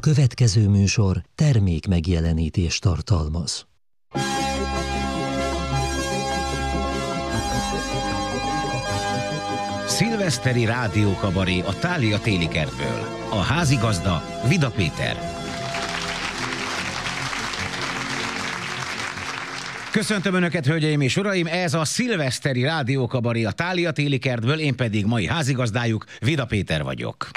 következő műsor termék megjelenítés tartalmaz. Szilveszteri rádiókabaré a Tália téli kertből. A házigazda Vida Péter. Köszöntöm Önöket, hölgyeim és uraim! Ez a szilveszteri rádiókabaré a Tália téli kertből, én pedig mai házigazdájuk Vida Péter vagyok.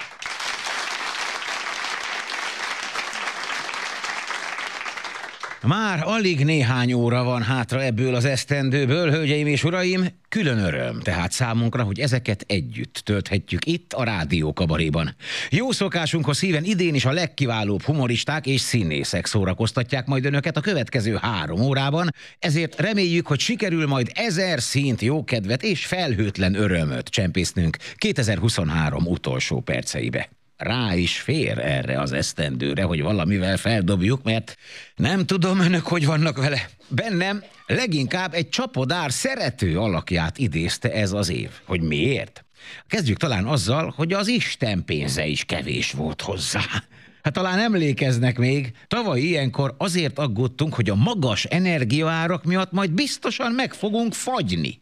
Már alig néhány óra van hátra ebből az esztendőből, hölgyeim és uraim, külön öröm tehát számunkra, hogy ezeket együtt tölthetjük itt a Rádió Kabaréban. Jó szokásunkhoz szíven idén is a legkiválóbb humoristák és színészek szórakoztatják majd önöket a következő három órában, ezért reméljük, hogy sikerül majd ezer szint jókedvet és felhőtlen örömöt csempésznünk 2023 utolsó perceibe rá is fér erre az esztendőre, hogy valamivel feldobjuk, mert nem tudom önök, hogy vannak vele. Bennem leginkább egy csapodár szerető alakját idézte ez az év. Hogy miért? Kezdjük talán azzal, hogy az Isten pénze is kevés volt hozzá. Hát talán emlékeznek még, tavaly ilyenkor azért aggódtunk, hogy a magas energiaárak miatt majd biztosan meg fogunk fagyni.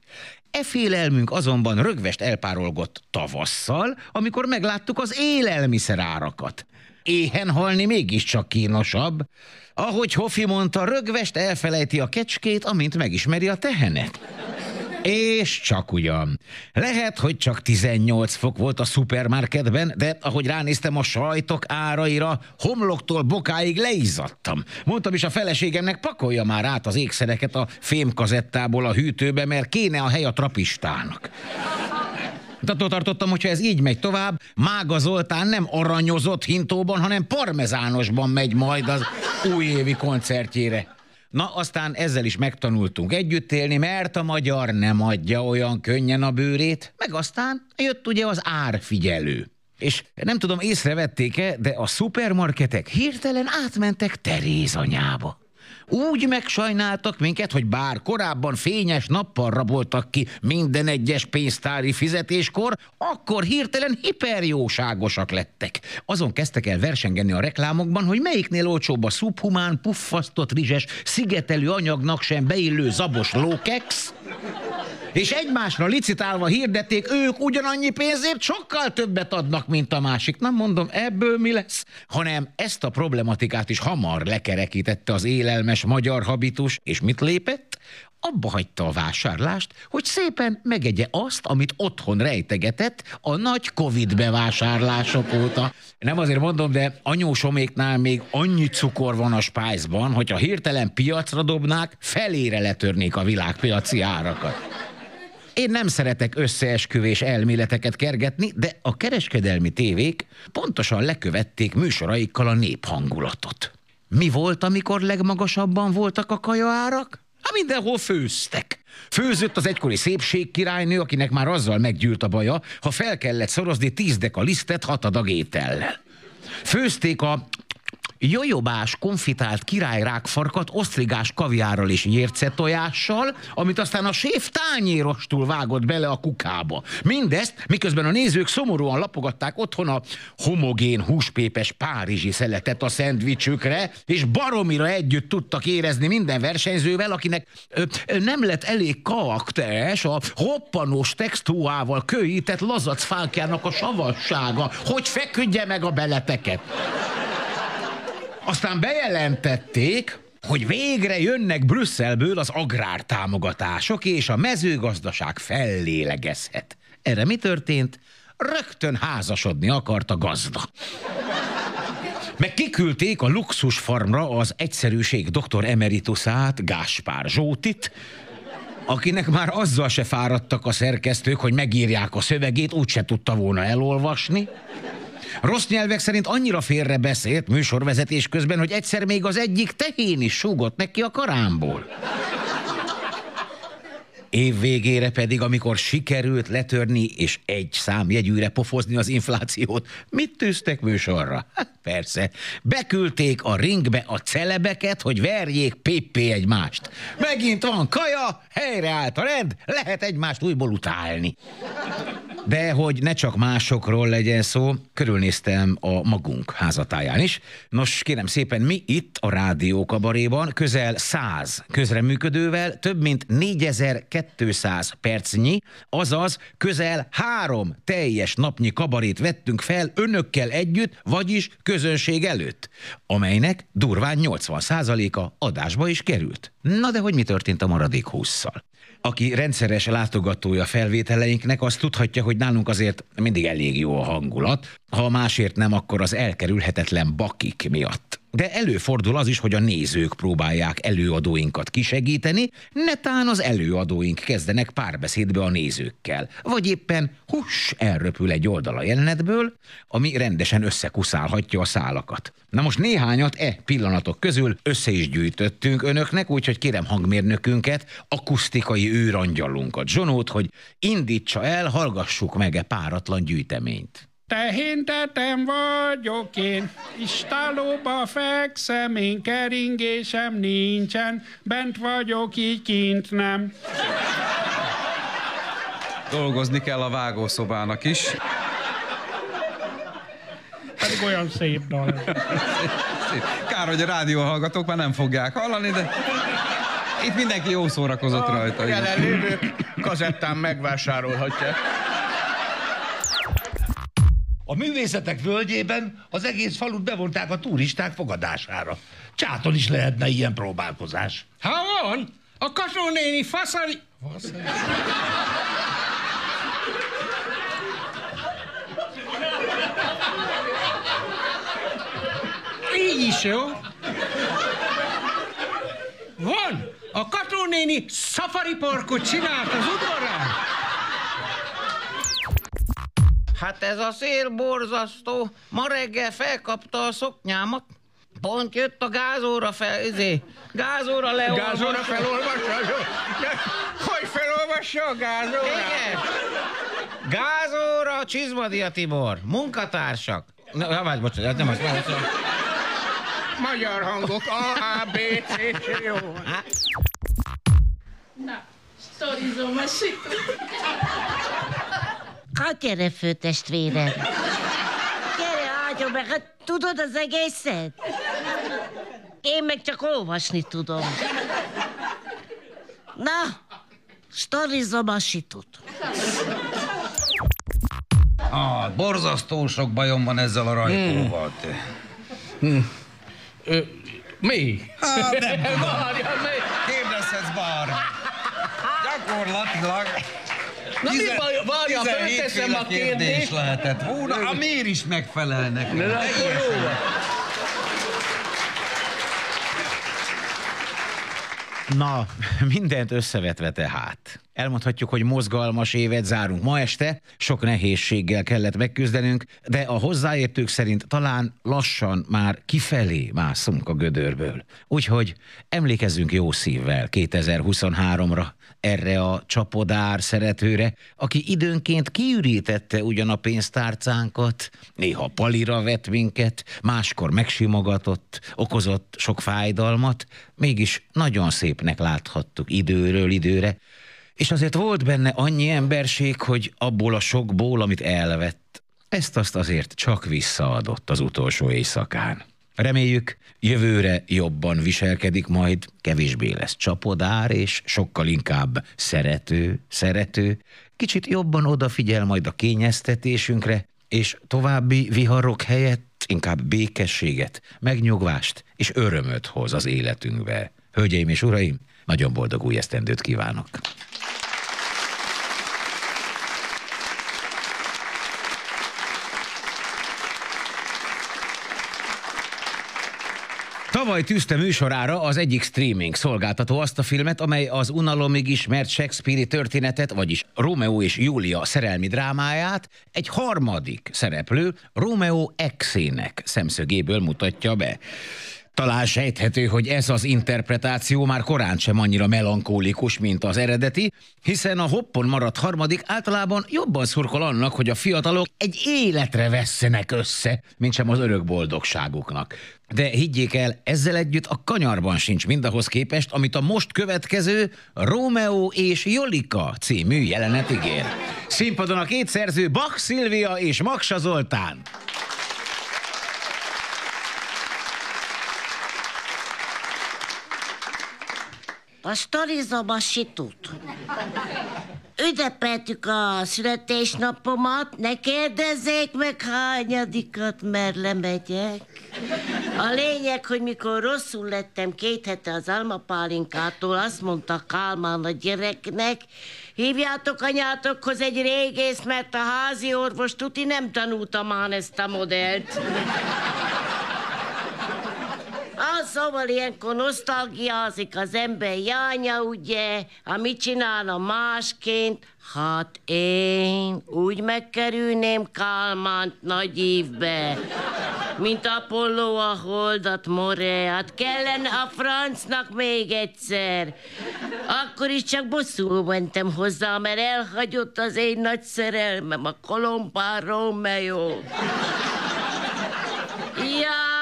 E félelmünk azonban rögvest elpárolgott tavasszal, amikor megláttuk az élelmiszer árakat. Éhen halni mégiscsak kínosabb. Ahogy Hofi mondta, rögvest elfelejti a kecskét, amint megismeri a tehenet. És csak ugyan. Lehet, hogy csak 18 fok volt a szupermarketben, de ahogy ránéztem a sajtok áraira, homloktól bokáig leizzadtam. Mondtam is a feleségemnek, pakolja már át az ékszereket a fémkazettából a hűtőbe, mert kéne a hely a trapistának. Attól tartottam, hogyha ez így megy tovább, Mága Zoltán nem aranyozott hintóban, hanem parmezánosban megy majd az újévi koncertjére. Na, aztán ezzel is megtanultunk együtt élni, mert a magyar nem adja olyan könnyen a bőrét, meg aztán jött ugye az árfigyelő. És nem tudom, észrevették-e, de a szupermarketek hirtelen átmentek Teréz anyába. Úgy megsajnáltak minket, hogy bár korábban fényes nappal raboltak ki minden egyes pénztári fizetéskor, akkor hirtelen hiperjóságosak lettek. Azon kezdtek el versengeni a reklámokban, hogy melyiknél olcsóbb a szubhumán, puffasztott rizses, szigetelő anyagnak sem beillő zabos lókex, és egymásra licitálva hirdették, ők ugyanannyi pénzért sokkal többet adnak, mint a másik. Nem mondom, ebből mi lesz? Hanem ezt a problematikát is hamar lekerekítette az élelmes magyar habitus, és mit lépett? abba hagyta a vásárlást, hogy szépen megegye azt, amit otthon rejtegetett a nagy Covid bevásárlások óta. Nem azért mondom, de anyósoméknál még annyi cukor van a spájzban, hogyha hirtelen piacra dobnák, felére letörnék a világpiaci árakat. Én nem szeretek összeesküvés elméleteket kergetni, de a kereskedelmi tévék pontosan lekövették műsoraikkal a néphangulatot. Mi volt, amikor legmagasabban voltak a kajaárak? Hát mindenhol főztek. Főzött az egykori szépségkirálynő, akinek már azzal meggyűlt a baja, ha fel kellett szorozni tíz deka lisztet hat adag étellel. Főzték a jojobás konfitált királyrákfarkat osztrigás kaviárral és tojással, amit aztán a séf tányérostul vágott bele a kukába. Mindezt, miközben a nézők szomorúan lapogatták otthon a homogén húspépes párizsi szeletet a szendvicsükre, és baromira együtt tudtak érezni minden versenyzővel, akinek ö, nem lett elég karakteres a hoppanós textúával kőített lazacfákjának a savassága, hogy feküdje meg a beleteket. Aztán bejelentették, hogy végre jönnek Brüsszelből az agrártámogatások, és a mezőgazdaság fellélegezhet. Erre mi történt? Rögtön házasodni akart a gazda. Meg kiküldték a luxusfarmra az egyszerűség doktor emeritusát, Gáspár Zsótit, akinek már azzal se fáradtak a szerkesztők, hogy megírják a szövegét, úgyse tudta volna elolvasni. Rossz nyelvek szerint annyira félre beszélt műsorvezetés közben, hogy egyszer még az egyik tehén is súgott neki a karámból. Év végére pedig, amikor sikerült letörni és egy számjegyűre pofozni az inflációt, mit tűztek műsorra? Hát persze, beküldték a ringbe a celebeket, hogy verjék péppé egymást. Megint van kaja, helyreállt a rend, lehet egymást újból utálni. De hogy ne csak másokról legyen szó, körülnéztem a magunk házatáján is. Nos, kérem szépen, mi itt a Rádió Kabaréban közel 100 közreműködővel több mint 4200 percnyi, azaz közel három teljes napnyi kabarét vettünk fel önökkel együtt, vagyis közönség előtt, amelynek durván 80%-a adásba is került. Na de hogy mi történt a maradék 20-szal? Aki rendszeres látogatója felvételeinknek, az tudhatja, hogy nálunk azért mindig elég jó a hangulat, ha másért nem, akkor az elkerülhetetlen bakik miatt. De előfordul az is, hogy a nézők próbálják előadóinkat kisegíteni, netán az előadóink kezdenek párbeszédbe a nézőkkel, vagy éppen hús elröpül egy oldal a jelenetből, ami rendesen összekuszálhatja a szálakat. Na most néhányat e pillanatok közül össze is gyűjtöttünk önöknek, úgyhogy kérem hangmérnökünket, akusztikai őrangyalunkat, Zsonót, hogy indítsa el, hallgassuk meg e páratlan gyűjteményt. Tehintetem vagyok én, istálóba fekszem, én keringésem nincsen, bent vagyok, így kint nem. Dolgozni kell a vágószobának is. Pedig olyan szép dal. Kár, hogy a rádióhallgatók már nem fogják hallani, de itt mindenki jó szórakozott rajta. igen. jelenlévők kazettán megvásárolhatják. A művészetek völgyében az egész falut bevonták a turisták fogadására. Csáton is lehetne ilyen próbálkozás. Ha van, a Kasó néni faszari... Faszari? Így is jó. Van, a Kató néni safari parkot csinált az udvarán. Hát ez a szél borzasztó. Ma reggel felkapta a szoknyámat. Pont jött a gázóra fel, izé, gázóra leolvassa. Gázóra felolvassa? Hogy felolvassa a gázóra? Igen. Gázóra Csizmadia Tibor, munkatársak. Na, ja, várj, bocsánat, nem azt mondom. Magyar hangok. A, A, B, C, C, jó. Na, sztorizom a sikra. Hát gyere, főtestvérem. Gyere, áldjon meg, hát tudod az egészet? Én meg csak olvasni tudom. Na, storizom a situt. Ah, borzasztó sok bajom van ezzel a rajkóval. te. Mi? Hát, nem. Várja, mi? Kérdezhetsz bár. Gyakorlatilag Na mi baj? Várja, 17 fölteszem a féle kérdés kérdést. lehetett volna. Hát miért is megfelelnek? De akkor jó van. Na, mindent összevetve tehát. Elmondhatjuk, hogy mozgalmas évet zárunk ma este, sok nehézséggel kellett megküzdenünk, de a hozzáértők szerint talán lassan már kifelé mászunk a gödörből. Úgyhogy emlékezzünk jó szívvel 2023-ra, erre a csapodár szeretőre, aki időnként kiürítette ugyan a pénztárcánkat, néha palira vett minket, máskor megsimogatott, okozott sok fájdalmat, mégis nagyon szépnek láthattuk időről időre, és azért volt benne annyi emberség, hogy abból a sokból, amit elvett, ezt azt azért csak visszaadott az utolsó éjszakán. Reméljük, jövőre jobban viselkedik majd, kevésbé lesz csapodár, és sokkal inkább szerető, szerető, kicsit jobban odafigyel majd a kényeztetésünkre, és további viharok helyett inkább békességet, megnyugvást és örömöt hoz az életünkbe. Hölgyeim és uraim, nagyon boldog új esztendőt kívánok! Tavaly tűzte műsorára az egyik streaming szolgáltató azt a filmet, amely az unalomig ismert Shakespeare-i történetet, vagyis Rómeó és Júlia szerelmi drámáját egy harmadik szereplő, Rómeó exének szemszögéből mutatja be. Talán sejthető, hogy ez az interpretáció már korán sem annyira melankólikus, mint az eredeti, hiszen a hoppon maradt harmadik általában jobban szurkol annak, hogy a fiatalok egy életre vesszenek össze, mint sem az örök boldogságuknak. De higgyék el, ezzel együtt a kanyarban sincs mindahhoz képest, amit a most következő Rómeó és Jolika című jelenet ígér. Színpadon a két szerző Bach Szilvia és Maksa Zoltán. A sztorizom a situt. Ünnepeltük a születésnapomat, ne kérdezzék meg hányadikat, mert lemegyek. A lényeg, hogy mikor rosszul lettem két hete az almapálinkától, azt mondta Kálmán a gyereknek, hívjátok anyátokhoz egy régész, mert a házi orvos tuti nem tanulta már ezt a modellt. Ah, szóval ilyenkor nosztalgiázik az ember jánya, ugye? Ha mit csinálna másként? Hát én úgy megkerülném Kálmánt nagy évbe, mint Apollo a holdat, more. Hát kellene a francnak még egyszer. Akkor is csak bosszúul mentem hozzá, mert elhagyott az én nagy szerelmem, a Kolompár Romeo. Jaj,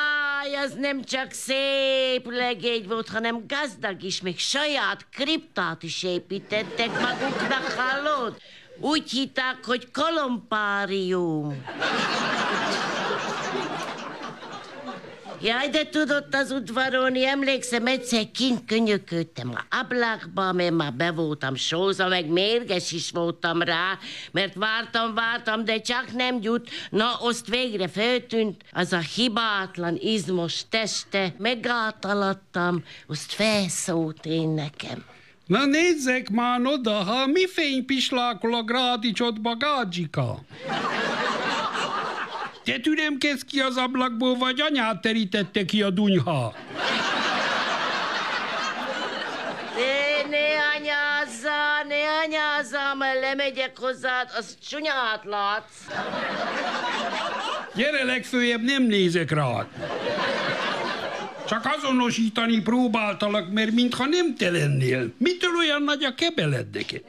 az nem csak szép legény volt, hanem gazdag is, még saját kriptát is építettek maguknak, hallod? Úgy hitták, hogy kolompárium. Jaj, de tudott az udvarolni, emlékszem, egyszer kint könyöködtem a ablakba, mert már be voltam sóza, meg mérges is voltam rá, mert vártam, vártam, de csak nem jut. Na, azt végre feltűnt az a hibátlan, izmos teste, megáltalattam, azt felszólt én nekem. Na nézzek már oda, ha mi fény pislákol a grádicsodba, gádzsika? Te türemkedsz ki az ablakból, vagy anyát terítette ki a dunyha? Ne, ne anyázza, ne anyázza, mert lemegyek hozzád, az csúnyát látsz. Gyere legfőjebb, nem nézek rád. Csak azonosítani próbáltalak, mert mintha nem te lennél. Mitől olyan nagy a kebeled neked?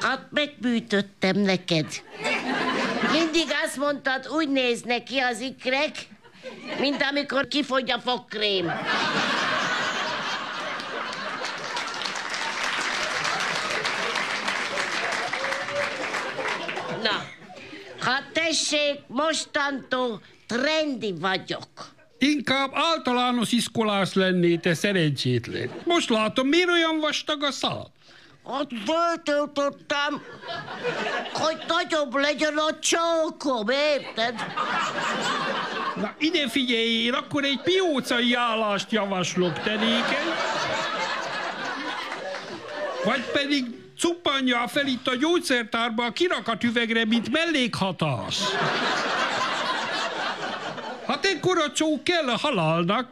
Hát megbűtöttem neked. Mindig azt mondtad, úgy néznek ki az ikrek, mint amikor kifogy a fogkrém. Na, hát tessék, mostantól trendi vagyok. Inkább általános iskolás lenné, te szerencsétlen. Most látom, miért olyan vastag a szád? Hát föltöltöttem, hogy nagyobb legyen a csókom, érted? Na ide figyelj, én akkor egy piócai állást javaslok te. Vagy pedig cuppanja fel itt a gyógyszertárba a kirakat üvegre, mint mellékhatás. Hát ekkora csók kell a halálnak.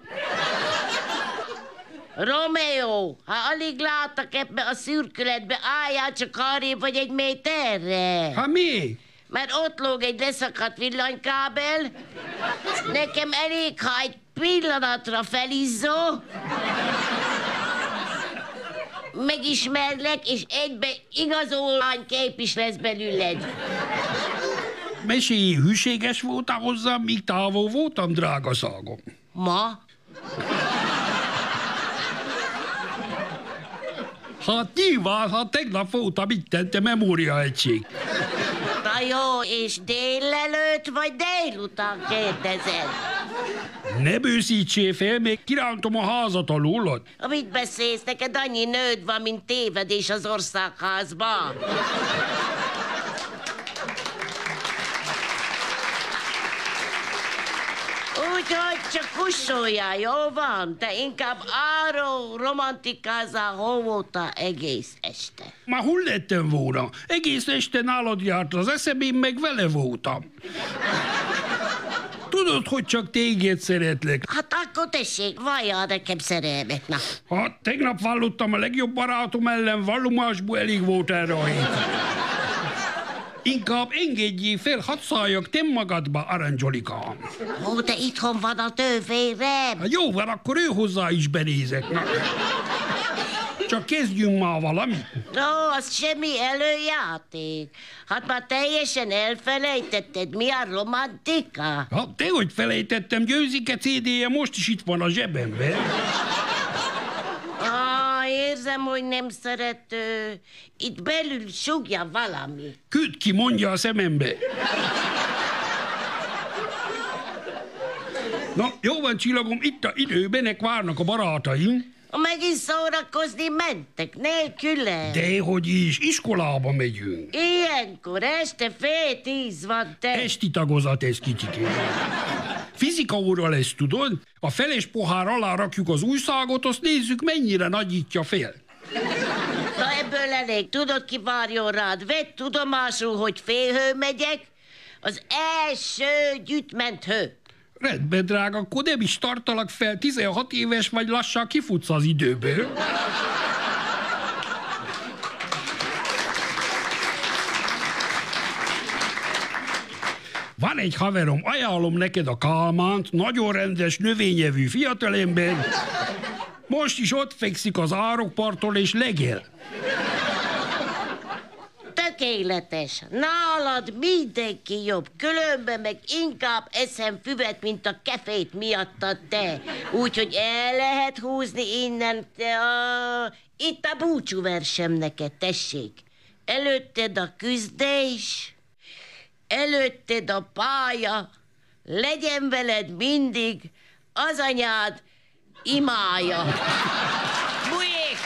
Romeo, ha alig láttak ebbe a szürkületbe, álljál csak arrébb vagy egy méterre. Ha mi? Mert ott lóg egy leszakadt villanykábel, nekem elég, ha egy pillanatra felizzó, megismerlek, és egybe igazolvány kép is lesz belőled. Mesélj, hűséges voltál hozzám, míg távol voltam, drága szágom. Ma? Hát nyilván, ha tegnap voltam itt, te memóriaegység. Na jó, és délelőtt vagy délután kérdezed? Ne bőszítsél fel, még kirántom a házat alólad. Mit beszélsz? Neked annyi nőd van, mint tévedés az országházban. Úgyhogy csak kussoljál, jó van? Te inkább arról romantikázzál, hol voltál egész este. Már hol lettem volna? Egész este nálad járt az eszem, én meg vele voltam. Tudod, hogy csak téged szeretlek. Hát akkor tessék, valljál nekem szerelmet, na. Ha tegnap vallottam a legjobb barátom ellen, vallomásból elég volt erre a hét. Inkább engedjél fel, hadd szálljak te magadba, arancsolikom. Ó, de itthon van a tővérem. Hát jó van, akkor ő hozzá is benézek. Na. Csak kezdjünk már valamit. Ó, az semmi előjáték. Hát már teljesen elfelejtetted, mi a romantika? Ha te hogy felejtettem, győzike CD-je most is itt van a zsebemben. Érzem, hogy nem szerető. Itt belül sugja valami. Küld ki, mondja a szemembe. Na, jó van, csillagom, itt a időbenek várnak a barátaim. Megint szórakozni mentek, nélküle. Dehogy is, iskolába megyünk. Ilyenkor este fél tíz van te. Esti tagozat ez kicsikét. Fizika óra lesz, tudod? A feles pohár alá rakjuk az újságot, azt nézzük, mennyire nagyítja fel. Na ebből elég, tudod ki várjon rád? Vedd tudomásul, hogy félhő megyek. Az első gyütment hő. Rendben, drága, akkor nem is tartalak fel, 16 éves vagy lassan kifutsz az időből. Van egy haverom, ajánlom neked a Kálmánt, nagyon rendes, növényevű fiatalember. Most is ott fekszik az árokparton és legel. Tökéletes. Nálad mindenki jobb. Különben meg inkább eszem füvet, mint a kefét miattad te. Úgyhogy el lehet húzni innen. Te a... Itt a búcsú versem neked, tessék. Előtted a küzdés, előtted a pálya, legyen veled mindig az anyád imája. Bujék!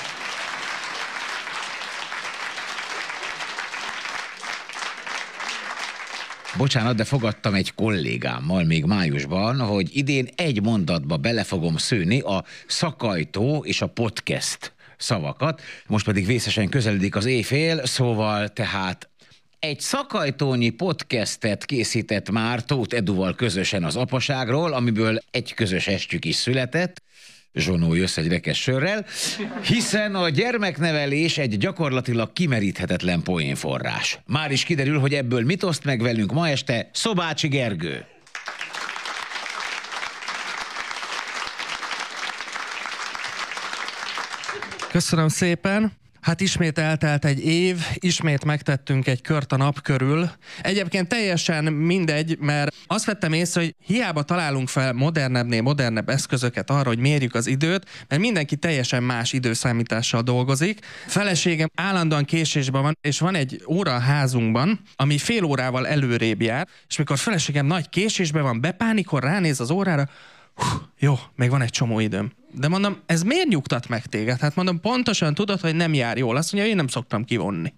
Bocsánat, de fogadtam egy kollégámmal még májusban, hogy idén egy mondatba bele fogom szőni a szakajtó és a podcast szavakat. Most pedig vészesen közeledik az éjfél, szóval tehát egy szakajtónyi podcastet készített már Tóth Eduval közösen az apaságról, amiből egy közös estjük is született. Zsonó jössz egy rekes sörrel, hiszen a gyermeknevelés egy gyakorlatilag kimeríthetetlen poénforrás. Már is kiderül, hogy ebből mit oszt meg velünk ma este Szobácsi Gergő. Köszönöm szépen. Hát ismét eltelt egy év, ismét megtettünk egy kört a nap körül. Egyébként teljesen mindegy, mert azt vettem észre, hogy hiába találunk fel modernebbnél modernebb eszközöket arra, hogy mérjük az időt, mert mindenki teljesen más időszámítással dolgozik. Feleségem állandóan késésben van, és van egy óra a házunkban, ami fél órával előrébb jár, és mikor feleségem nagy késésben van, bepánikol, ránéz az órára, Hú, jó, még van egy csomó időm. De mondom, ez miért nyugtat meg téged? Hát mondom, pontosan tudod, hogy nem jár jól. Azt mondja, én nem szoktam kivonni.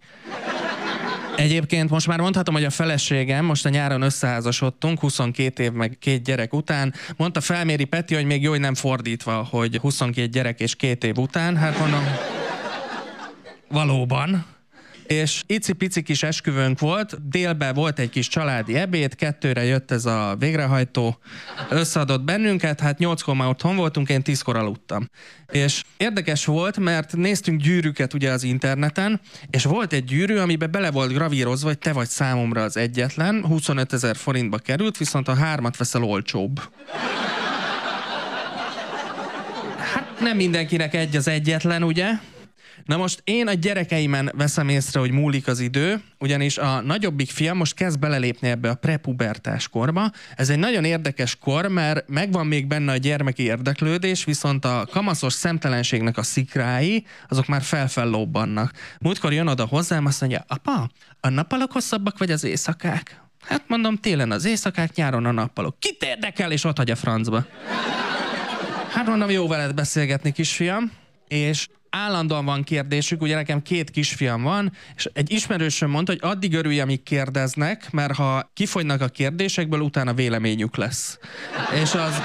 Egyébként most már mondhatom, hogy a feleségem, most a nyáron összeházasodtunk, 22 év meg két gyerek után, mondta felméri Peti, hogy még jó, hogy nem fordítva, hogy 22 gyerek és két év után. Hát mondom, valóban. És icipici kis esküvőnk volt, délben volt egy kis családi ebéd, kettőre jött ez a végrehajtó, összeadott bennünket, hát nyolckor már otthon voltunk, én tízkor aludtam. És érdekes volt, mert néztünk gyűrűket ugye az interneten, és volt egy gyűrű, amiben bele volt gravírozva, hogy te vagy számomra az egyetlen, 25 ezer forintba került, viszont a hármat veszel olcsóbb. Hát nem mindenkinek egy az egyetlen, ugye? Na most én a gyerekeimen veszem észre, hogy múlik az idő, ugyanis a nagyobbik fiam most kezd belelépni ebbe a prepubertás korba. Ez egy nagyon érdekes kor, mert megvan még benne a gyermeki érdeklődés, viszont a kamaszos szemtelenségnek a szikrái, azok már felfellobbannak. Múltkor jön oda hozzám, azt mondja, apa, a nappalok hosszabbak vagy az éjszakák? Hát mondom, télen az éjszakák, nyáron a nappalok. Kit érdekel, és ott hagy a francba. Hát mondom, jó veled beszélgetni, kisfiam. És állandóan van kérdésük, ugye nekem két kisfiam van, és egy ismerősöm mondta, hogy addig örülj, amíg kérdeznek, mert ha kifogynak a kérdésekből, utána véleményük lesz. És az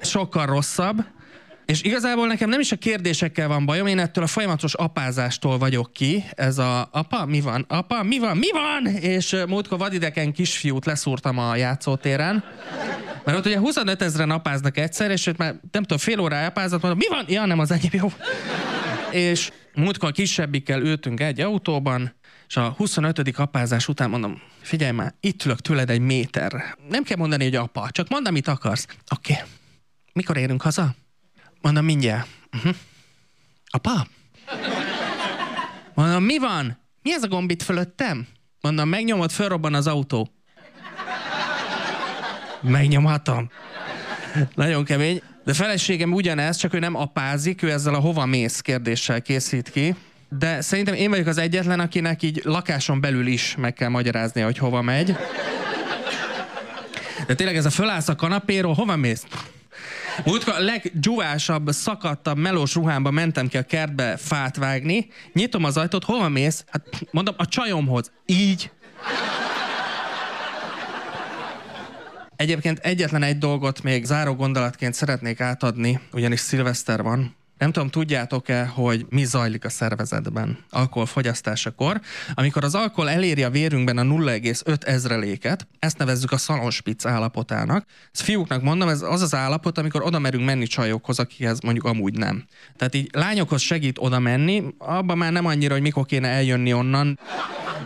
sokkal rosszabb. És igazából nekem nem is a kérdésekkel van bajom, én ettől a folyamatos apázástól vagyok ki. Ez a apa, mi van? Apa, mi van? Mi van? És múltkor vadidegen kisfiút leszúrtam a játszótéren. Mert ott ugye 25 ezeren apáznak egyszer, és ott már nem tudom, fél óra apázott, mondom, mi van? Ja, nem az enyém, jó. és múltkor kisebbikkel ültünk egy autóban, és a 25. apázás után mondom, figyelj már, itt ülök tőled egy méter. Nem kell mondani, hogy apa, csak mondd, amit akarsz. Oké. Okay. Mikor érünk haza? Mondom, mindjárt. Uh-huh. Apa? Mondom, mi van? Mi ez a gomb itt fölöttem? Mondom, megnyomod, fölrobban az autó. Megnyomhatom. Nagyon kemény. De feleségem ugyanez, csak ő nem apázik, ő ezzel a hova mész kérdéssel készít ki. De szerintem én vagyok az egyetlen, akinek így lakáson belül is meg kell magyarázni, hogy hova megy. De tényleg ez a fölállsz a kanapéról, hova mész? Múltkor a leggyúvásabb, szakadtabb, melós ruhámba mentem ki a kertbe fát vágni, nyitom az ajtót, hova mész? Hát mondom, a csajomhoz. Így. Egyébként egyetlen egy dolgot még záró gondolatként szeretnék átadni, ugyanis szilveszter van. Nem tudom, tudjátok-e, hogy mi zajlik a szervezetben alkoholfogyasztásakor. Amikor az alkohol eléri a vérünkben a 0,5 ezreléket, ezt nevezzük a szalonspic állapotának. Ezt fiúknak mondom, ez az az állapot, amikor oda merünk menni csajokhoz, akihez mondjuk amúgy nem. Tehát így lányokhoz segít oda menni, abban már nem annyira, hogy mikor kéne eljönni onnan,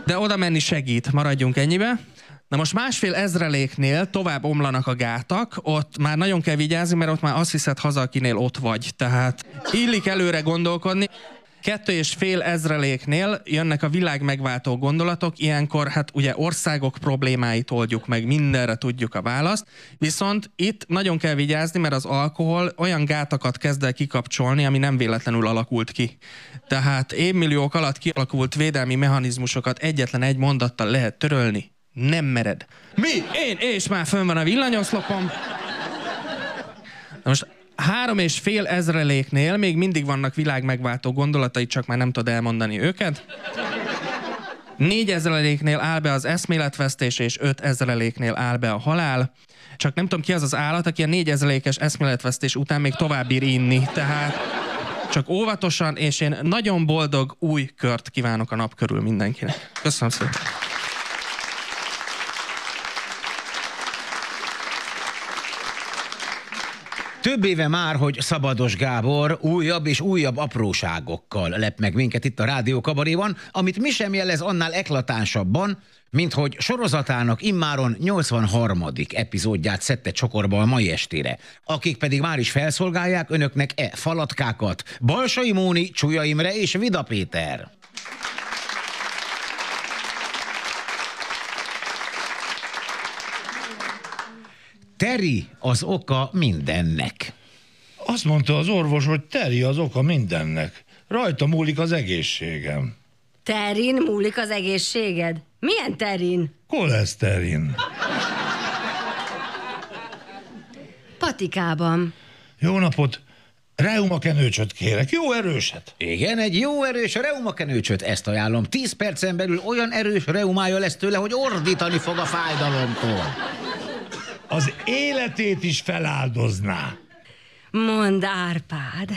de oda menni segít, maradjunk ennyibe. Na most másfél ezreléknél tovább omlanak a gátak, ott már nagyon kell vigyázni, mert ott már azt hiszed haza, akinél ott vagy. Tehát illik előre gondolkodni. Kettő és fél ezreléknél jönnek a világ megváltó gondolatok, ilyenkor hát ugye országok problémáit oldjuk meg, mindenre tudjuk a választ, viszont itt nagyon kell vigyázni, mert az alkohol olyan gátakat kezd el kikapcsolni, ami nem véletlenül alakult ki. Tehát évmilliók alatt kialakult védelmi mechanizmusokat egyetlen egy mondattal lehet törölni, nem mered. Mi? Én, és már fönn van a villanyoszlopom. Na most három és fél ezreléknél még mindig vannak világ megváltó gondolatai, csak már nem tudod elmondani őket. Négy ezreléknél áll be az eszméletvesztés, és öt ezreléknél áll be a halál. Csak nem tudom ki az az állat, aki a négy ezrelékes eszméletvesztés után még tovább bír inni. Tehát csak óvatosan, és én nagyon boldog új kört kívánok a nap körül mindenkinek. Köszönöm szépen. Több éve már, hogy Szabados Gábor újabb és újabb apróságokkal lep meg minket itt a Rádió Kabaréban, amit mi sem jelez annál eklatánsabban, mint hogy sorozatának immáron 83. epizódját szedte csokorba a mai estére, akik pedig már is felszolgálják önöknek e falatkákat. Balsai Móni, Csúlya Imre és Vida Péter. Teri az oka mindennek. Azt mondta az orvos, hogy teri az oka mindennek. Rajta múlik az egészségem. Terin múlik az egészséged? Milyen terin? Koleszterin. Patikában. Jó napot! Reumakenőcsöt kérek, jó erőset. Igen, egy jó erős reumakenőcsöt, ezt ajánlom. 10 percen belül olyan erős reumája lesz tőle, hogy ordítani fog a fájdalomtól. Az életét is feláldozná. Mondd, Árpád,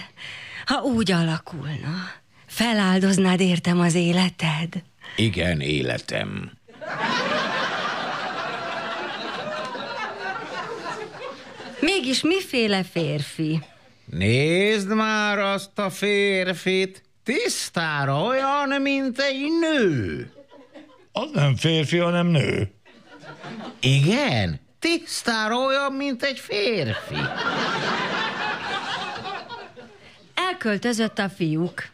ha úgy alakulna, feláldoznád értem az életed? Igen, életem. Mégis miféle férfi? Nézd már azt a férfit, tisztára olyan, mint egy nő. Az nem férfi, hanem nő. Igen, tisztára olyan, mint egy férfi. Elköltözött a fiúk.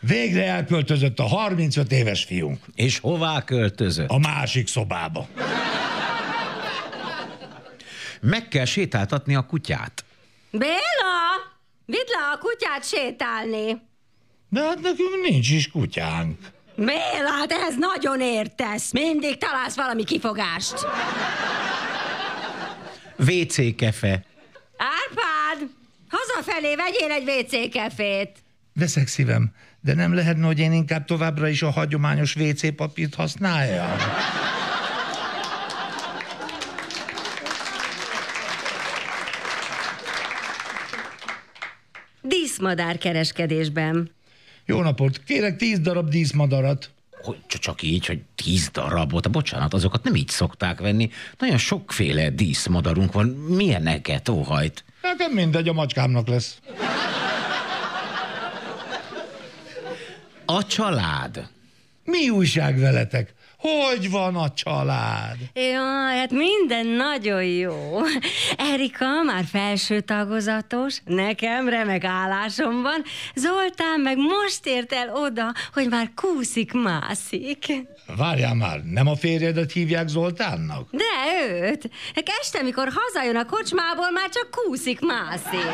Végre elköltözött a 35 éves fiunk. És hová költözött? A másik szobába. Meg kell sétáltatni a kutyát. Béla! Vidd le a kutyát sétálni. De hát nekünk nincs is kutyánk. Béla, hát ehhez nagyon értesz. Mindig találsz valami kifogást. WC kefe. Árpád, hazafelé vegyél egy WC kefét. Veszek szívem, de nem lehetne, hogy én inkább továbbra is a hagyományos WC papírt használjam? Díszmadár kereskedésben. Jó napot, kérek tíz darab díszmadarat. Hogy csak így, hogy tíz darabot, bocsánat, azokat nem így szokták venni. Nagyon sokféle díszmadarunk van. Milyeneket óhajt? Nekem mindegy, a macskámnak lesz. A család. Mi újság veletek? Hogy van a család? Jaj, hát minden nagyon jó. Erika már felső tagozatos, nekem remek állásom van, Zoltán meg most ért el oda, hogy már kúszik-mászik. Várjál már, nem a férjedet hívják Zoltánnak? De őt. Este, mikor hazajön a kocsmából, már csak kúszik-mászik.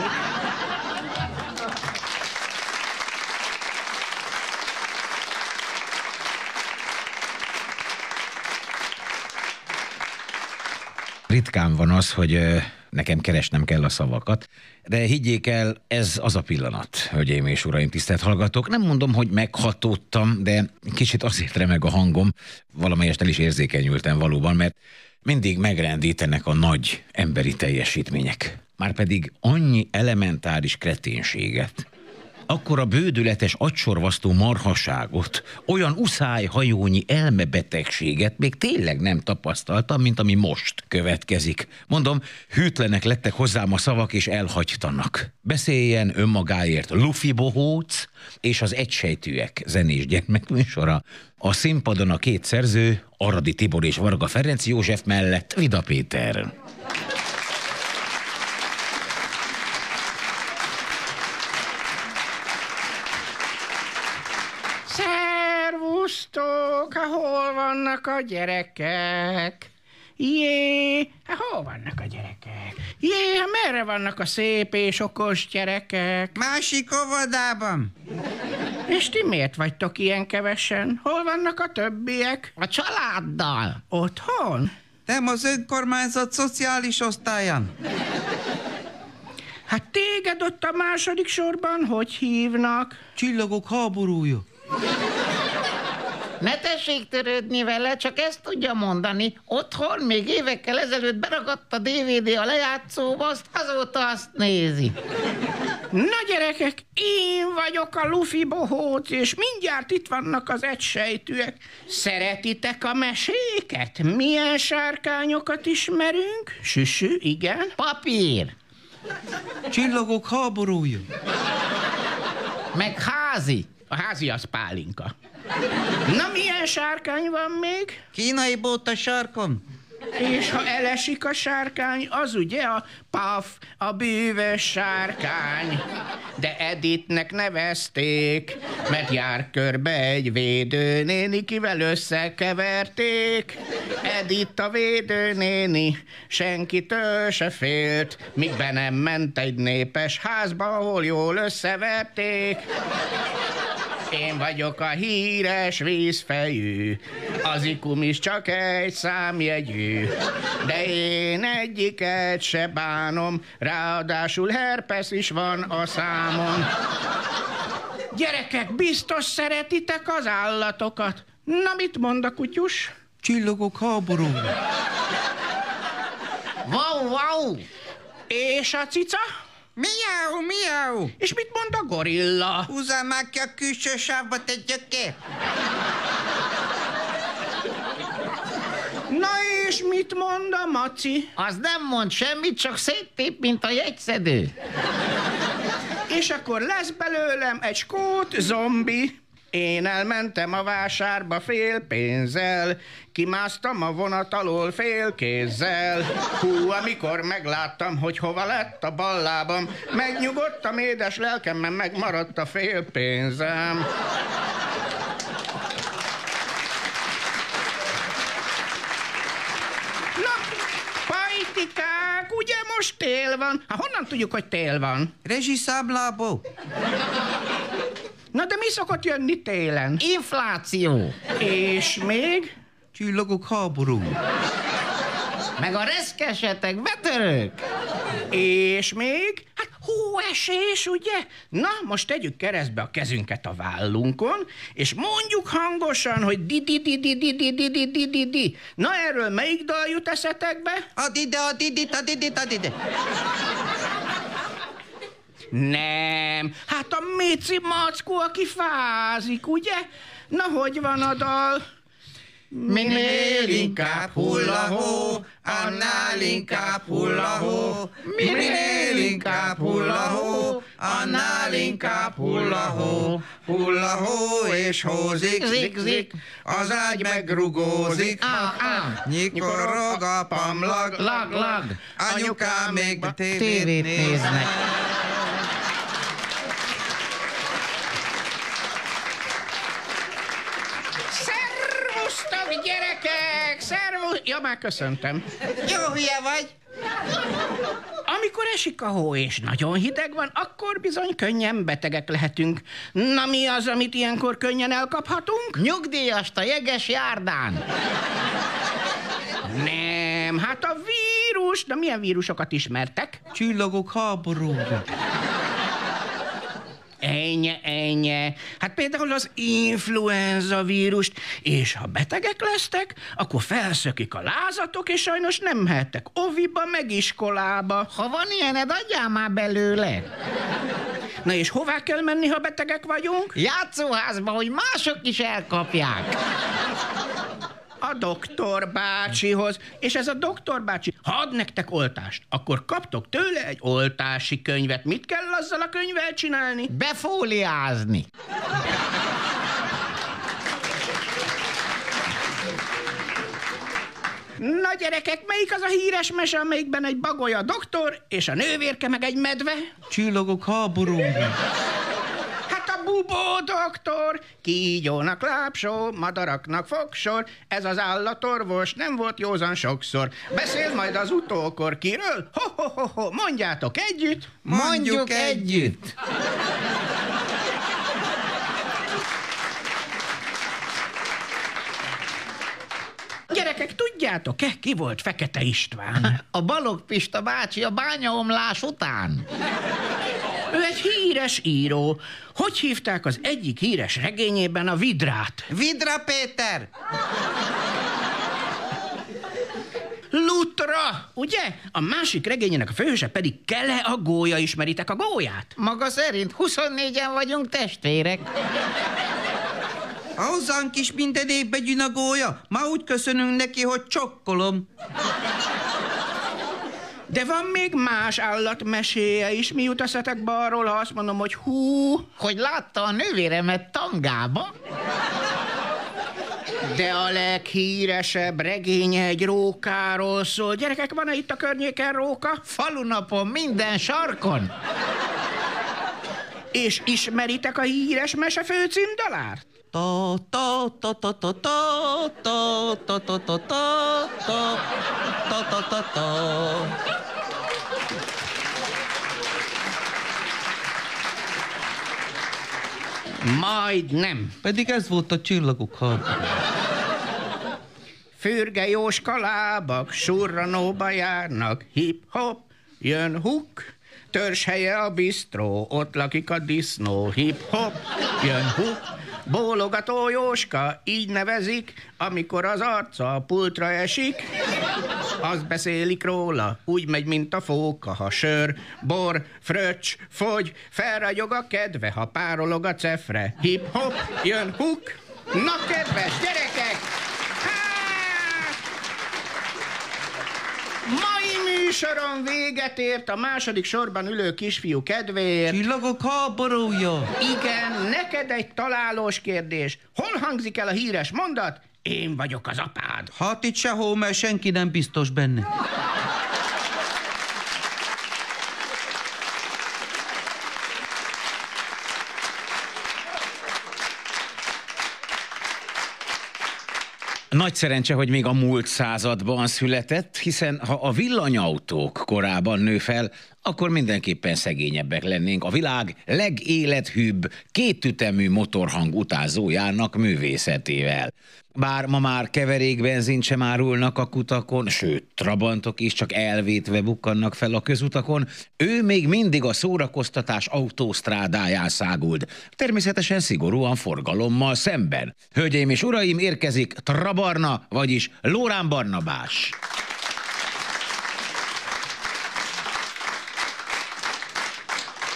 Ritkán van az, hogy nekem keresnem kell a szavakat, de higgyék el, ez az a pillanat, hölgyeim és uraim, tisztelt hallgatók. Nem mondom, hogy meghatódtam, de kicsit azért remeg a hangom, valamelyest el is érzékenyültem valóban, mert mindig megrendítenek a nagy emberi teljesítmények. Márpedig annyi elementáris kreténséget, akkora bődületes agysorvasztó marhaságot, olyan uszályhajónyi elmebetegséget még tényleg nem tapasztaltam, mint ami most következik. Mondom, hűtlenek lettek hozzám a szavak, és elhagytanak. Beszéljen önmagáért Luffy Bohóc és az Egysejtűek zenés gyermekműsora. A színpadon a két szerző, Aradi Tibor és Varga Ferenc József mellett Vida Péter. Hát hol vannak a gyerekek? Jé, hát hol vannak a gyerekek? Jé, hát merre vannak a szép és okos gyerekek? Másik óvodában. És ti miért vagytok ilyen kevesen? Hol vannak a többiek? A családdal. Otthon? Nem az önkormányzat szociális osztályán. Hát téged ott a második sorban hogy hívnak? Csillagok háborúja. Ne tessék törődni vele, csak ezt tudja mondani. Otthon még évekkel ezelőtt beragadt a DVD a lejátszóba, azt azóta azt nézi. Na gyerekek, én vagyok a Luffy bohóc, és mindjárt itt vannak az egysejtűek. Szeretitek a meséket? Milyen sárkányokat ismerünk? Süsü, igen. Papír, Csillagok háborúja. meg házi. A házi az pálinka. Na milyen sárkány van még? Kínai bót a sarkon. És ha elesik a sárkány, az ugye a paf, a bűvös sárkány. De Editnek nevezték, mert jár körbe egy védőnéni, kivel összekeverték. Edit a védőnéni, senkitől se félt, míg be nem ment egy népes házba, ahol jól összeverték. Én vagyok a híres vízfejű, az ikum is csak egy számjegyű, de én egyiket se bánom, ráadásul herpes is van a számon. Gyerekek, biztos szeretitek az állatokat. Na, mit mond a kutyus? Csillagok háborúja. Wow, wow! És a cica? Miau, miau. És mit mond a gorilla? Húzzál már ki a külső sávba, te gyökér. Na és mit mond a maci? Az nem mond semmit, csak széttép, mint a jegyszedő. És akkor lesz belőlem egy skót zombi. Én elmentem a vásárba fél pénzzel, kimásztam a vonat alól fél kézzel. Hú, amikor megláttam, hogy hova lett a ballábam, megnyugodtam édes lelkemben, megmaradt a fél pénzem. Na, pajtikák, ugye most tél van? Hát honnan tudjuk, hogy tél van? Rezsiszámlából. Na de mi szokott jönni télen? Infláció. És még? Csillagok háborúja. Meg a reszkesetek, betörők. És még? Hát hóesés, ugye? Na, most tegyük keresztbe a kezünket a vállunkon, és mondjuk hangosan, hogy di di di di di di di di di di di. Na, erről melyik dal jut eszetekbe? Add ide, add ide, add ide, add ide. Nem, hát a Mici mackó, aki fázik, ugye? Na, hogy van a dal? Minél inkább hullahó, annál inkább hullahó. Minél inkább hullahó, annál inkább hullahó. Hullahó és hózik, zik, zik, az ágy megrugózik. Nyikorog a pamlag, lag, lag, anyukám még tévét néznek. Gyerekek! Szervusz! Ja, már köszöntem. Jó hülye vagy. Amikor esik a hó és nagyon hideg van, akkor bizony könnyen betegek lehetünk. Na mi az, amit ilyenkor könnyen elkaphatunk? Nyugdíjast a jeges járdán. Nem, hát a vírus. De milyen vírusokat ismertek? Csillagok háborúja. Ennyi, ennyi. Hát például az influenza vírust, és ha betegek lesztek, akkor felszökik a lázatok, és sajnos nem mehettek oviba, meg iskolába. Ha van ilyened, adjál már belőle. Na és hová kell menni, ha betegek vagyunk? Játszóházba, hogy mások is elkapják. A doktor bácsihoz. És ez a doktor bácsi, ha ad nektek oltást, akkor kaptok tőle egy oltási könyvet. Mit kell azzal a könyvvel csinálni? Befóliázni. Na gyerekek, melyik az a híres mese, amelyikben egy bagolya doktor, és a nővérke meg egy medve? Csillagok háborúja. Bubó doktor, kígyónak lápsó, madaraknak fogsor, ez az állatorvos nem volt józan sokszor. Beszél majd az utókor kiről? Ho, ho, ho, ho, mondjátok együtt. Mondjuk együtt. Gyerekek, tudjátok-e, ki volt Fekete István? A Balog Pista bácsi a bányaomlás után. Ő egy híres író. Hogy hívták az egyik híres regényében a vidrát? Vidra Péter! Lutra, ugye? A másik regényének a főhőse pedig Kele a gólya. Ismeritek a gólyát? Maga szerint 24-en vagyunk testvérek. Hozzánk is minden évben gyűn a gólya. Ma úgy köszönünk neki, hogy csokkolom. De van még más állatmeséje is. Mi jut eszetekbe arról, ha azt mondom, hogy hú, Hogy látta a nővéremet tangába? de a leghíresebb regénye egy rókáról szól. Gyerekek, van-e itt a környéken róka? Falunapon minden sarkon. És ismeritek a híres mese főcímdalárt? Ta ta ta ta ta ta ta ta ta ta ta ta ta ta ta ta Majd nem. Pedig ez volt a csillagok háborúja. Fürge Jóska lábak, surranóba járnak, hip-hop, jön huk, törzshelye a bistró, ott lakik a disznó, hip-hop, jön huk, bólogató Jóska, így nevezik, amikor az arca a pultra esik, azt beszélik róla, úgy megy, mint a fóka, ha sör, bor, fröccs, fogy, felragyog a kedve, ha párolog a cefre, hip-hop, jön huk, na kedves gyerekek, Mai műsoron véget ért a második sorban ülő kisfiú kedvéért. Csillagok háborúja. Igen, neked egy találós kérdés. Hol hangzik el a híres mondat? Én vagyok az apád. Hát itt sehol, mert senki nem biztos benne. Nagy szerencse, hogy még a múlt században született, hiszen ha a villanyautók korában nő fel, akkor mindenképpen szegényebbek lennénk a világ legélethűbb, kétütemű motorhang utázójának művészetével. Bár ma már keverékbenzint sem árulnak a kutakon, sőt, trabantok is csak elvétve bukkannak fel a közutakon, ő még mindig a szórakoztatás autósztrádáján száguld. Természetesen szigorúan forgalommal szemben. Hölgyeim és uraim, érkezik Trabarna, vagyis Lórán Barnabás.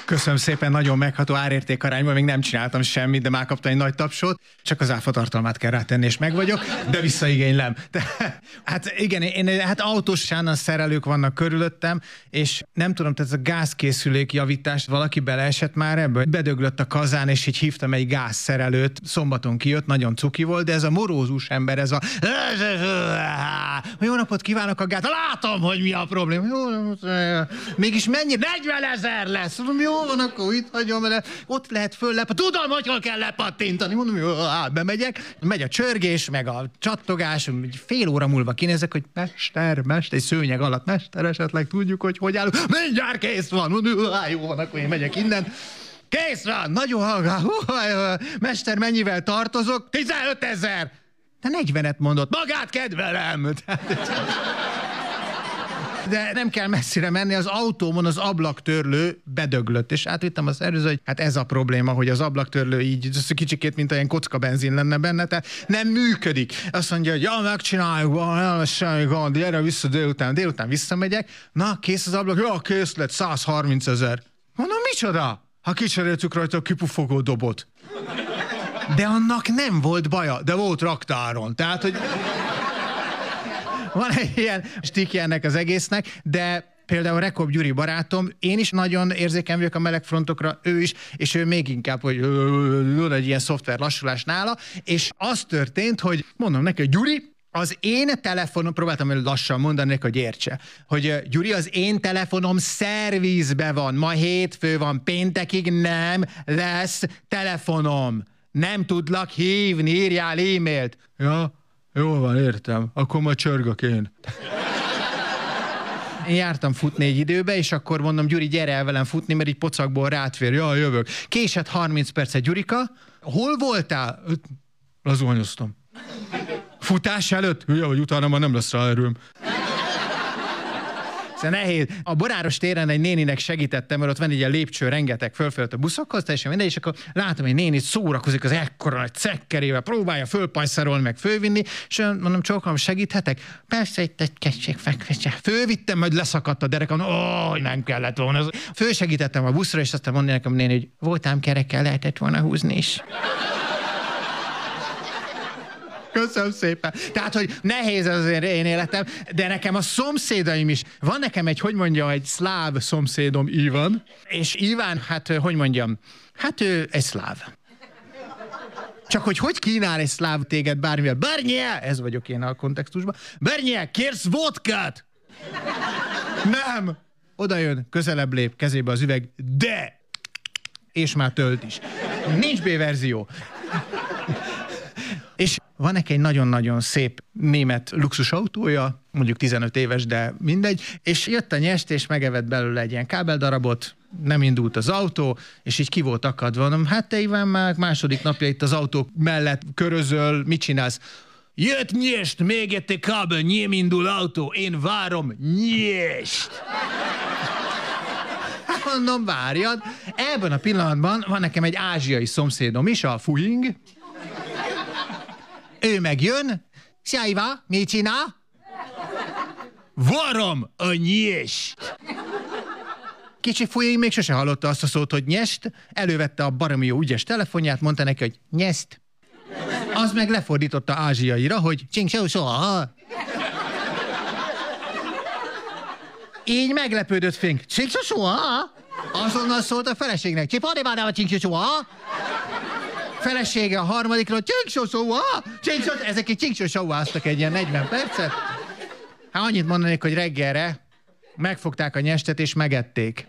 Köszönöm szépen, nagyon megható árérték arányban, még nem csináltam semmit, de már kaptam egy nagy tapsot, csak az áfa tartalmát kell rátenni, és meg vagyok, de visszaigénylem. De, hát igen, én, hát autós sánan szerelők vannak körülöttem, és nem tudom, tehát ez a gázkészülék javítás, valaki beleesett már ebbe, bedöglött a kazán, és így hívtam egy gázszerelőt, szombaton kijött, nagyon cuki volt, de ez a morózus ember, ez a jó napot kívánok a gát, látom, hogy mi a probléma. Jó, mégis mennyi? 40 ezer lesz. Mondom, jó van, akkor itt hagyom, mert ott lehet föllep. Tudom, hogy hol kell lepattintani. Mondom, jó, á, bemegyek, megy a csörgés, meg a csattogás, fél óra múlva kinézek, hogy mester, mester, egy szőnyeg alatt, mester, esetleg tudjuk, hogy hogy állunk. Mindjárt kész van. Mondom, á, jó van, akkor én megyek innen. Kész van, nagyon hallgál. Mester, mennyivel tartozok? 15 ezer. De 40-et mondott, magát kedvelem. De nem kell messzire menni, az autómon az ablaktörlő bedöglött, és átvittem az előző, hogy hát ez a probléma, hogy az ablaktörlő így kicsikét, mint olyan kocka benzin lenne benne, tehát nem működik. Azt mondja, hogy ja, megcsináljuk, nem semmi gond, gyere vissza délután, délután visszamegyek, na, kész az ablak, ja, kész lett, 130 ezer. Mondom, micsoda? Ha kicseréltük rajta a kipufogó dobot. De annak nem volt baja, de volt raktáron. Tehát, hogy van egy ilyen stikje ennek az egésznek, de például Rekob Gyuri barátom, én is nagyon érzékeny vagyok a melegfrontokra, ő is, és ő még inkább, hogy egy ilyen szoftver lassulás nála, és az történt, hogy mondom neki, hogy Gyuri, az én telefonom, próbáltam el lassan mondani hogy értse, hogy Gyuri, az én telefonom szervizbe van, ma hétfő van, péntekig nem lesz telefonom. Nem tudlak hívni, írjál e-mailt. Ja, jó van, értem. Akkor ma csörgök én. Én jártam futni egy időbe, és akkor mondom, Gyuri, gyere el velem futni, mert így pocakból rátfér. Ja, jövök. Késett 30 percet, Gyurika. Hol voltál? Lazuhanyoztam. Futás előtt? Hülye vagy, utána már nem lesz rá erőm. Szóval nehéz. A Boráros téren egy néninek segítettem, mert ott van egy ilyen lépcső, rengeteg fölfölött a buszokhoz, teljesen mindegy, és akkor látom, hogy néni szórakozik az ekkora nagy cekkerével, próbálja fölpajszarolni, meg fölvinni, és mondom, csókolom, segíthetek? Persze, itt egy kecsék fekvese. Fölvittem, majd leszakadt a derekam, ó, nem kellett volna. Fölsegítettem a buszra, és aztán mondja nekem néni, hogy voltám kerekkel, lehetett volna húzni is. Köszönöm szépen. Tehát, hogy nehéz az én életem, de nekem a szomszédaim is. Van nekem egy, hogy mondjam, egy szláv szomszédom, Ivan, és Iván, hát, hogy mondjam, hát ő egy szláv. Csak hogy hogy kínál egy szláv téged bármivel? Bernie! Ez vagyok én a kontextusban. Bernie, kérsz vodkát? Nem! Oda jön, közelebb lép, kezébe az üveg, de! És már tölt is. Nincs B-verzió. És van neki egy nagyon-nagyon szép német luxusautója, mondjuk 15 éves, de mindegy, és jött a nyest, és megevett belőle egy ilyen kábeldarabot, nem indult az autó, és így ki volt akadva. Mondom, hát te Iván már második napja itt az autó mellett körözöl, mit csinálsz? Jött nyest, még egy kábel, nem indul autó, én várom nyest. Mondom, várjad. Ebben a pillanatban van nekem egy ázsiai szomszédom is, a Fuing, ő megjön, Szia Iva, mit csinál? Varom a nyest! Kicsi folyéi még sose hallotta azt a szót, hogy nyest, elővette a baromi jó ügyes telefonját, mondta neki, hogy nyest. Az meg lefordította ázsiaira, hogy csing soha. Így meglepődött Fink. Csing soha? Azonnal szólt a feleségnek. Csipadi a csing soha? Felesége a harmadikról, csinksosóa, csinksosóa, ezek egy csinksosóáztak egy ilyen 40 percet. Hát annyit mondanék, hogy reggelre megfogták a nyestet és megették.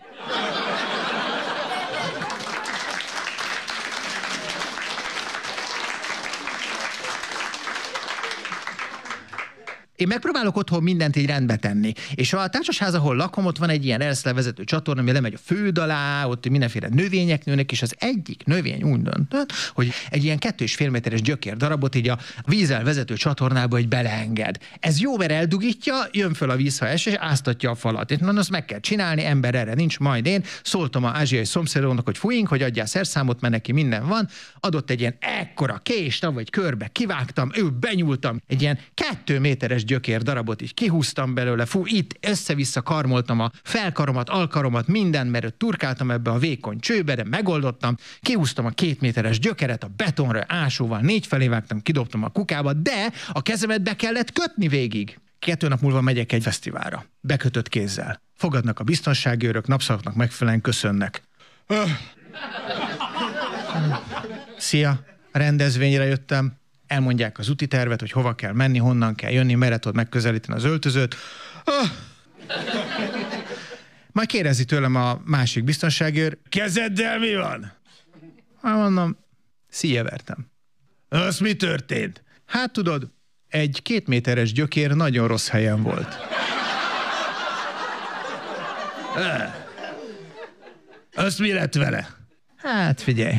Én megpróbálok otthon mindent így rendbe tenni. És a társasház, ahol lakom, ott van egy ilyen erszle vezető csatorna, ami lemegy a föld alá, ott mindenféle növények nőnek, és az egyik növény úgy döntött, hogy egy ilyen kettő és fél méteres gyökér darabot így a vízzel vezető csatornába egy beleenged. Ez jó, mert eldugítja, jön föl a víz, ha es, és áztatja a falat. Itt mondom, azt meg kell csinálni, ember erre nincs, majd én szóltam a ázsiai szomszédónak, hogy fújink, hogy adjál szerszámot, mert neki minden van. Adott egy ilyen ekkora kést, vagy körbe kivágtam, ő benyúltam, egy ilyen kettő méteres gyökér darabot így kihúztam belőle, fú, itt össze-vissza karmoltam a felkaromat, alkaromat, minden, mert turkáltam ebbe a vékony csőbe, de megoldottam, kihúztam a két méteres gyökeret a betonra, ásóval négy felé vágtam, kidobtam a kukába, de a kezemet be kellett kötni végig. Kettő nap múlva megyek egy fesztiválra. Bekötött kézzel. Fogadnak a biztonsági őrök, napszaknak megfelelően köszönnek. Öh. Szia, rendezvényre jöttem. Elmondják az úti tervet, hogy hova kell menni, honnan kell jönni, merre tudod megközelíteni az öltözőt. Öh. Majd kérdezi tőlem a másik biztonsági őr, kezeddel mi van? Hát mondom, szíje vertem. Az mi történt? Hát tudod, egy két méteres gyökér nagyon rossz helyen volt. Azt mi lett vele? Hát figyelj,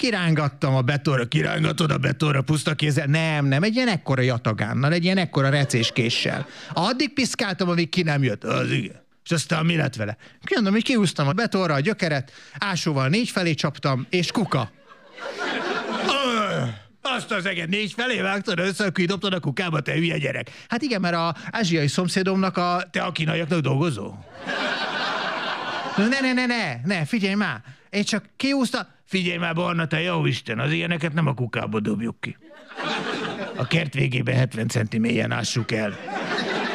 kirángattam a betonra, kirángatod a betonra puszta kézzel. Nem, nem, egy ilyen ekkora jatagánnal, egy ilyen ekkora recéskéssel. Addig piszkáltam, amíg ki nem jött. Az igen. És aztán mi lett vele? Mondom, hogy kihúztam a betonra a gyökeret, ásóval négy felé csaptam, és kuka. Azt az eget négy felé vágtad össze, akkor dobtad a kukába, te hülye gyerek. Hát igen, mert a ázsiai szomszédomnak a te a kínaiaknak dolgozó. Ne, ne, ne, ne, ne, figyelj már. Én csak kiúzta. Figyelj már, Barna, te jó Isten, az ilyeneket nem a kukába dobjuk ki. A kert végében 70 centi mélyen ássuk el.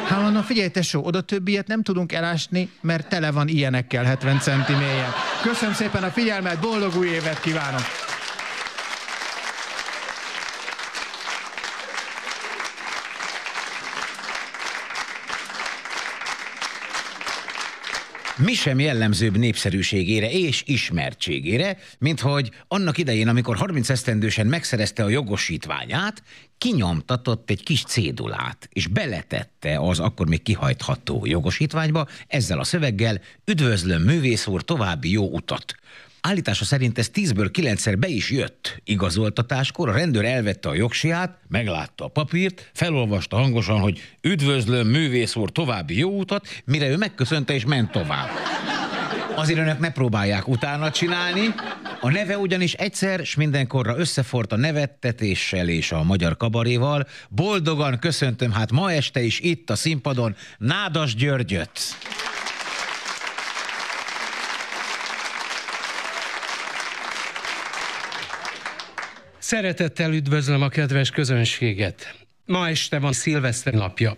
Hát mondom, figyelj tesó, oda több ilyet nem tudunk elásni, mert tele van ilyenekkel 70 centi mélyen. Köszönöm szépen a figyelmet, boldog új évet kívánok! Mi sem jellemzőbb népszerűségére és ismertségére, mint hogy annak idején, amikor 30 esztendősen megszerezte a jogosítványát, kinyomtatott egy kis cédulát, és beletette az akkor még kihajtható jogosítványba ezzel a szöveggel Üdvözlöm, művész úr, további jó utat. Állítása szerint ez tízből kilencszer be is jött. Igazoltatáskor a rendőr elvette a jogsiát, meglátta a papírt, felolvasta hangosan, hogy üdvözlöm, művész úr, további jó utat, mire ő megköszönte és ment tovább. Azért önök ne próbálják utána csinálni. A neve ugyanis egyszer s mindenkorra összefort a nevettetéssel és a magyar kabaréval. Boldogan köszöntöm hát ma este is itt a színpadon Nádas Györgyöt. Szeretettel üdvözlöm a kedves közönséget. Ma este van szilveszter napja.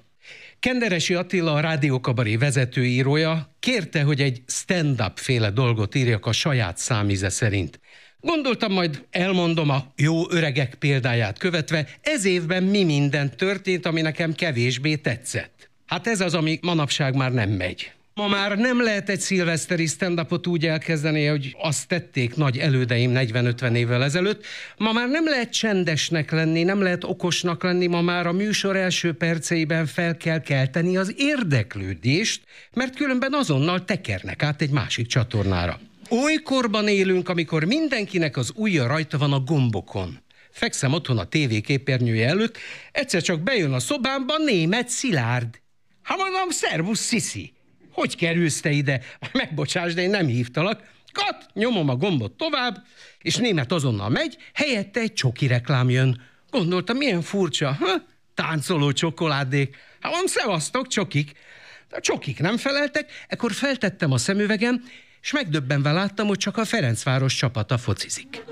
Kenderesi Attila, a Rádiókabaré vezetőírója kérte, hogy egy stand-up féle dolgot írjak a saját számíze szerint. Gondoltam, majd elmondom a jó öregek példáját követve, ez évben mi minden történt, ami nekem kevésbé tetszett. Hát ez az, ami manapság már nem megy. Ma már nem lehet egy szilveszteri stand úgy elkezdeni, hogy azt tették nagy elődeim 40-50 évvel ezelőtt. Ma már nem lehet csendesnek lenni, nem lehet okosnak lenni, ma már a műsor első perceiben fel kell kelteni az érdeklődést, mert különben azonnal tekernek át egy másik csatornára. Olykorban élünk, amikor mindenkinek az ujja rajta van a gombokon. Fekszem otthon a tévé képernyője előtt, egyszer csak bejön a szobámba német Szilárd. Ha mondom, szervusz, Sziszi! Hogy kerülsz te ide? Megbocsáss, de én nem hívtalak. Kat, nyomom a gombot tovább, és német azonnal megy, helyette egy csoki reklám jön. Gondoltam, milyen furcsa. Ha? Táncoló csokoládék. Hát mondom, szevasztok, csokik. A csokik nem feleltek, ekkor feltettem a szemüvegem, és megdöbbenve láttam, hogy csak a Ferencváros csapata focizik.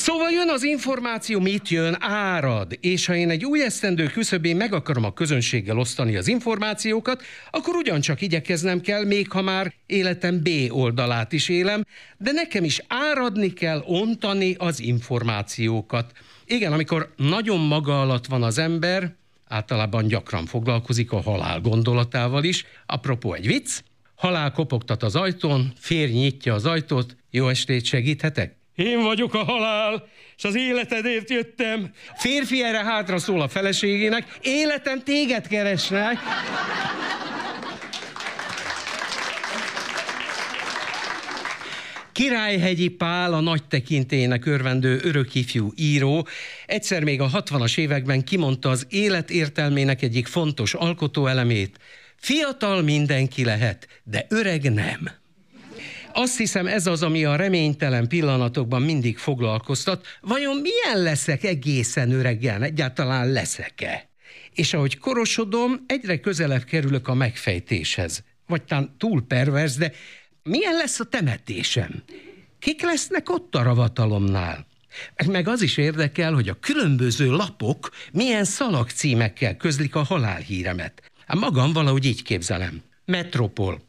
Szóval jön az információ, mit jön, árad, és ha én egy új esztendő küszöbén meg akarom a közönséggel osztani az információkat, akkor ugyancsak igyekeznem kell, még ha már életem B oldalát is élem, de nekem is áradni kell, ontani az információkat. Igen, amikor nagyon maga alatt van az ember, általában gyakran foglalkozik a halál gondolatával is. Apropó egy vicc, halál kopogtat az ajtón, férj nyitja az ajtót, jó estét, segíthetek? Én vagyok a halál, és az életedért jöttem. Férfi erre hátra szól a feleségének, életem téged keresnek. Királyhegyi Pál, a nagy tekintélynek örvendő örökifjú író, egyszer még a 60-as években kimondta az élet értelmének egyik fontos alkotóelemét. Fiatal mindenki lehet, de öreg nem. Azt hiszem ez az, ami a reménytelen pillanatokban mindig foglalkoztat. Vajon milyen leszek egészen öreggel? Egyáltalán leszek-e? És ahogy korosodom, egyre közelebb kerülök a megfejtéshez. Vagy talán túl pervers, de milyen lesz a temetésem? Kik lesznek ott a ravatalomnál? Meg az is érdekel, hogy a különböző lapok milyen szalagcímekkel közlik a halálhíremet. Hát magam valahogy így képzelem. Metropol.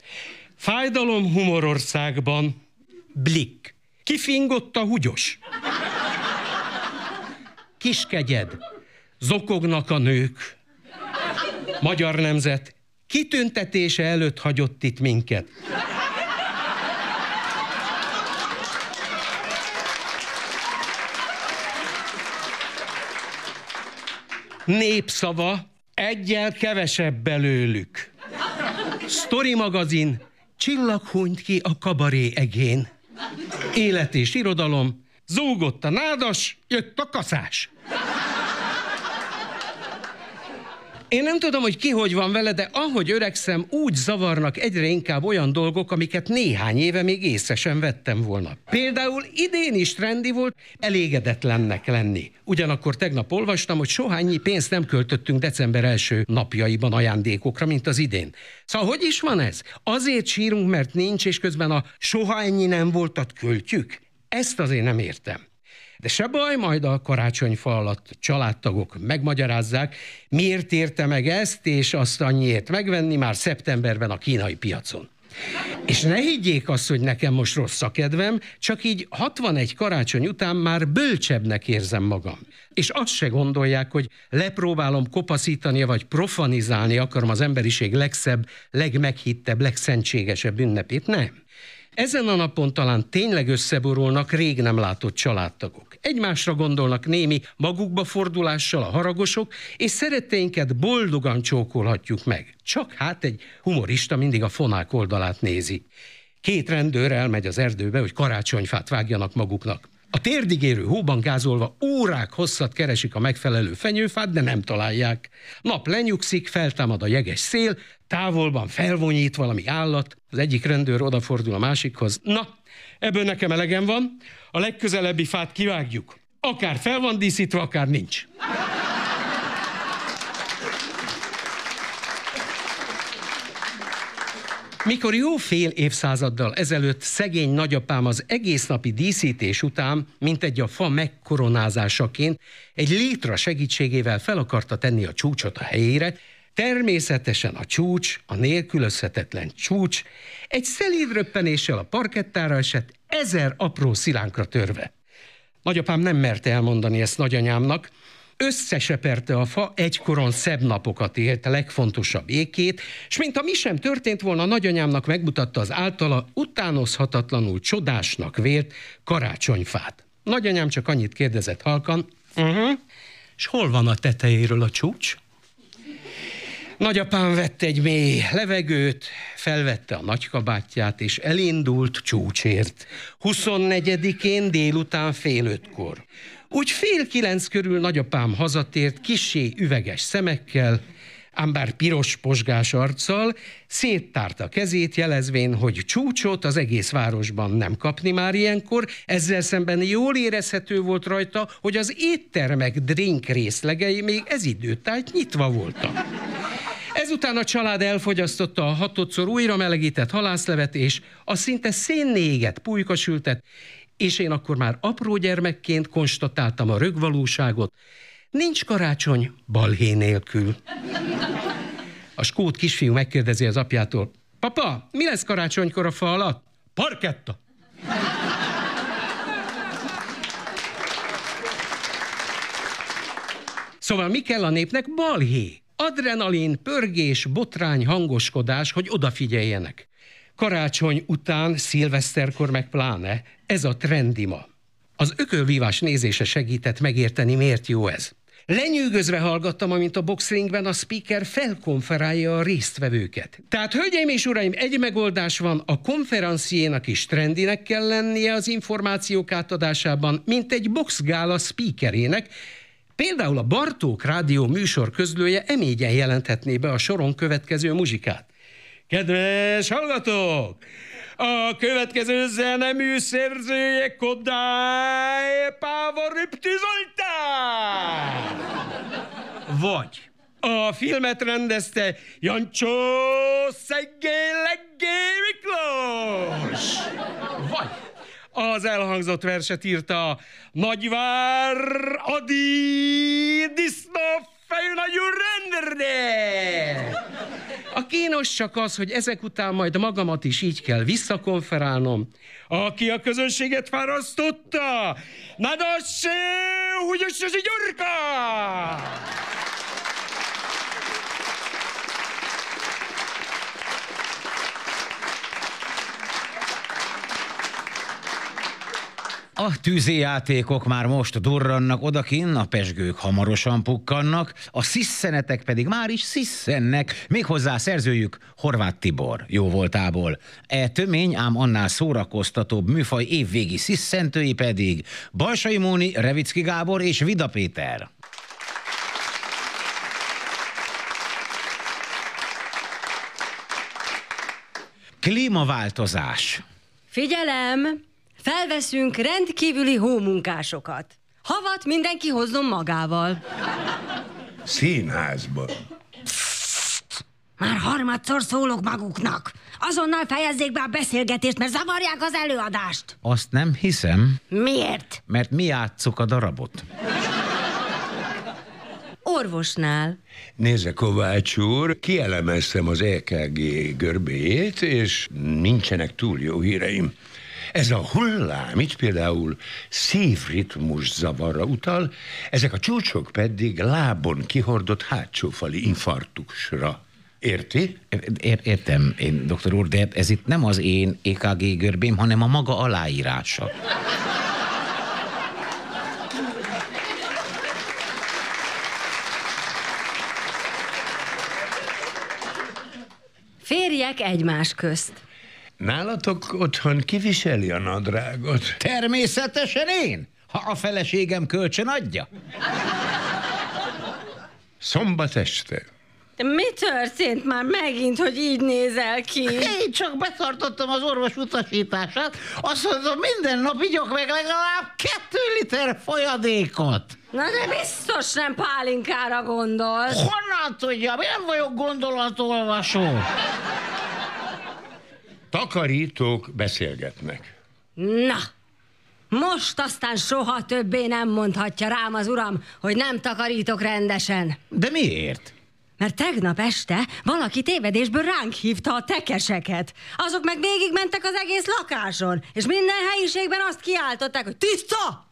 Fájdalom humorországban. Blik. Kifingott a húgyos. Kiskegyed. Zokognak a nők. Magyar nemzet. Kitüntetése előtt hagyott itt minket. Népszava, egyel kevesebb belőlük. Story magazin, csillag hunyt ki a kabaré egén. Élet és irodalom, zúgott a nádas, jött a kaszás. Én nem tudom, hogy ki hogy van vele, de ahogy öregszem, úgy zavarnak egyre inkább olyan dolgok, amiket néhány éve még észre sem vettem volna. Például idén is trendi volt elégedetlennek lenni. Ugyanakkor tegnap olvastam, hogy sohányi pénzt nem költöttünk december első napjaiban ajándékokra, mint az idén. Szóval hogy is van ez? Azért sírunk, mert nincs, és közben a soha ennyi nem voltat költjük? Ezt azért nem értem. De se baj, majd a karácsonyfa alatt családtagok megmagyarázzák, miért érte meg ezt, és azt annyiért megvenni már szeptemberben a kínai piacon. És ne higgyék azt, hogy nekem most rossz a kedvem, csak így 61 karácsony után már bölcsebbnek érzem magam. És azt se gondolják, hogy lepróbálom kopaszítani, vagy profanizálni akarom az emberiség legszebb, legmeghittebb, legszentségesebb ünnepét. Nem. Ezen a napon talán tényleg összeborulnak rég nem látott családtagok. Egymásra gondolnak némi magukba fordulással a haragosok, és szeretteinket boldogan csókolhatjuk meg. Csak hát egy humorista mindig a fonák oldalát nézi. Két rendőr elmegy az erdőbe, hogy karácsonyfát vágjanak maguknak. A térdigérő hóban gázolva órák hosszat keresik a megfelelő fenyőfát, de nem találják. Nap lenyugszik, feltámad a jeges szél, távolban felvonyít valami állat, az egyik rendőr odafordul a másikhoz. Na, ebből nekem elegem van, a legközelebbi fát kivágjuk. Akár fel van díszítve, akár nincs. Mikor jó fél évszázaddal ezelőtt szegény nagyapám az egész napi díszítés után, mint egy a fa megkoronázásaként, egy létra segítségével fel akarta tenni a csúcsot a helyére, természetesen a csúcs, a nélkülözhetetlen csúcs, egy szelíd röppenéssel a parkettára esett, ezer apró szilánkra törve. Nagyapám nem merte elmondani ezt nagyanyámnak, összeseperte a fa, egykoron szebb napokat élt, a legfontosabb ékét, és mint a mi sem történt volna, nagyanyámnak megmutatta az általa utánozhatatlanul csodásnak vélt karácsonyfát. Nagyanyám csak annyit kérdezett halkan, uh-huh, és hol van a tetejéről a csúcs? Nagyapám vett egy mély levegőt, felvette a nagykabátját, és elindult csúcsért. 24-én délután fél ötkor. Úgy fél kilenc körül nagyapám hazatért, kisé üveges szemekkel, ám bár piros posgás arccal, széttárta kezét, jelezvén, hogy csúcsot az egész városban nem kapni már ilyenkor, ezzel szemben jól érezhető volt rajta, hogy az éttermek drink részlegei még ez időtájt nyitva voltak. Ezután a család elfogyasztotta a hatodszor újra melegített halászlevet, és a szinte szénnéget pulykasültet, és én akkor már apró gyermekként konstatáltam a rögvalóságot, nincs karácsony balhé nélkül. A skót kisfiú megkérdezi az apjától, papa, mi lesz karácsonykor a fa alatt? Parketta. Szóval mi kell a népnek? Balhé. Adrenalin, pörgés, botrány, hangoskodás, hogy odafigyeljenek. Karácsony után, szilveszterkor meg pláne, ez a trendi ma. Az ökölvívás nézése segített megérteni, miért jó ez. Lenyűgözve hallgattam, amint a boxringben a speaker felkonferálja a résztvevőket. Tehát, hölgyeim és uraim, egy megoldás van, a konferenciénak is trendinek kell lennie az információk átadásában, mint egy boxgála speakerének, Például a Bartók Rádió műsor közlője emégyen jelenthetné be a soron következő muzsikát. Kedves hallgatók! A következő zenemű szerzője Kodály Zoltán! Vagy a filmet rendezte Jancsó Szeggé Leggé Miklós! Vagy az elhangzott verset írta Nagyvár Adi Disznó fejnagyú renderde! A kínos csak az, hogy ezek után majd magamat is így kell visszakonferálnom. Aki a közönséget fárasztotta, Nadasse Húgyos Gyurka! A tűzijátékok már most durrannak odakin, a pesgők hamarosan pukkannak, a sziszenetek pedig már is sziszennek, méghozzá szerzőjük Horváth Tibor, jó voltából. E tömény, ám annál szórakoztatóbb műfaj évvégi sziszentői pedig Balsai Móni, Revicki Gábor és Vida Péter. Klímaváltozás. Figyelem! Felveszünk rendkívüli hómunkásokat. Havat mindenki hozzon magával. Színházban. Már harmadszor szólok maguknak. Azonnal fejezzék be a beszélgetést, mert zavarják az előadást. Azt nem hiszem, Miért? mert mi játsszuk a darabot. Orvosnál. Nézze, Kovács úr, kielemeztem az EKG görbéjét, és nincsenek túl jó híreim. Ez a hullám, itt például szívritmus zavarra utal, ezek a csúcsok pedig lábon kihordott hátsófali infarktusra. Érti? Ér- értem, én, doktor úr, de ez itt nem az én EKG görbém, hanem a maga aláírása. Férjek egymás közt. Nálatok otthon kiviseli a nadrágot? Természetesen én, ha a feleségem kölcsön adja. Szombat este. Mi történt már megint, hogy így nézel ki? Én csak betartottam az orvos utasítását. Azt mondom, minden nap igyok meg legalább kettő liter folyadékot. Na de biztos nem pálinkára gondolsz. Honnan tudja? Én nem vagyok gondolatolvasó. Takarítók beszélgetnek. Na, most aztán soha többé nem mondhatja rám az uram, hogy nem takarítok rendesen. De miért? Mert tegnap este valaki tévedésből ránk hívta a tekeseket. Azok meg végigmentek az egész lakáson, és minden helyiségben azt kiáltották, hogy tiszta!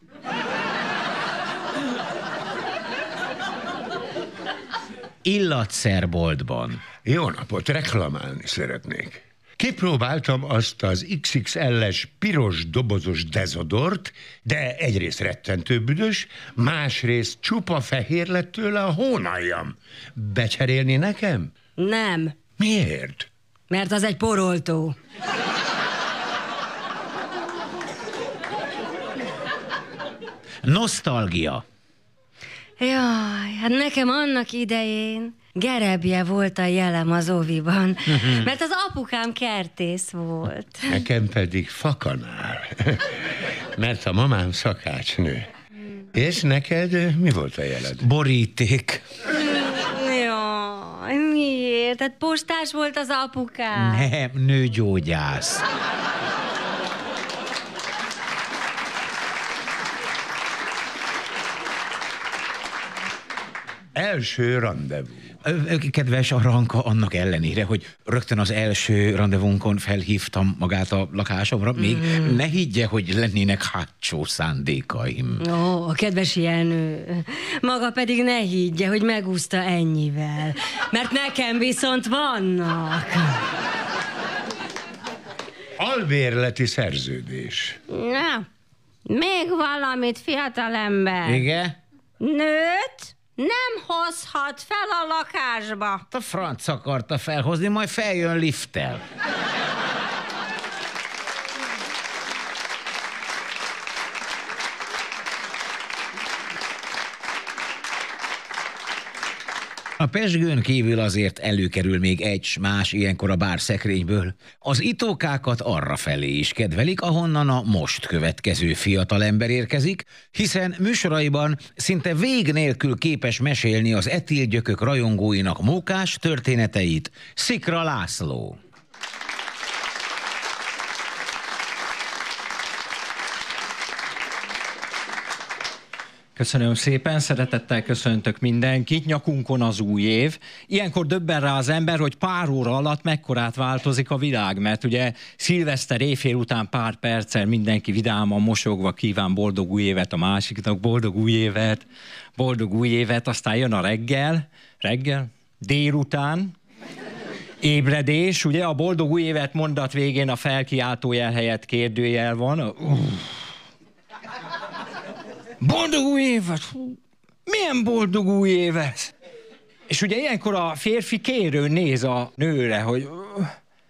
Illatszerboltban. Jó napot, reklamálni szeretnék. Kipróbáltam azt az XXL-es piros dobozos dezodort, de egyrészt rettentő büdös, másrészt csupa fehér lett tőle a hónaljam. Becserélni nekem? Nem, Miért? mert az egy poroltó. Nosztalgia. Jaj, hát nekem annak idején gerebje volt a jelem az oviban, mert az apukám kertész volt. Nekem pedig fakanál. Mert a mamám szakácsnő. És neked mi volt a jeled? Boríték. Jaj, miért? Tehát postás volt az apukám. Nem, nőgyógyász. Első rendezvú. Kedves Aranka, annak ellenére, hogy rögtön az első rendezvúnkon felhívtam magát a lakásomra, még Mm. ne higgye, hogy lennének hátsó szándékaim. Ó, a kedves Jenő. Maga pedig ne higgye, hogy megúszta ennyivel. Mert nekem viszont vannak. Albérleti szerződés. Na, még valamit, fiatalember. Igen? Nőt nem hozhat fel a lakásba. A franc akarta felhozni, majd feljön lifttel. A pesgőn kívül azért előkerül még egy más ilyenkor a bár szekrényből. Az itókákat arra felé is kedvelik, ahonnan a most következő fiatalember érkezik, hiszen műsoraiban szinte vég nélkül képes mesélni az etilgyökök rajongóinak mókás történeteit Szikra László. Köszönöm szépen, szeretettel köszöntök mindenkit. Nyakunkon az új év. Ilyenkor döbben rá az ember, hogy pár óra alatt mekkorát változik a világ, mert ugye szilveszter éjfél után pár perccel mindenki vidáman mosogva kíván boldog új évet a másiknak, boldog új évet, boldog új évet, aztán jön a reggel, reggel, délután, ébredés, ugye a boldog új évet mondat végén a felkiáltójel helyett kérdőjel van. Uff. Boldog új évet! Hú, milyen boldog új évet! És ugye ilyenkor a férfi kérő néz a nőre, hogy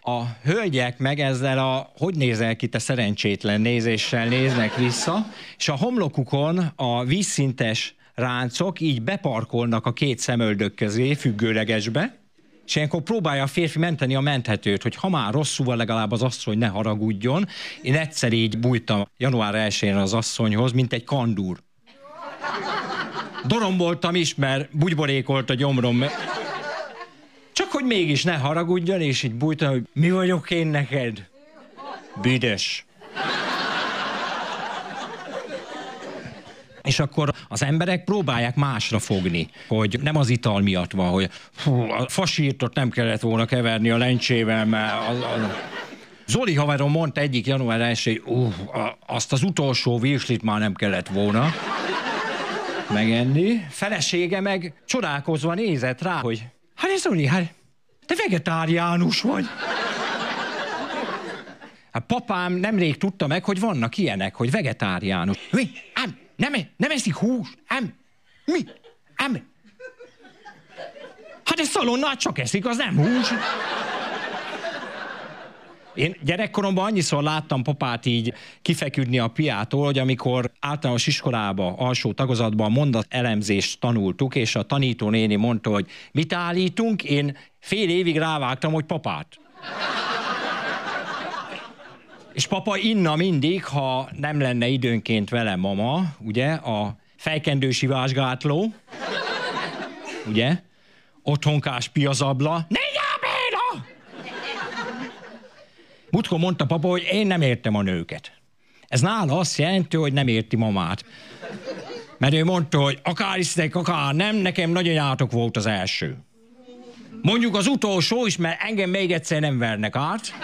a hölgyek meg ezzel a hogy nézel ki te szerencsétlen nézéssel néznek vissza, és a homlokukon a vízszintes ráncok így beparkolnak a két szemöldök közé függőlegesbe, és ilyenkor próbálja a férfi menteni a menthetőt, hogy ha már rosszul van, legalább az asszony ne haragudjon. Én egyszer így bújtam január 1 az asszonyhoz, mint egy kandúr. Doromboltam is, mert bugyborékolt a gyomrom. Csak hogy mégis ne haragudjon, és így bújtam, hogy mi vagyok én neked? Büdös. És akkor az emberek próbálják másra fogni, hogy nem az ital miatt van, hogy fú, a fasírtot nem kellett volna keverni a lencsével, mert az, az... Zoli haverom mondta egyik január 1 hogy uh, azt az utolsó virslit már nem kellett volna megenni. Felesége meg csodálkozva nézett rá, hogy hát ez Zoli, hát te vegetáriánus vagy. Hát papám nemrég tudta meg, hogy vannak ilyenek, hogy vegetáriánus. Mi? Nem, nem eszik hús? Ám, mi? Ám. Hát ez szalonnát csak eszik, az nem hús. Én gyerekkoromban annyiszor láttam papát így kifeküdni a piától, hogy amikor általános iskolába, alsó tagozatban mondat elemzést tanultuk, és a tanító néni mondta, hogy mit állítunk, én fél évig rávágtam, hogy papát. És papa inna mindig, ha nem lenne időnként vele mama, ugye, a fejkendősi vásgátló, ugye, otthonkás piazabla, ne Béla! Mutkor mondta papa, hogy én nem értem a nőket. Ez nála azt jelenti, hogy nem érti mamát. Mert ő mondta, hogy akár isztek, akár nem, nekem nagyanyátok volt az első. Mondjuk az utolsó is, mert engem még egyszer nem vernek át.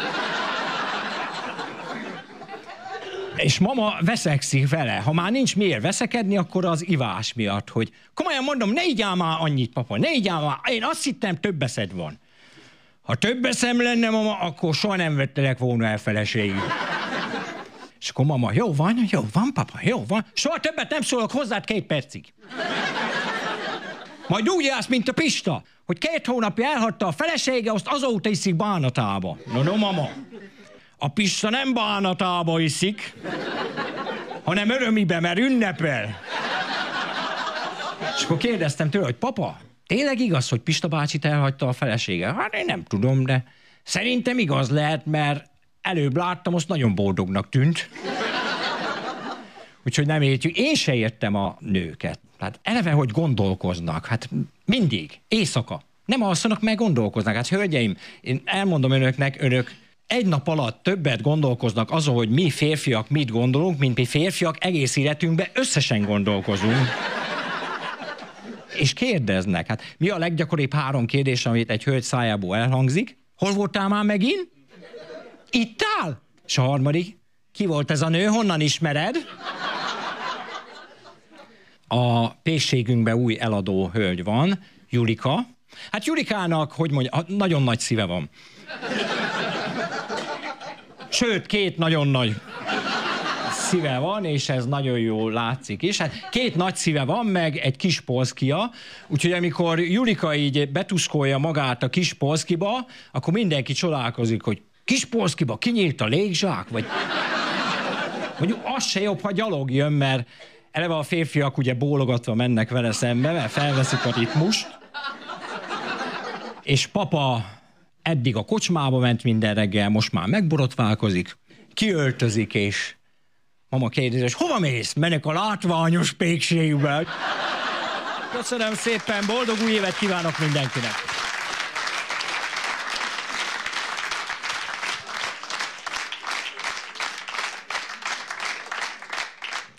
És mama veszekszik vele. Ha már nincs miért veszekedni, akkor az ivás miatt, hogy komolyan mondom, ne igyál már annyit, papa, ne igyál már. Én azt hittem, több eszed van. Ha több eszem lenne, mama, akkor soha nem vettelek volna el feleségül. És akkor mama, jó van, jó van, papa, jó van. Soha többet nem szólok hozzád két percig. Majd úgy jársz, mint a Pista, hogy két hónapja elhagyta a felesége, azt azóta iszik bánatába. No, no, mama. A Pista nem bánatába iszik, hanem örömibe, mert ünnepel. És akkor kérdeztem tőle, hogy papa, tényleg igaz, hogy Pista bácsit elhagyta a felesége? Hát én nem tudom, de szerintem igaz lehet, mert előbb láttam, azt nagyon boldognak tűnt. Úgyhogy nem értjük. Én se értem a nőket. Hát eleve, hogy gondolkoznak. Hát mindig. Éjszaka. Nem alszanak, meg gondolkoznak. Hát hölgyeim, én elmondom önöknek, önök egy nap alatt többet gondolkoznak azon, hogy mi férfiak mit gondolunk, mint mi férfiak egész életünkben összesen gondolkozunk. És kérdeznek, hát mi a leggyakoribb három kérdés, amit egy hölgy szájából elhangzik? Hol voltál már megint? Itt áll? És a harmadik, ki volt ez a nő, honnan ismered? A pészségünkben új eladó hölgy van, Julika. Hát Julikának, hogy mondja, nagyon nagy szíve van. Sőt, két nagyon nagy szíve van, és ez nagyon jól látszik is. Hát két nagy szíve van, meg egy kis polszkia, úgyhogy amikor Julika így betuskolja magát a kis polszkiba, akkor mindenki csodálkozik, hogy kis polszkiba kinyílt a légzsák, vagy... Mondjuk az se jobb, ha gyalog jön, mert eleve a férfiak ugye bólogatva mennek vele szembe, mert felveszik a ritmust. És papa eddig a kocsmába ment minden reggel, most már megborotválkozik, kiöltözik, és mama kérdezi, hogy hova mész? Menek a látványos pékségbe. Köszönöm szépen, boldog új évet kívánok mindenkinek!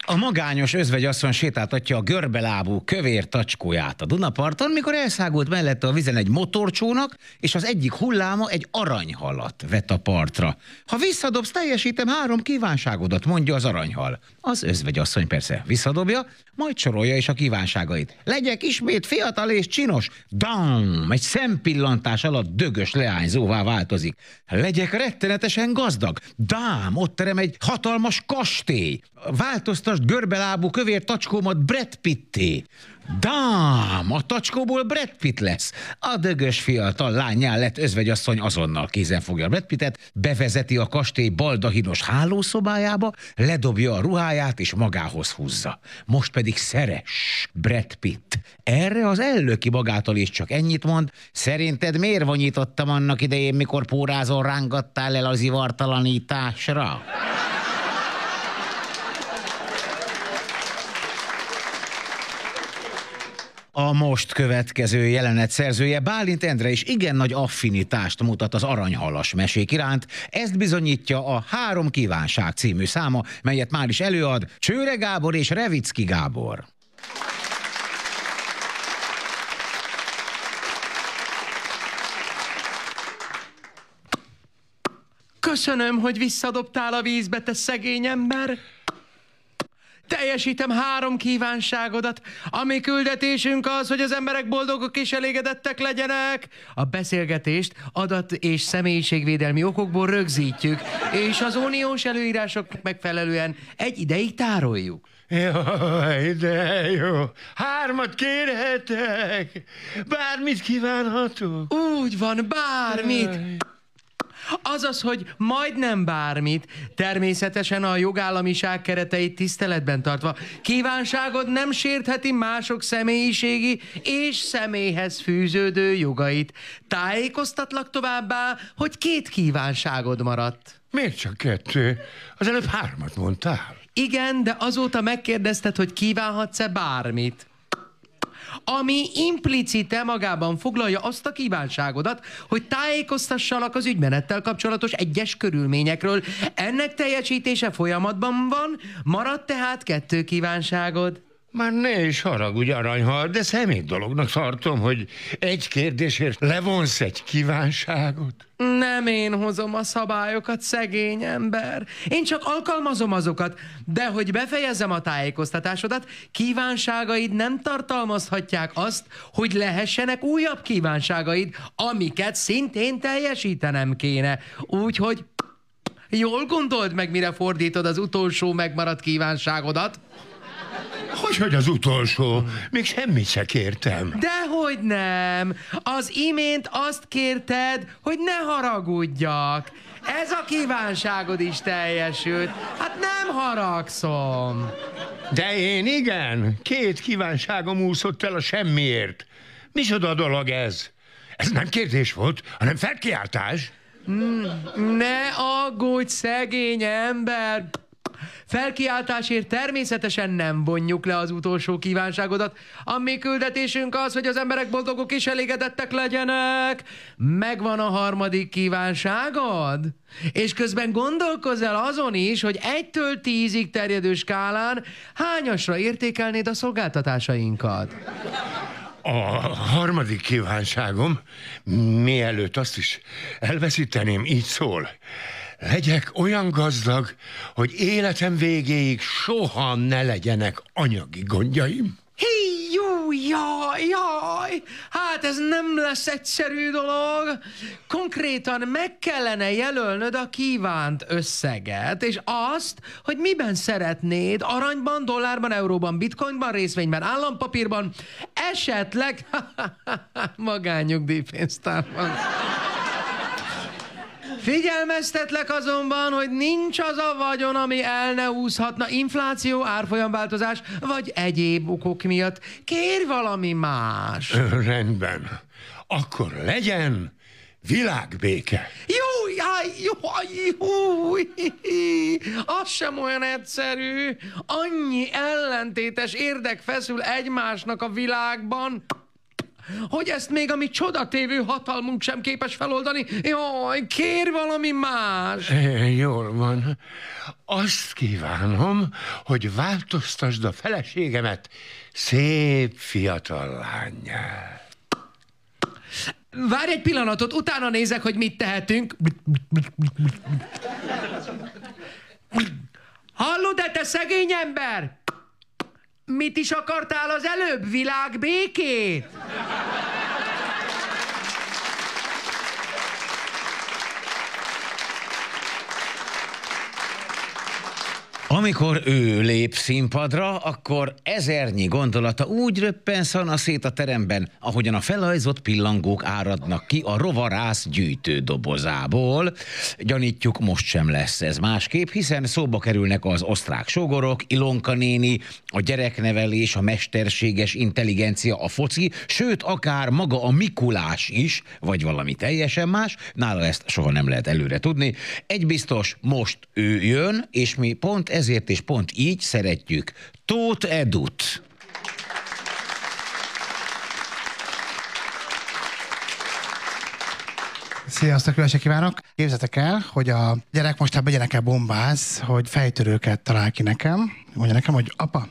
A magányos özvegyasszony sétáltatja a görbelábú kövér tacskóját a Dunaparton, mikor elszágult mellette a vizen egy motorcsónak, és az egyik hulláma egy aranyhalat vet a partra. Ha visszadobsz, teljesítem három kívánságodat, mondja az aranyhal. Az özvegyasszony persze visszadobja, majd sorolja is a kívánságait. Legyek ismét fiatal és csinos. Dam! Egy szempillantás alatt dögös leányzóvá változik. Legyek rettenetesen gazdag. Dám! Ott terem egy hatalmas kastély. Változtasd görbelábú kövér tacskómat Brad Pitté. Dám! A tacskóból Brad Pitt lesz. A dögös fiatal lányá lett özvegyasszony azonnal kézen fogja Brad Pittet, bevezeti a kastély baldahinos hálószobájába, ledobja a ruháját és magához húzza. Most pedig szeres Brad Pitt. Erre az ellöki magától is csak ennyit mond. Szerinted miért vonyítottam annak idején, mikor pórázon rángattál el az ivartalanításra? A most következő jelenet szerzője Bálint Endre is igen nagy affinitást mutat az aranyhalas mesék iránt. Ezt bizonyítja a Három kívánság című száma, melyet már is előad Csőre Gábor és Revicki Gábor. Köszönöm, hogy visszadobtál a vízbe, te szegény ember. Teljesítem három kívánságodat. A mi küldetésünk az, hogy az emberek boldogok és elégedettek legyenek. A beszélgetést adat- és személyiségvédelmi okokból rögzítjük, és az uniós előírások megfelelően egy ideig tároljuk. Jaj, de jó. Hármat kérhetek. Bármit kívánhatok. Úgy van, bármit. Azaz, hogy majdnem bármit, természetesen a jogállamiság kereteit tiszteletben tartva. Kívánságod nem sértheti mások személyiségi és személyhez fűződő jogait. Tájékoztatlak továbbá, hogy két kívánságod maradt. Miért csak kettő? Az előbb hármat mondtál. Igen, de azóta megkérdezted, hogy kívánhatsz-e bármit ami implicite magában foglalja azt a kívánságodat, hogy tájékoztassalak az ügymenettel kapcsolatos egyes körülményekről. Ennek teljesítése folyamatban van, maradt tehát kettő kívánságod. Már ne is haragudj, aranyhal, de szemét dolognak tartom, hogy egy kérdésért levonsz egy kívánságot. Nem én hozom a szabályokat, szegény ember. Én csak alkalmazom azokat, de hogy befejezzem a tájékoztatásodat, kívánságaid nem tartalmazhatják azt, hogy lehessenek újabb kívánságaid, amiket szintén teljesítenem kéne. Úgyhogy jól gondold meg, mire fordítod az utolsó megmaradt kívánságodat. Hogy, hogy az utolsó? Még semmit se kértem. Dehogy nem. Az imént azt kérted, hogy ne haragudjak. Ez a kívánságod is teljesült. Hát nem haragszom. De én igen. Két kívánságom úszott el a semmiért. Micsoda dolog ez? Ez nem kérdés volt, hanem felkiáltás. Mm, ne aggódj, szegény ember! Felkiáltásért természetesen nem vonjuk le az utolsó kívánságodat. A mi küldetésünk az, hogy az emberek boldogok és elégedettek legyenek. Megvan a harmadik kívánságod? És közben gondolkozz el azon is, hogy egytől tízig terjedő skálán hányasra értékelnéd a szolgáltatásainkat? A harmadik kívánságom, mielőtt azt is elveszíteném, így szól. Legyek olyan gazdag, hogy életem végéig soha ne legyenek anyagi gondjaim. Hí, jó, jaj, jaj! Hát ez nem lesz egyszerű dolog. Konkrétan meg kellene jelölnöd a kívánt összeget, és azt, hogy miben szeretnéd, aranyban, dollárban, euróban, bitcoinban, részvényben, állampapírban, esetleg magányugdíjpénztárban. Figyelmeztetlek azonban, hogy nincs az a vagyon, ami el ne úszhatna infláció, árfolyamváltozás, vagy egyéb okok miatt. Kérj valami más. Ö, rendben. akkor legyen világbéke. Jó, jaj, jó, jó, az sem olyan egyszerű. Annyi ellentétes érdek feszül egymásnak a világban, hogy ezt még a mi csodatévő hatalmunk sem képes feloldani. Jaj, kér valami más. E, Jól van. Azt kívánom, hogy változtasd a feleségemet szép fiatal lányjá. Várj egy pillanatot, utána nézek, hogy mit tehetünk. Hallod-e, te szegény ember? Mit is akartál az előbb? Világbékét? Amikor ő lép színpadra, akkor ezernyi gondolata úgy röppen szana szét a teremben, ahogyan a felajzott pillangók áradnak ki a rovarász gyűjtő dobozából. Gyanítjuk, most sem lesz ez másképp, hiszen szóba kerülnek az osztrák sogorok, Ilonka néni, a gyereknevelés, a mesterséges intelligencia, a foci, sőt, akár maga a Mikulás is, vagy valami teljesen más, nála ezt soha nem lehet előre tudni. Egy biztos, most ő jön, és mi pont ezért és pont így szeretjük Tóth Edut. Sziasztok, jó estét kívánok! Képzeljétek el, hogy a gyerek most ebben gyerekkel bombáz, hogy fejtörőket talál ki nekem. Mondja nekem, hogy apa,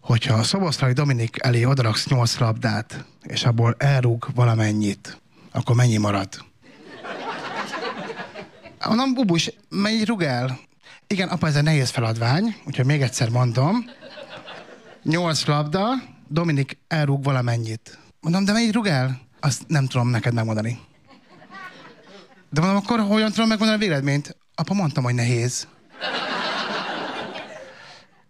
hogyha a Szoboszlai Dominik elé odaraksz nyolc labdát, és abból elrúg valamennyit, akkor mennyi marad? Mondom, bubus, mennyi rúg el? Igen, apa, ez egy nehéz feladvány, úgyhogy még egyszer mondom. Nyolc labda, Dominik elrúg valamennyit. Mondom, de mennyit rúg el? Azt nem tudom neked megmondani. De mondom, akkor hogyan tudom megmondani a véledményt? Apa, mondtam, hogy nehéz.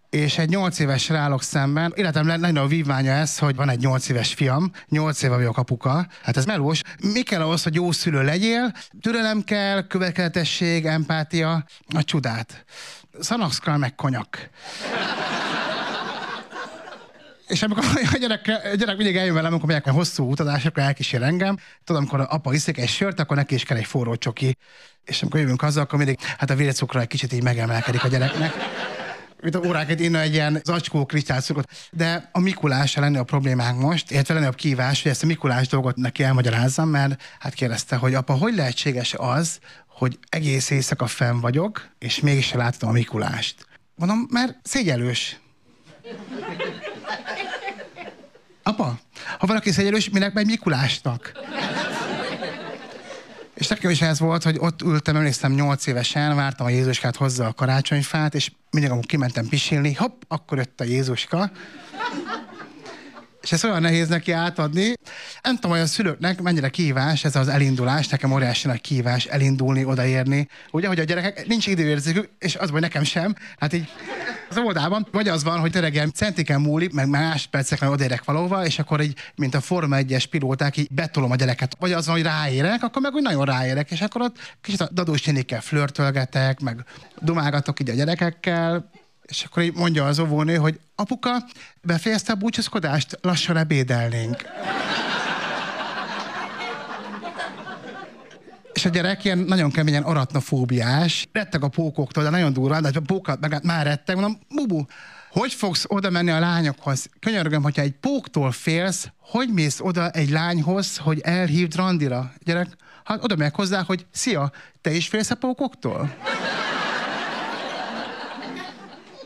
És egy nyolc éves állok szemben. Életem legnagyobb vívmánya ez, hogy van egy nyolc éves fiam, nyolc éve vagyok apuka. Hát ez melós. Mi kell ahhoz, hogy jó szülő legyél? Türelem kell, következetesség, empátia, a csodát. Szanaxkal meg konyak. És amikor a gyerek, a gyerek mindig eljön velem, amikor megyek a hosszú utazásokra, elkísér engem. Tudom, amikor apa iszik egy sört, akkor neki is kell egy forró csoki. És amikor jövünk haza, akkor mindig, hát a vércukra egy kicsit így megemelkedik a gyereknek. Mint a óránként inna egy ilyen zacskó kristálycukot. De a Mikulás lenne a problémánk most, illetve lenne a kívás, hogy ezt a Mikulás dolgot neki elmagyarázzam, mert hát kérdezte, hogy apa, hogy lehetséges az, hogy egész éjszaka fenn vagyok, és mégis láttam a Mikulást. Mondom, mert szégyelős. Apa, ha valaki szégyelős, minek megy Mikulásnak? És nekem is ez volt, hogy ott ültem, emlékszem, nyolc évesen, vártam a Jézuskát hozzá a karácsonyfát, és mindig, amikor kimentem pisilni, hopp, akkor jött a Jézuska. És ez olyan nehéz neki átadni. Nem tudom, hogy a szülőknek mennyire kívás ez az elindulás, nekem óriási nagy kívás elindulni, odaérni. Ugye, hogy a gyerekek nincs időérzékük, és az, hogy nekem sem. Hát így az óvodában, vagy az van, hogy ilyen centiken múlik, meg máspercekben odaérek valóva, és akkor így, mint a Forma 1-es pilóták, így betolom a gyereket. Vagy az van, hogy ráérek, akkor meg úgy nagyon ráérek, és akkor ott kicsit a dadós nénikkel flörtölgetek, meg dumálgatok így a gyerekekkel, és akkor így mondja az óvónő, hogy apuka, befejezte a búcsúzkodást, lassan ebédelnénk. És a gyerek ilyen nagyon keményen aratnofóbiás, retteg a pókoktól, de nagyon durván, de a pókat meg már retteg, mondom, bubu, hogy fogsz oda menni a lányokhoz? Könyörgöm, hogyha egy póktól félsz, hogy mész oda egy lányhoz, hogy elhívd randira? Gyerek, hát oda megyek hozzá, hogy szia, te is félsz a pókoktól?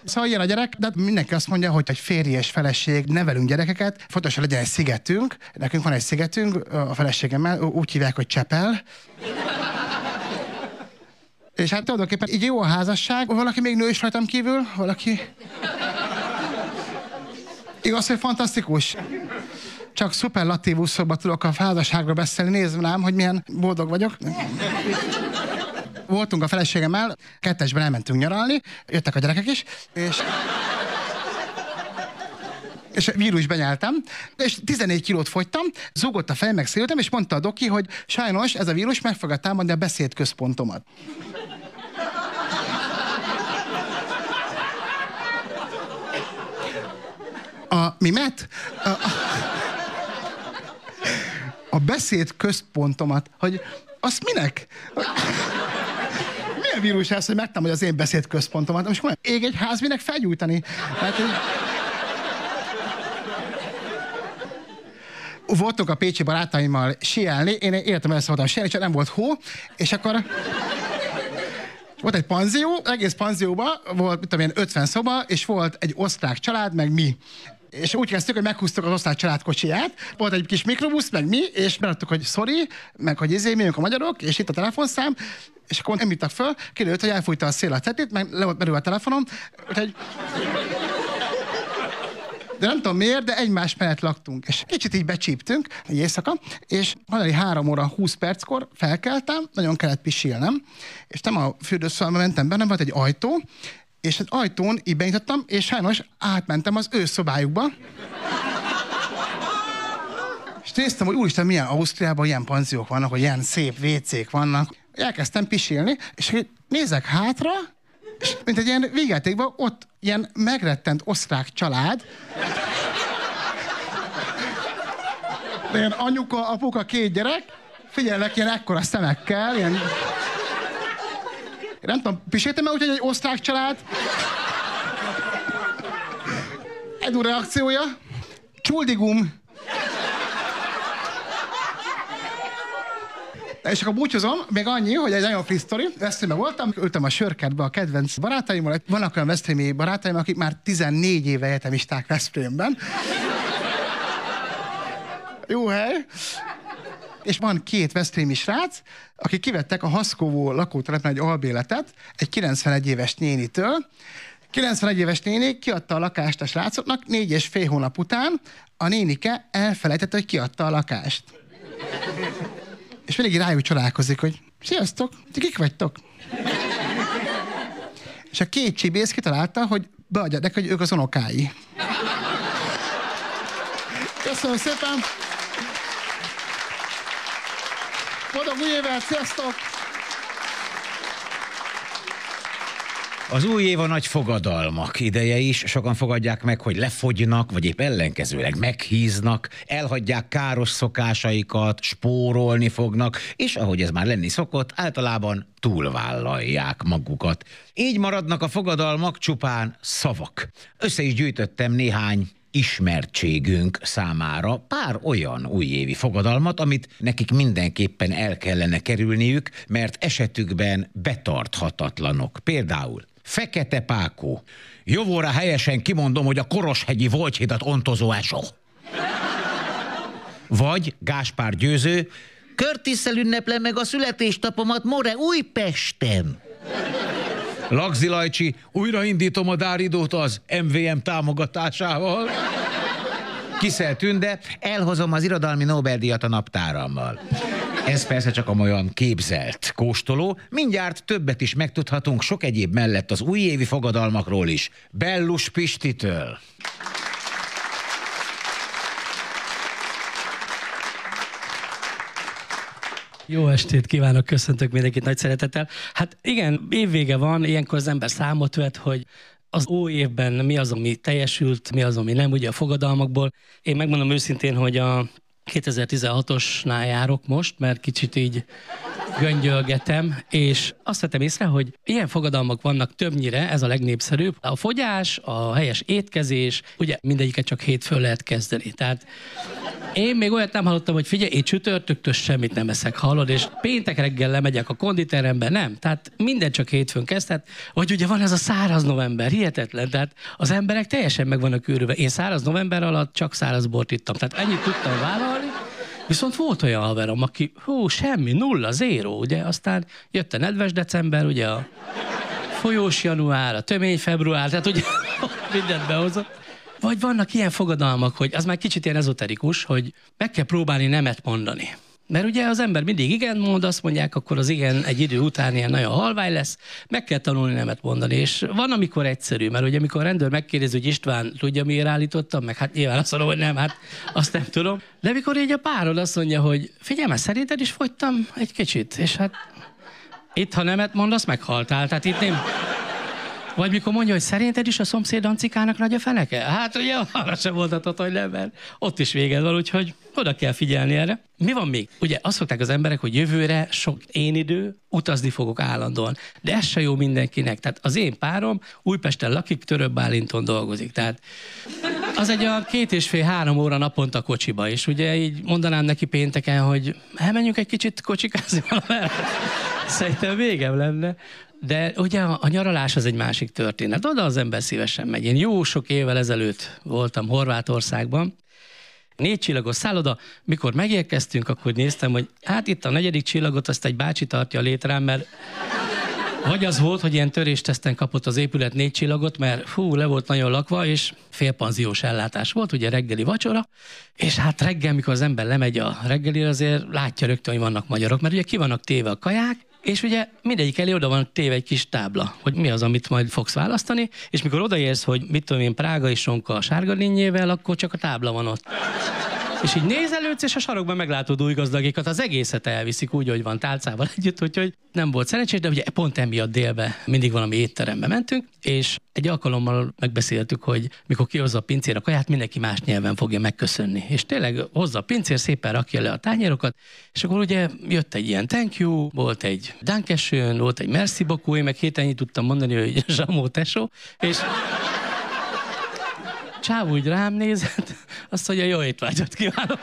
Szóval ilyen a gyerek, de mindenki azt mondja, hogy egy férj és feleség nevelünk gyerekeket, fontos, hogy legyen egy szigetünk. Nekünk van egy szigetünk a feleségemmel, úgy hívják, hogy Csepel. És hát tulajdonképpen így jó a házasság, valaki még nő is rajtam kívül, valaki... Igaz, hogy fantasztikus? Csak szuperlatívuszokban tudok a házasságról beszélni, nézd rám, hogy milyen boldog vagyok voltunk a feleségemmel, kettesben elmentünk nyaralni, jöttek a gyerekek is, és és vírus benyeltem, és 14 kilót fogytam, zúgott a fejem, meg széltem, és mondta a doki, hogy sajnos ez a vírus meg fogja támadni a beszédközpontomat. A mimet? A, a, a beszéd központomat, hogy azt minek? Milyen vírus ez, hogy megtámadja az én beszéd központomat? Most komolyan, ég egy ház, minek felgyújtani? Hát, hogy... Voltunk a pécsi barátaimmal sielni, én életem szoktam sielni, csak nem volt hó, és akkor volt egy panzió, egész panzióban volt, mit tudom én, 50 szoba, és volt egy osztrák család, meg mi. És úgy kezdtük, hogy meghúztuk az osztrák család kocsiját, volt egy kis mikrobusz, meg mi, és beadtuk, hogy sorry, meg hogy izé, mi a magyarok, és itt a telefonszám, és akkor nem írtak föl, kiderült, hogy elfújta a szél a tetét, meg le volt a telefonom, úgyhogy de nem tudom miért, de egymás mellett laktunk. És kicsit így becsíptünk egy éjszaka, és hajnali 3 óra 20 perckor felkeltem, nagyon kellett pisilnem, és nem a fürdőszobába mentem be, nem volt egy ajtó, és az ajtón így benyitottam, és sajnos átmentem az ő szobájukba. És néztem, hogy úristen, milyen Ausztriában ilyen panziók vannak, hogy ilyen szép vécék vannak. Elkezdtem pisilni, és nézek hátra, és mint egy ilyen végjátékban, ott ilyen megrettent osztrák család, ilyen anyuka, apuka, két gyerek, figyelnek ilyen ekkora szemekkel, ilyen... Nem tudom, piséltem el úgy, hogy egy osztrák család. Edu reakciója. Csuldigum. És akkor búcsúzom, még annyi, hogy egy nagyon friss sztori. Veszprémben voltam, ültem a sörkertbe a kedvenc barátaimmal. Vannak olyan veszprémi barátaim, akik már 14 éve egyetemisták Veszprémben. Jó hely. És van két veszprémi srác, akik kivettek a Haszkóvó lakótelepen egy albéletet egy 91 éves nénitől. 91 éves néni kiadta a lakást a srácoknak, négy és fél hónap után a nénike elfelejtette, hogy kiadta a lakást. És mindig rájuk csodálkozik, hogy sziasztok, ti kik vagytok? És a két csibész kitalálta, hogy beadja neki, hogy ők az unokái. Köszönöm szépen! Boldog új évet, sziasztok! Az új év a nagy fogadalmak ideje is. Sokan fogadják meg, hogy lefogynak, vagy épp ellenkezőleg meghíznak, elhagyják káros szokásaikat, spórolni fognak, és ahogy ez már lenni szokott, általában túlvállalják magukat. Így maradnak a fogadalmak csupán szavak. Össze is gyűjtöttem néhány ismertségünk számára pár olyan újévi fogadalmat, amit nekik mindenképpen el kellene kerülniük, mert esetükben betarthatatlanok. Például Fekete Pákó. Jövőre helyesen kimondom, hogy a Koroshegyi Volthidat ontozó esó. Vagy Gáspár Győző, Körtisszel ünneplem meg a születésnapomat More Újpesten. Lagzi Lajcsi, újraindítom a Dáridót az MVM támogatásával. Kiszel Tünde, elhozom az irodalmi Nobel-díjat a naptárammal. Ez persze csak a olyan képzelt kóstoló. Mindjárt többet is megtudhatunk sok egyéb mellett az újévi fogadalmakról is. Bellus Pistitől. Jó estét kívánok, köszöntök mindenkit nagy szeretettel. Hát igen, évvége van, ilyenkor az ember számot vet, hogy az új évben mi az, ami teljesült, mi az, ami nem, ugye a fogadalmakból. Én megmondom őszintén, hogy a 2016-osnál járok most, mert kicsit így göngyölgetem, és azt vettem észre, hogy ilyen fogadalmak vannak többnyire, ez a legnépszerűbb. A fogyás, a helyes étkezés, ugye mindegyiket csak hétfőn lehet kezdeni. Tehát én még olyat nem hallottam, hogy figyelj, én csütörtöktől semmit nem eszek, hallod, és péntek reggel lemegyek a konditerembe, nem. Tehát minden csak hétfőn kezdhet. Vagy ugye van ez a száraz november, hihetetlen. Tehát az emberek teljesen meg vannak őrülve. Én száraz november alatt csak száraz bort ittam. Tehát ennyit tudtam vállalni. Viszont volt olyan haverom, aki, hú, semmi, nulla, zéró, ugye, aztán jött a nedves december, ugye a folyós január, a tömény február, tehát ugye mindent behozott. Vagy vannak ilyen fogadalmak, hogy az már kicsit ilyen ezoterikus, hogy meg kell próbálni nemet mondani. Mert ugye az ember mindig igen mond, azt mondják, akkor az igen egy idő után ilyen nagyon halvány lesz, meg kell tanulni nemet mondani. És van, amikor egyszerű, mert ugye amikor a rendőr megkérdezi, hogy István tudja, miért állítottam, meg hát nyilván azt mondom, hogy nem, hát azt nem tudom. De amikor így a párod azt mondja, hogy figyelj, mert szerinted is fogytam egy kicsit, és hát itt, ha nemet mondasz, meghaltál. Tehát itt nem, Vagy mikor mondja, hogy szerinted is a szomszéd Ancikának nagy a feneke? Hát ugye arra sem mondhatod, hogy nem, mert ott is véged van, úgyhogy oda kell figyelni erre. Mi van még? Ugye azt szokták az emberek, hogy jövőre sok én idő, utazni fogok állandóan. De ez se jó mindenkinek. Tehát az én párom Újpesten lakik, Török Bálinton dolgozik. Tehát az egy a két és fél, három óra naponta kocsiba, és ugye így mondanám neki pénteken, hogy elmenjünk egy kicsit kocsikázni valamelyre. Szerintem végem lenne. De ugye a, nyaralás az egy másik történet. Oda az ember szívesen megy. Én jó sok évvel ezelőtt voltam Horvátországban, Négy csillagos szálloda, mikor megérkeztünk, akkor néztem, hogy hát itt a negyedik csillagot azt egy bácsi tartja létrán, mert vagy az volt, hogy ilyen törésteszten kapott az épület négy csillagot, mert hú, le volt nagyon lakva, és félpanziós ellátás volt, ugye reggeli vacsora, és hát reggel, mikor az ember lemegy a reggelire, azért látja rögtön, hogy vannak magyarok, mert ugye ki vannak téve a kaják, és ugye mindegyik elé oda van téve egy kis tábla, hogy mi az, amit majd fogsz választani, és mikor odaérsz, hogy mit tudom én, Prága és Sonka a sárga akkor csak a tábla van ott. És így nézelődsz, és a sarokban meglátod új gazdagikat, az egészet elviszik úgy, hogy van tálcával együtt, úgyhogy nem volt szerencsés, de ugye pont emiatt délbe mindig valami étterembe mentünk, és egy alkalommal megbeszéltük, hogy mikor kihozza a pincér a kaját, mindenki más nyelven fogja megköszönni. És tényleg hozza a pincér, szépen rakja le a tányérokat, és akkor ugye jött egy ilyen thank you, volt egy dankesön, volt egy merci beaucoup, én meg héten tudtam mondani, hogy zsamó tesó, és Csáv úgy rám nézett, azt mondja, jó étvágyat kívánok.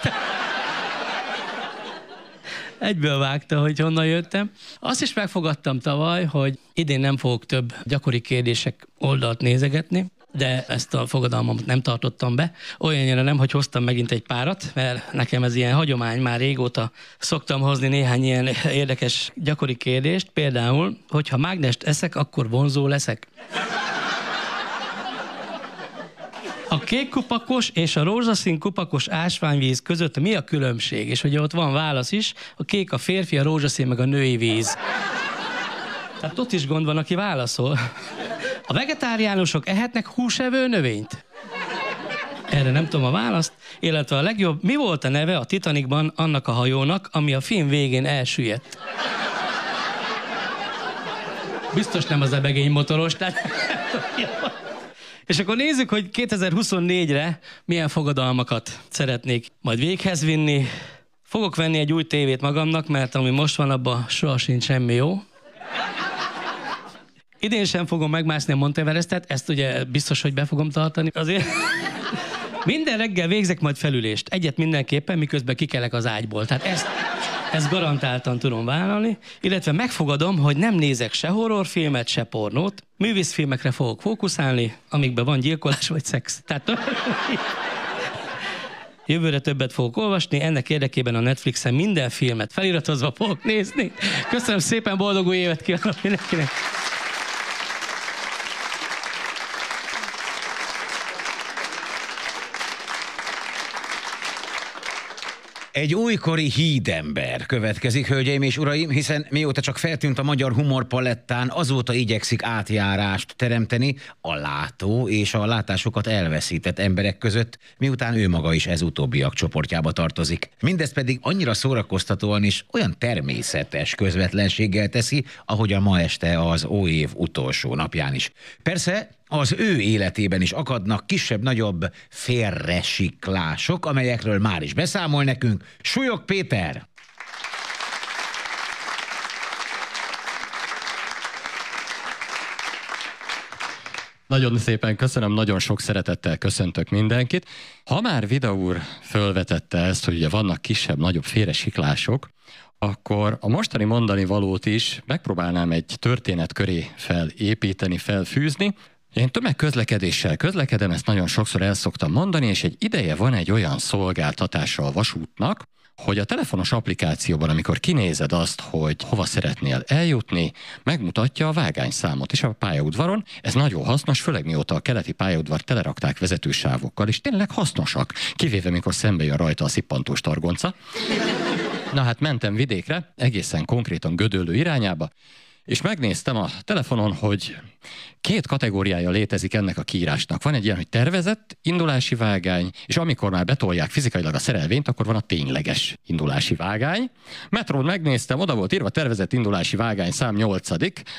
Egyből vágta, hogy honnan jöttem. Azt is megfogadtam tavaly, hogy idén nem fogok több gyakori kérdések oldalt nézegetni, de ezt a fogadalmat nem tartottam be. Olyannyira nem, hogy hoztam megint egy párat, mert nekem ez ilyen hagyomány, már régóta szoktam hozni néhány ilyen érdekes gyakori kérdést. Például, hogyha mágnest eszek, akkor vonzó leszek. A kék kupakos és a rózsaszín kupakos ásványvíz között mi a különbség? És ugye ott van válasz is, a kék a férfi, a rózsaszín meg a női víz. Tehát ott is gond van, aki válaszol. A vegetáriánusok ehetnek húsevő növényt? Erre nem tudom a választ. Illetve a legjobb, mi volt a neve a Titanicban annak a hajónak, ami a film végén elsüllyedt? Biztos nem az ebegény motoros, tehát... És akkor nézzük, hogy 2024-re milyen fogadalmakat szeretnék majd véghez vinni. Fogok venni egy új tévét magamnak, mert ami most van, abban soha sincs semmi jó. Idén sem fogom megmászni a Monteverestet, ezt ugye biztos, hogy be fogom tartani. Azért minden reggel végzek majd felülést. Egyet mindenképpen, miközben kikelek az ágyból. Tehát ezt, ezt garantáltan tudom vállalni, illetve megfogadom, hogy nem nézek se horrorfilmet, se pornót, művészfilmekre fogok fókuszálni, amikben van gyilkolás vagy szex. Tehát Jövőre többet fogok olvasni, ennek érdekében a Netflixen minden filmet feliratozva fogok nézni. Köszönöm szépen, boldog új évet kívánok mindenkinek! Egy újkori hídember következik, hölgyeim és uraim, hiszen mióta csak feltűnt a magyar humorpalettán, azóta igyekszik átjárást teremteni a látó és a látásokat elveszített emberek között, miután ő maga is ez utóbbiak csoportjába tartozik. Mindez pedig annyira szórakoztatóan és olyan természetes közvetlenséggel teszi, a ma este az óév utolsó napján is. Persze az ő életében is akadnak kisebb-nagyobb félresiklások, amelyekről már is beszámol nekünk Súlyog Péter. Nagyon szépen köszönöm, nagyon sok szeretettel köszöntök mindenkit. Ha már Vida úr fölvetette ezt, hogy ugye vannak kisebb-nagyobb félresiklások, akkor a mostani mondani valót is megpróbálnám egy történet köré felépíteni, felfűzni, én tömegközlekedéssel közlekedem, ezt nagyon sokszor el szoktam mondani, és egy ideje van egy olyan szolgáltatása a vasútnak, hogy a telefonos applikációban, amikor kinézed azt, hogy hova szeretnél eljutni, megmutatja a vágányszámot is a pályaudvaron. Ez nagyon hasznos, főleg mióta a keleti pályaudvar telerakták vezetősávokkal, és tényleg hasznosak, kivéve mikor szembe jön rajta a szippantós targonca. Na hát mentem vidékre, egészen konkrétan Gödöllő irányába, és megnéztem a telefonon, hogy Két kategóriája létezik ennek a kiírásnak. Van egy ilyen, hogy tervezett indulási vágány, és amikor már betolják fizikailag a szerelvényt, akkor van a tényleges indulási vágány. Metrón megnéztem, oda volt írva tervezett indulási vágány szám 8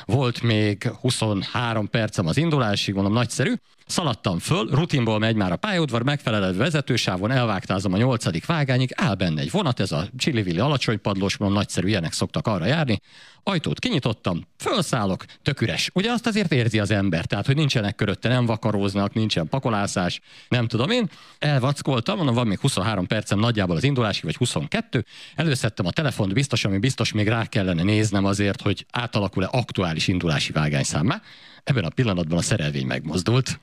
volt még 23 percem az indulásig, mondom nagyszerű. Szaladtam föl, rutinból megy már a pályaudvar, megfelelő vezetősávon elvágtázom a nyolcadik vágányig, áll benne egy vonat, ez a csillivilli alacsony padlós, mondom, nagyszerű, ilyenek szoktak arra járni. Ajtót kinyitottam, felszállok, tök üres. Ugye azt azért érzi az ember, tehát hogy nincsenek körötte, nem vakaróznak, nincsen pakolászás, nem tudom én. Elvackoltam, mondom, van még 23 percem nagyjából az indulásig, vagy 22. Előszedtem a telefont, biztos, ami biztos még rá kellene néznem azért, hogy átalakul-e aktuális indulási vágányszámmá. Ebben a pillanatban a szerelvény megmozdult.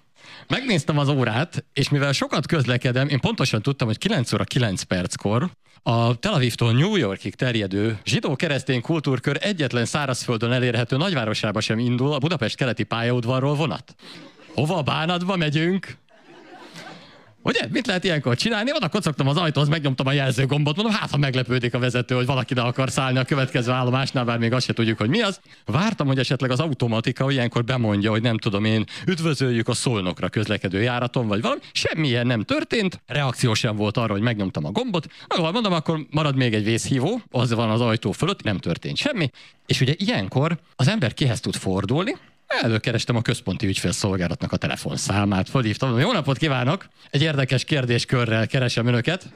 Megnéztem az órát, és mivel sokat közlekedem, én pontosan tudtam, hogy 9 óra 9 perckor a Tel Avivtól New Yorkig terjedő zsidó-keresztény kultúrkör egyetlen szárazföldön elérhető nagyvárosába sem indul a Budapest keleti pályaudvarról vonat. Hova bánatba megyünk? Ugye? Mit lehet ilyenkor csinálni? Oda kocogtam az ajtóhoz, megnyomtam a jelzőgombot, mondom, hát ha meglepődik a vezető, hogy valaki ide akar szállni a következő állomásnál, bár még azt se tudjuk, hogy mi az. Vártam, hogy esetleg az automatika ilyenkor bemondja, hogy nem tudom én, üdvözöljük a szolnokra közlekedő járaton, vagy valami. Semmilyen nem történt, reakció sem volt arra, hogy megnyomtam a gombot. Ahol mondom, akkor marad még egy vészhívó, az van az ajtó fölött, nem történt semmi. És ugye ilyenkor az ember kihez tud fordulni, Előkerestem a központi ügyfélszolgálatnak a telefonszámát, fölhívtam, jó napot kívánok! Egy érdekes kérdéskörrel keresem önöket.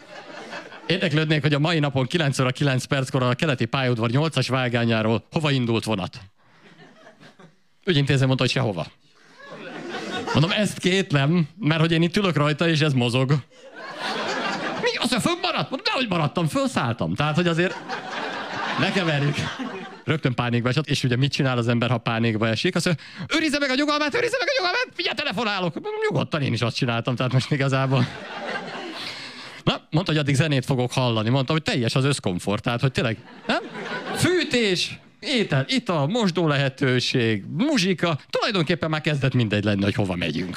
Érdeklődnék, hogy a mai napon 9 óra 9 perckor a keleti pályaudvar 8-as vágányáról hova indult vonat? Ügyintéző mondta, hogy sehova. Mondom, ezt kétlem, mert hogy én itt ülök rajta, és ez mozog. Mi? Az, hogy fönnmaradt? Mondom, nehogy maradtam, felszálltam. Tehát, hogy azért ne keverjük rögtön pánikba esett, és ugye mit csinál az ember, ha pánikba esik? Azt mondja, őrizze meg a nyugalmát, őrizze meg a nyugalmát, figyelj, telefonálok. Nyugodtan én is azt csináltam, tehát most igazából. Na, mondta, hogy addig zenét fogok hallani. Mondta, hogy teljes az összkomfort, tehát hogy tényleg, nem? Fűtés, étel, ital, mosdó lehetőség, muzsika, tulajdonképpen már kezdett mindegy lenni, hogy hova megyünk.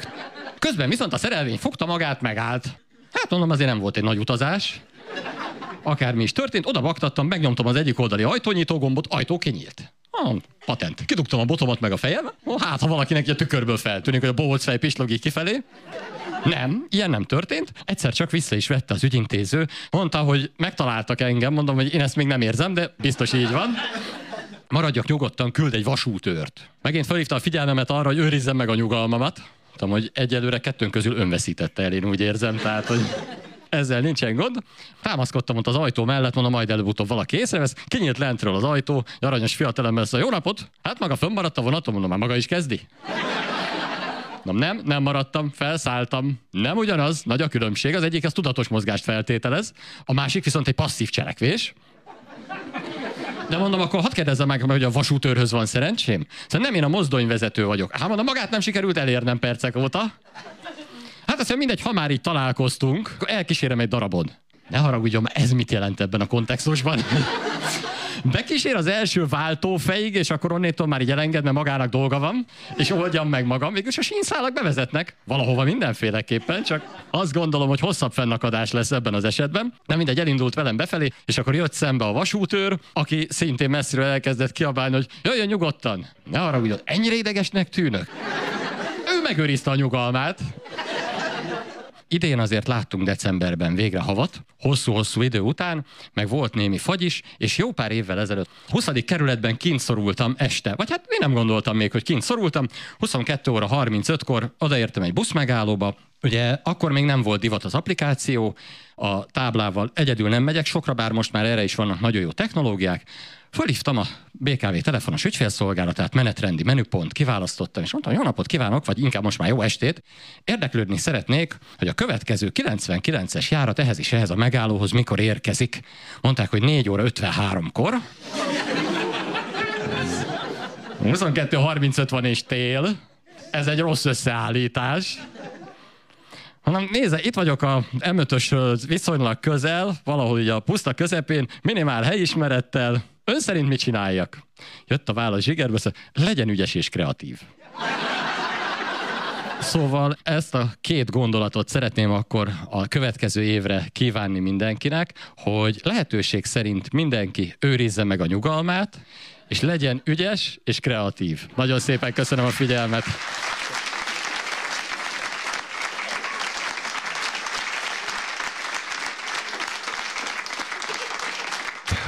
Közben viszont a szerelvény fogta magát, megállt. Hát mondom, azért nem volt egy nagy utazás akármi is történt, oda baktattam, megnyomtam az egyik oldali ajtónyitó gombot, ajtó kinyílt. Ah, patent. Kidugtam a botomat meg a fejem, hát ha valakinek a tükörből feltűnik, hogy a bohóc fej pislogik kifelé. Nem, ilyen nem történt. Egyszer csak vissza is vette az ügyintéző. Mondta, hogy megtaláltak engem, mondom, hogy én ezt még nem érzem, de biztos így van. Maradjak nyugodtan, küld egy vasútőrt. Megint felhívta a figyelmemet arra, hogy őrizzem meg a nyugalmamat. Tudom, hogy egyelőre kettőnk közül önveszítette el, én úgy érzem, tehát, hogy ezzel nincsen gond. Támaszkodtam ott az ajtó mellett, mondom, majd előbb-utóbb valaki észrevesz. Kinyílt lentről az ajtó, aranyos fiatalember szóval, jó napot, hát maga fönnmaradt a vonaton, mondom, már maga is kezdi. Nem, nem, nem maradtam, felszálltam. Nem ugyanaz, nagy a különbség. Az egyik az tudatos mozgást feltételez, a másik viszont egy passzív cselekvés. De mondom, akkor hadd kérdezzem meg, hogy a vasútőrhöz van szerencsém? Szóval nem én a mozdonyvezető vagyok. Hát mondom, magát nem sikerült elérnem percek óta. Hát azt mindegy, ha már így találkoztunk, akkor elkísérem egy darabon. Ne haragudjon, ez mit jelent ebben a kontextusban? Bekísér az első váltófejig, és akkor onnétól már így mert magának dolga van, és oldjam meg magam. Végülis a sínszálak bevezetnek, valahova mindenféleképpen, csak azt gondolom, hogy hosszabb fennakadás lesz ebben az esetben. Nem mindegy, elindult velem befelé, és akkor jött szembe a vasútőr, aki szintén messziről elkezdett kiabálni, hogy jöjjön nyugodtan. Ne haragudjon, ennyire idegesnek tűnök. Ő megőrizte a nyugalmát. Idén azért láttunk decemberben végre havat, hosszú-hosszú idő után, meg volt némi fagy is, és jó pár évvel ezelőtt 20. kerületben kint szorultam este, vagy hát én nem gondoltam még, hogy kint szorultam, 22 óra 35-kor odaértem egy buszmegállóba, Ugye akkor még nem volt divat az applikáció, a táblával egyedül nem megyek sokra, bár most már erre is vannak nagyon jó technológiák. Fölhívtam a BKV telefonos ügyfélszolgálatát, menetrendi menüpont, kiválasztottam, és mondtam, jó napot kívánok, vagy inkább most már jó estét. Érdeklődni szeretnék, hogy a következő 99-es járat ehhez is ehhez a megállóhoz mikor érkezik. Mondták, hogy 4 óra 53-kor. 22.35 van és tél. Ez egy rossz összeállítás. Hanem nézze, itt vagyok a m viszonylag közel, valahol ugye a puszta közepén, minimál helyismerettel, Ön szerint mit csináljak? Jött a válasz zsigerbe, szóval legyen ügyes és kreatív. Szóval ezt a két gondolatot szeretném akkor a következő évre kívánni mindenkinek, hogy lehetőség szerint mindenki őrizze meg a nyugalmát, és legyen ügyes és kreatív. Nagyon szépen köszönöm a figyelmet.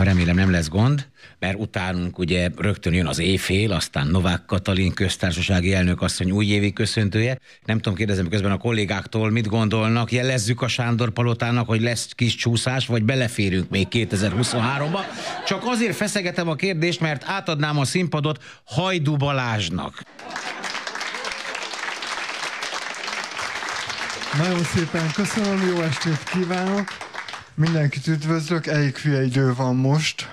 Remélem nem lesz gond, mert utánunk ugye rögtön jön az éjfél, aztán Novák Katalin köztársasági elnök asszony újévi köszöntője. Nem tudom, kérdezem közben a kollégáktól, mit gondolnak, jelezzük a Sándor Palotának, hogy lesz kis csúszás, vagy beleférünk még 2023-ba. Csak azért feszegetem a kérdést, mert átadnám a színpadot Hajdu Balázsnak. Nagyon szépen köszönöm, jó estét kívánok! Mindenkit üdvözlök, elég hülye idő van most.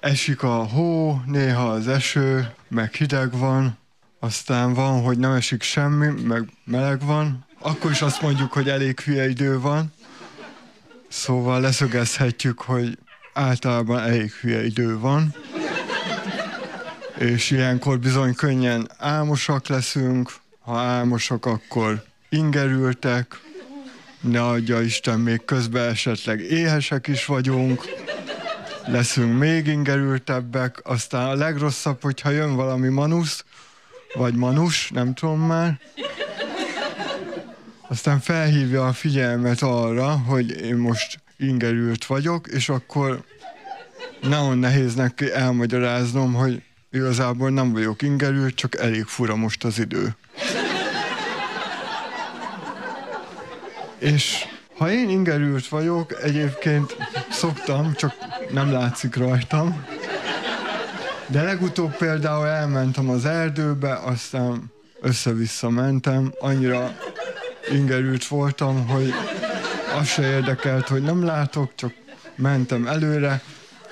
Esik a hó, néha az eső, meg hideg van, aztán van, hogy nem esik semmi, meg meleg van. Akkor is azt mondjuk, hogy elég hülye idő van. Szóval leszögezhetjük, hogy általában elég hülye idő van. És ilyenkor bizony könnyen álmosak leszünk. Ha álmosak, akkor ingerültek, ne adja Isten, még közben esetleg éhesek is vagyunk, leszünk még ingerültebbek, aztán a legrosszabb, hogyha jön valami manusz, vagy manus, nem tudom már, aztán felhívja a figyelmet arra, hogy én most ingerült vagyok, és akkor nagyon nehéz neki elmagyaráznom, hogy igazából nem vagyok ingerült, csak elég fura most az idő. És ha én ingerült vagyok, egyébként szoktam, csak nem látszik rajtam. De legutóbb például elmentem az erdőbe, aztán össze-vissza mentem, annyira ingerült voltam, hogy az se érdekelt, hogy nem látok, csak mentem előre,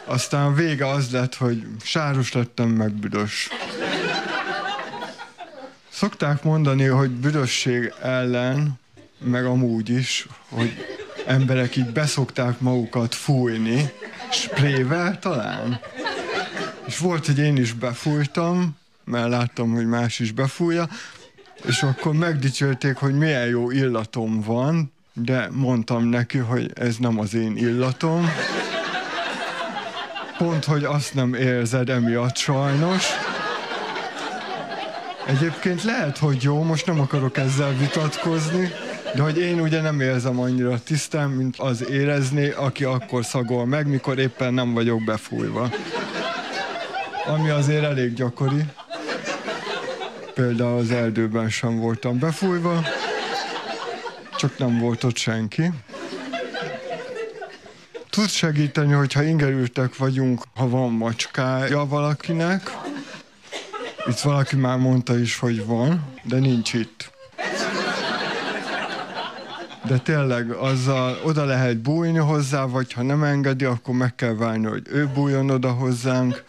aztán vége az lett, hogy sáros lettem, meg büdös. Szokták mondani, hogy büdösség ellen meg amúgy is, hogy emberek így beszokták magukat fújni, sprével talán. És volt, hogy én is befújtam, mert láttam, hogy más is befújja, és akkor megdicsérték, hogy milyen jó illatom van, de mondtam neki, hogy ez nem az én illatom. Pont, hogy azt nem érzed emiatt sajnos. Egyébként lehet, hogy jó, most nem akarok ezzel vitatkozni, de hogy én ugye nem érzem annyira tisztán, mint az érezni, aki akkor szagol meg, mikor éppen nem vagyok befújva. Ami azért elég gyakori. Például az erdőben sem voltam befújva, csak nem volt ott senki. Tud segíteni, hogyha ingerültek vagyunk, ha van macskája valakinek. Itt valaki már mondta is, hogy van, de nincs itt de tényleg azzal oda lehet bújni hozzá, vagy ha nem engedi, akkor meg kell várni, hogy ő bújjon oda hozzánk,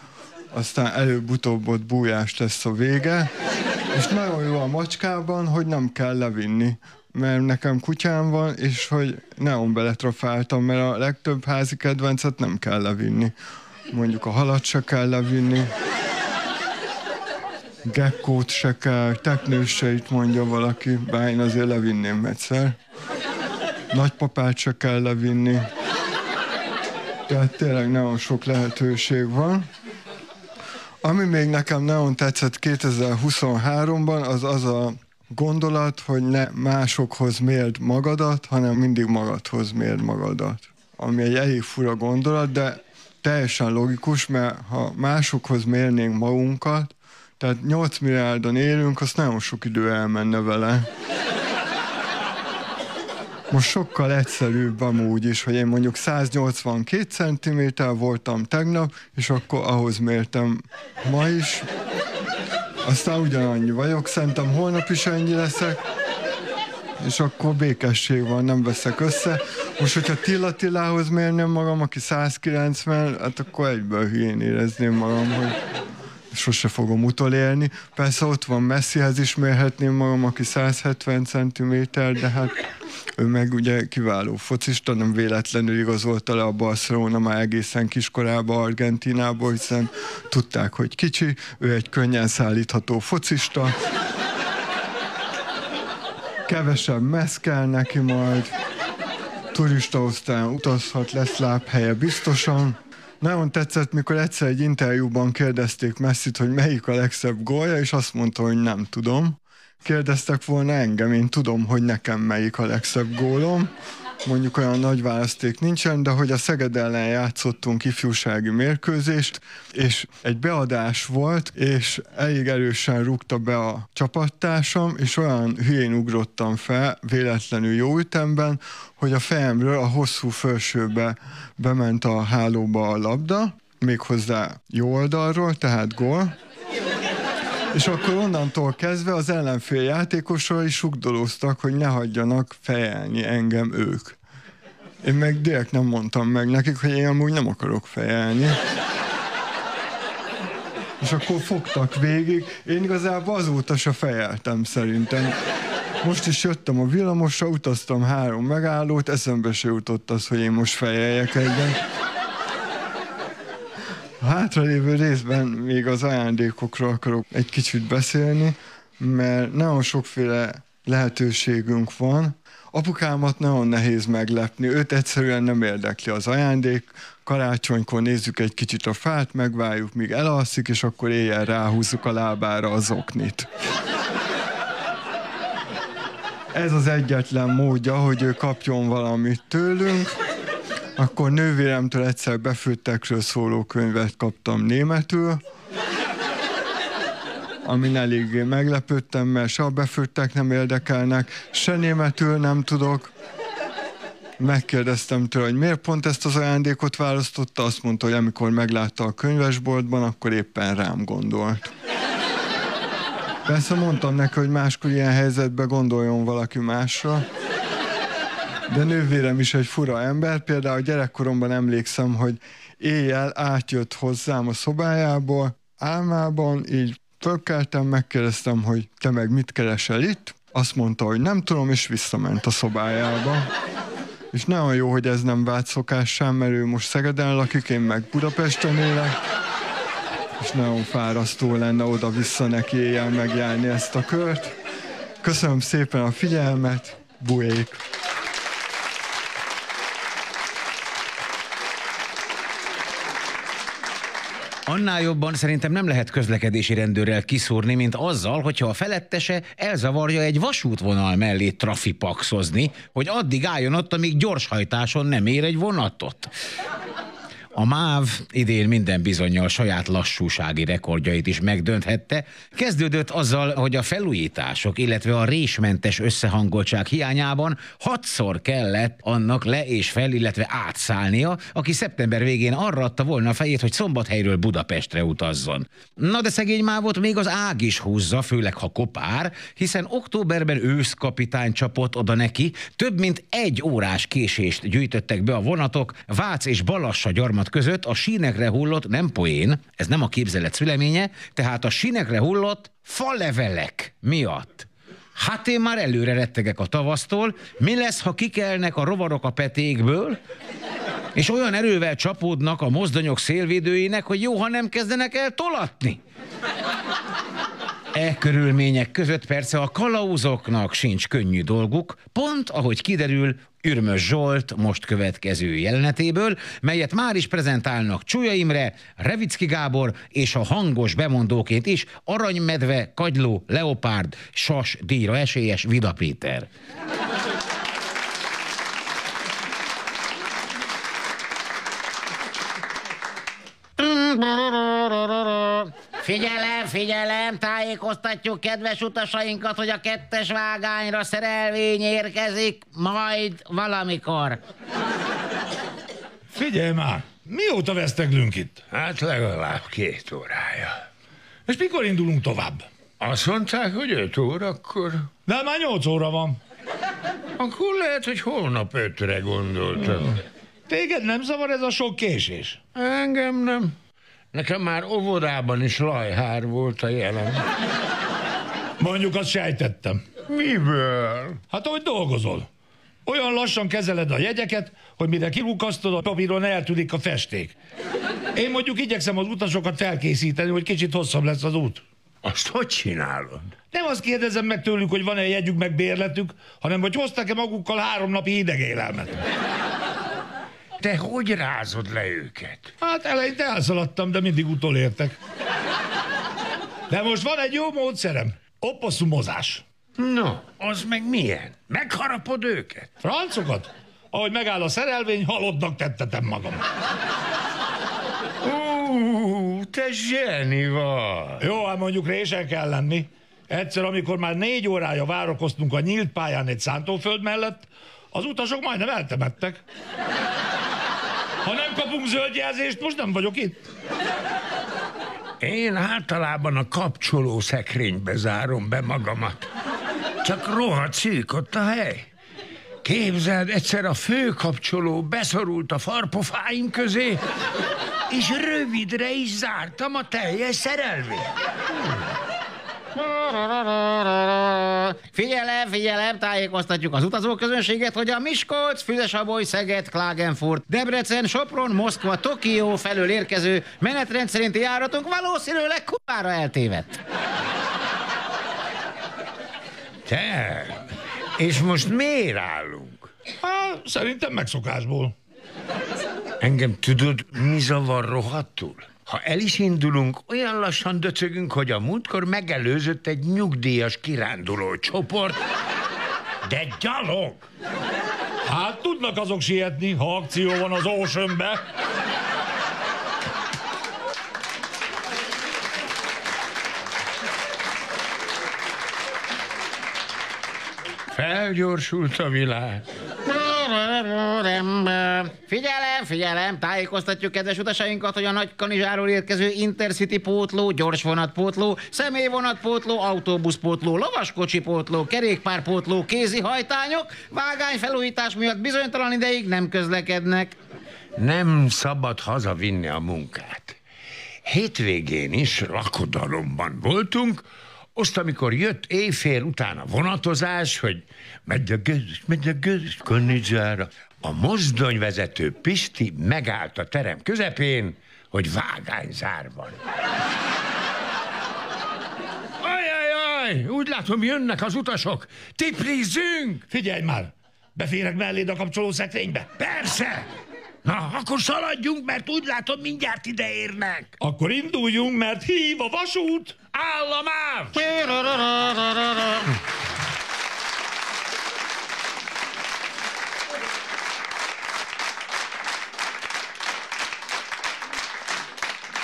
aztán előbb-utóbb ott bújás lesz a vége. És nagyon jó a macskában, hogy nem kell levinni, mert nekem kutyám van, és hogy neon beletrafáltam, mert a legtöbb házi kedvencet nem kell levinni. Mondjuk a halat se kell levinni, gekkót se kell, teknőseit mondja valaki, bár én azért levinném egyszer nagypapát se kell levinni. Tehát tényleg nagyon sok lehetőség van. Ami még nekem nagyon tetszett 2023-ban, az az a gondolat, hogy ne másokhoz mérd magadat, hanem mindig magadhoz mérd magadat. Ami egy elég fura gondolat, de teljesen logikus, mert ha másokhoz mérnénk magunkat, tehát 8 milliárdon élünk, azt nagyon sok idő elmenne vele. Most sokkal egyszerűbb amúgy is, hogy én mondjuk 182 cm voltam tegnap, és akkor ahhoz mértem ma is. Aztán ugyanannyi vagyok, szerintem holnap is ennyi leszek, és akkor békesség van, nem veszek össze. Most, hogyha Tilla Tillához mérném magam, aki 190, hát akkor egyből hülyén érezném magam, hogy sose fogom utolérni. Persze ott van Messihez is mérhetném magam, aki 170 cm, de hát ő meg ugye kiváló focista, nem véletlenül igazolta le a Barcelona már egészen kiskorába Argentinából, hiszen tudták, hogy kicsi, ő egy könnyen szállítható focista. Kevesebb mesz kell neki majd, turista utazhat, lesz lábhelye biztosan, Nagyon tetszett, mikor egyszer egy interjúban kérdezték Messit, hogy melyik a legszebb gólja, és azt mondta, hogy nem tudom. Kérdeztek volna engem, én tudom, hogy nekem melyik a legszebb gólom. Mondjuk olyan nagy választék nincsen, de hogy a Szeged ellen játszottunk ifjúsági mérkőzést, és egy beadás volt, és elég erősen rúgta be a csapattársam, és olyan hülyén ugrottam fel, véletlenül jó ütemben, hogy a fejemről a hosszú felsőbe bement a hálóba a labda, méghozzá jó oldalról, tehát gól. És akkor onnantól kezdve az ellenfél játékosai sugdolóztak, hogy ne hagyjanak fejelni engem ők. Én meg direkt nem mondtam meg nekik, hogy én amúgy nem akarok fejelni. És akkor fogtak végig. Én igazából azóta se fejeltem szerintem. Most is jöttem a villamosra, utaztam három megállót, eszembe se jutott az, hogy én most fejeljek egyet. A hátralévő részben még az ajándékokról akarok egy kicsit beszélni, mert nagyon sokféle lehetőségünk van. Apukámat nagyon nehéz meglepni, őt egyszerűen nem érdekli az ajándék. Karácsonykor nézzük egy kicsit a fát, megvárjuk, míg elalszik, és akkor éjjel ráhúzzuk a lábára az oknit. Ez az egyetlen módja, hogy ő kapjon valamit tőlünk. Akkor nővéremtől egyszer befőttekről szóló könyvet kaptam németül, amin eléggé meglepődtem, mert se a befőttek nem érdekelnek, se németül nem tudok. Megkérdeztem tőle, hogy miért pont ezt az ajándékot választotta, azt mondta, hogy amikor meglátta a könyvesboltban, akkor éppen rám gondolt. Persze mondtam neki, hogy máskor ilyen helyzetben gondoljon valaki másra, de nővérem is egy fura ember. Például gyerekkoromban emlékszem, hogy éjjel átjött hozzám a szobájából, álmában, így fölkeltem, megkérdeztem, hogy te meg mit keresel itt? Azt mondta, hogy nem tudom, és visszament a szobájába. És nagyon jó, hogy ez nem vált szokássá, mert ő most Szegeden lakik, én meg Budapesten élek. És nagyon fárasztó lenne oda-vissza neki éjjel megjárni ezt a kört. Köszönöm szépen a figyelmet, buék! Annál jobban szerintem nem lehet közlekedési rendőrrel kiszúrni, mint azzal, hogyha a felettese elzavarja egy vasútvonal mellé trafipaxozni, hogy addig álljon ott, amíg gyorshajtáson nem ér egy vonatot. A MÁV idén minden bizonyal saját lassúsági rekordjait is megdönthette. Kezdődött azzal, hogy a felújítások, illetve a résmentes összehangoltság hiányában hatszor kellett annak le és fel, illetve átszállnia, aki szeptember végén arra adta volna a fejét, hogy Szombathelyről Budapestre utazzon. Na de szegény mávot még az ág is húzza, főleg ha kopár, hiszen októberben őszkapitány csapott oda neki, több mint egy órás késést gyűjtöttek be a vonatok Vác és Balassa gyarmat között a sínekre hullott, nem poén, ez nem a képzelet szüleménye, tehát a sínekre hullott falevelek miatt. Hát én már előre rettegek a tavasztól, mi lesz, ha kikelnek a rovarok a petékből, és olyan erővel csapódnak a mozdonyok szélvédőinek, hogy jó, ha nem kezdenek el tolatni. E körülmények között persze a kalauzoknak sincs könnyű dolguk, pont ahogy kiderül Ürmös Zsolt most következő jelenetéből, melyet már is prezentálnak Csúlya Imre, Revicki Gábor és a hangos bemondóként is Aranymedve, Kagyló, Leopárd, Sas díjra esélyes Vida Péter. Figyelem, figyelem, tájékoztatjuk kedves utasainkat, hogy a kettes vágányra szerelvény érkezik, majd valamikor. Figyelj már, mióta veszteglünk itt? Hát legalább két órája. És mikor indulunk tovább? Azt mondták, hogy öt órakor. De hát már nyolc óra van. Akkor lehet, hogy holnap ötre gondoltam. Téged nem zavar ez a sok késés? Engem nem. Nekem már óvodában is lajhár volt a jelen. Mondjuk azt sejtettem. Miből? Hát ahogy dolgozol. Olyan lassan kezeled a jegyeket, hogy mire kirúgasztod a papíron eltűnik a festék. Én mondjuk igyekszem az utasokat felkészíteni, hogy kicsit hosszabb lesz az út. Azt hogy csinálod? Nem azt kérdezem meg tőlük, hogy van-e jegyük meg bérletük, hanem hogy hoztak-e magukkal három napi idegélelmet. Te hogy rázod le őket? Hát eleinte elszaladtam, de mindig utolértek. De most van egy jó módszerem. Oposszumozás. No, az meg milyen? Megharapod őket? Francokat? Ahogy megáll a szerelvény, halottnak tettetem magam. Ú, te zseni vagy. Jó, hát mondjuk résen kell lenni. Egyszer, amikor már négy órája várakoztunk a nyílt pályán egy szántóföld mellett, az utasok majdnem eltemettek. Ha nem kapunk zöld jelzést, most nem vagyok itt. Én általában a kapcsoló szekrénybe zárom be magamat. Csak rohadt szűk ott a hely. Képzeld, egyszer a főkapcsoló beszorult a farpofáim közé, és rövidre is zártam a teljes szerelvényt. Figyelem, figyelem, tájékoztatjuk az utazóközönséget, hogy a Miskolc, Füzesaboly, Szeged, Klagenfurt, Debrecen, Sopron, Moszkva, Tokió felől érkező menetrend szerinti járatunk valószínűleg kupára eltévedt. Te, és most miért állunk? Hát, szerintem megszokásból. Engem tudod, mi zavar rohadtul? Ha el is indulunk, olyan lassan döcögünk, hogy a múltkor megelőzött egy nyugdíjas kiránduló csoport, de gyalog. Hát tudnak azok sietni, ha akció van az Oceanbe. Felgyorsult a világ. Figyelem, figyelem, tájékoztatjuk kedves utasainkat, hogy a nagy kanizsáról érkező Intercity pótló, gyorsvonatpótló, személyvonatpótló, autóbuszpótló, lovaskocsipótló, kerékpárpótló, kézihajtányok, vágányfelújítás miatt bizonytalan ideig nem közlekednek. Nem szabad hazavinni a munkát. Hétvégén is lakodalomban voltunk, azt, amikor jött éjfél után a vonatozás, hogy megy a göz, megy a göz, kanizsára. A mozdonyvezető Pisti megállt a terem közepén, hogy vágányzár van. Ajajaj, úgy látom jönnek az utasok. Tiplizzünk! Figyelj már, beférek melléd a kapcsoló szekrénybe? Persze! Na, akkor szaladjunk, mert úgy látom mindjárt ide érnek. Akkor induljunk, mert hív a vasút. Állomás!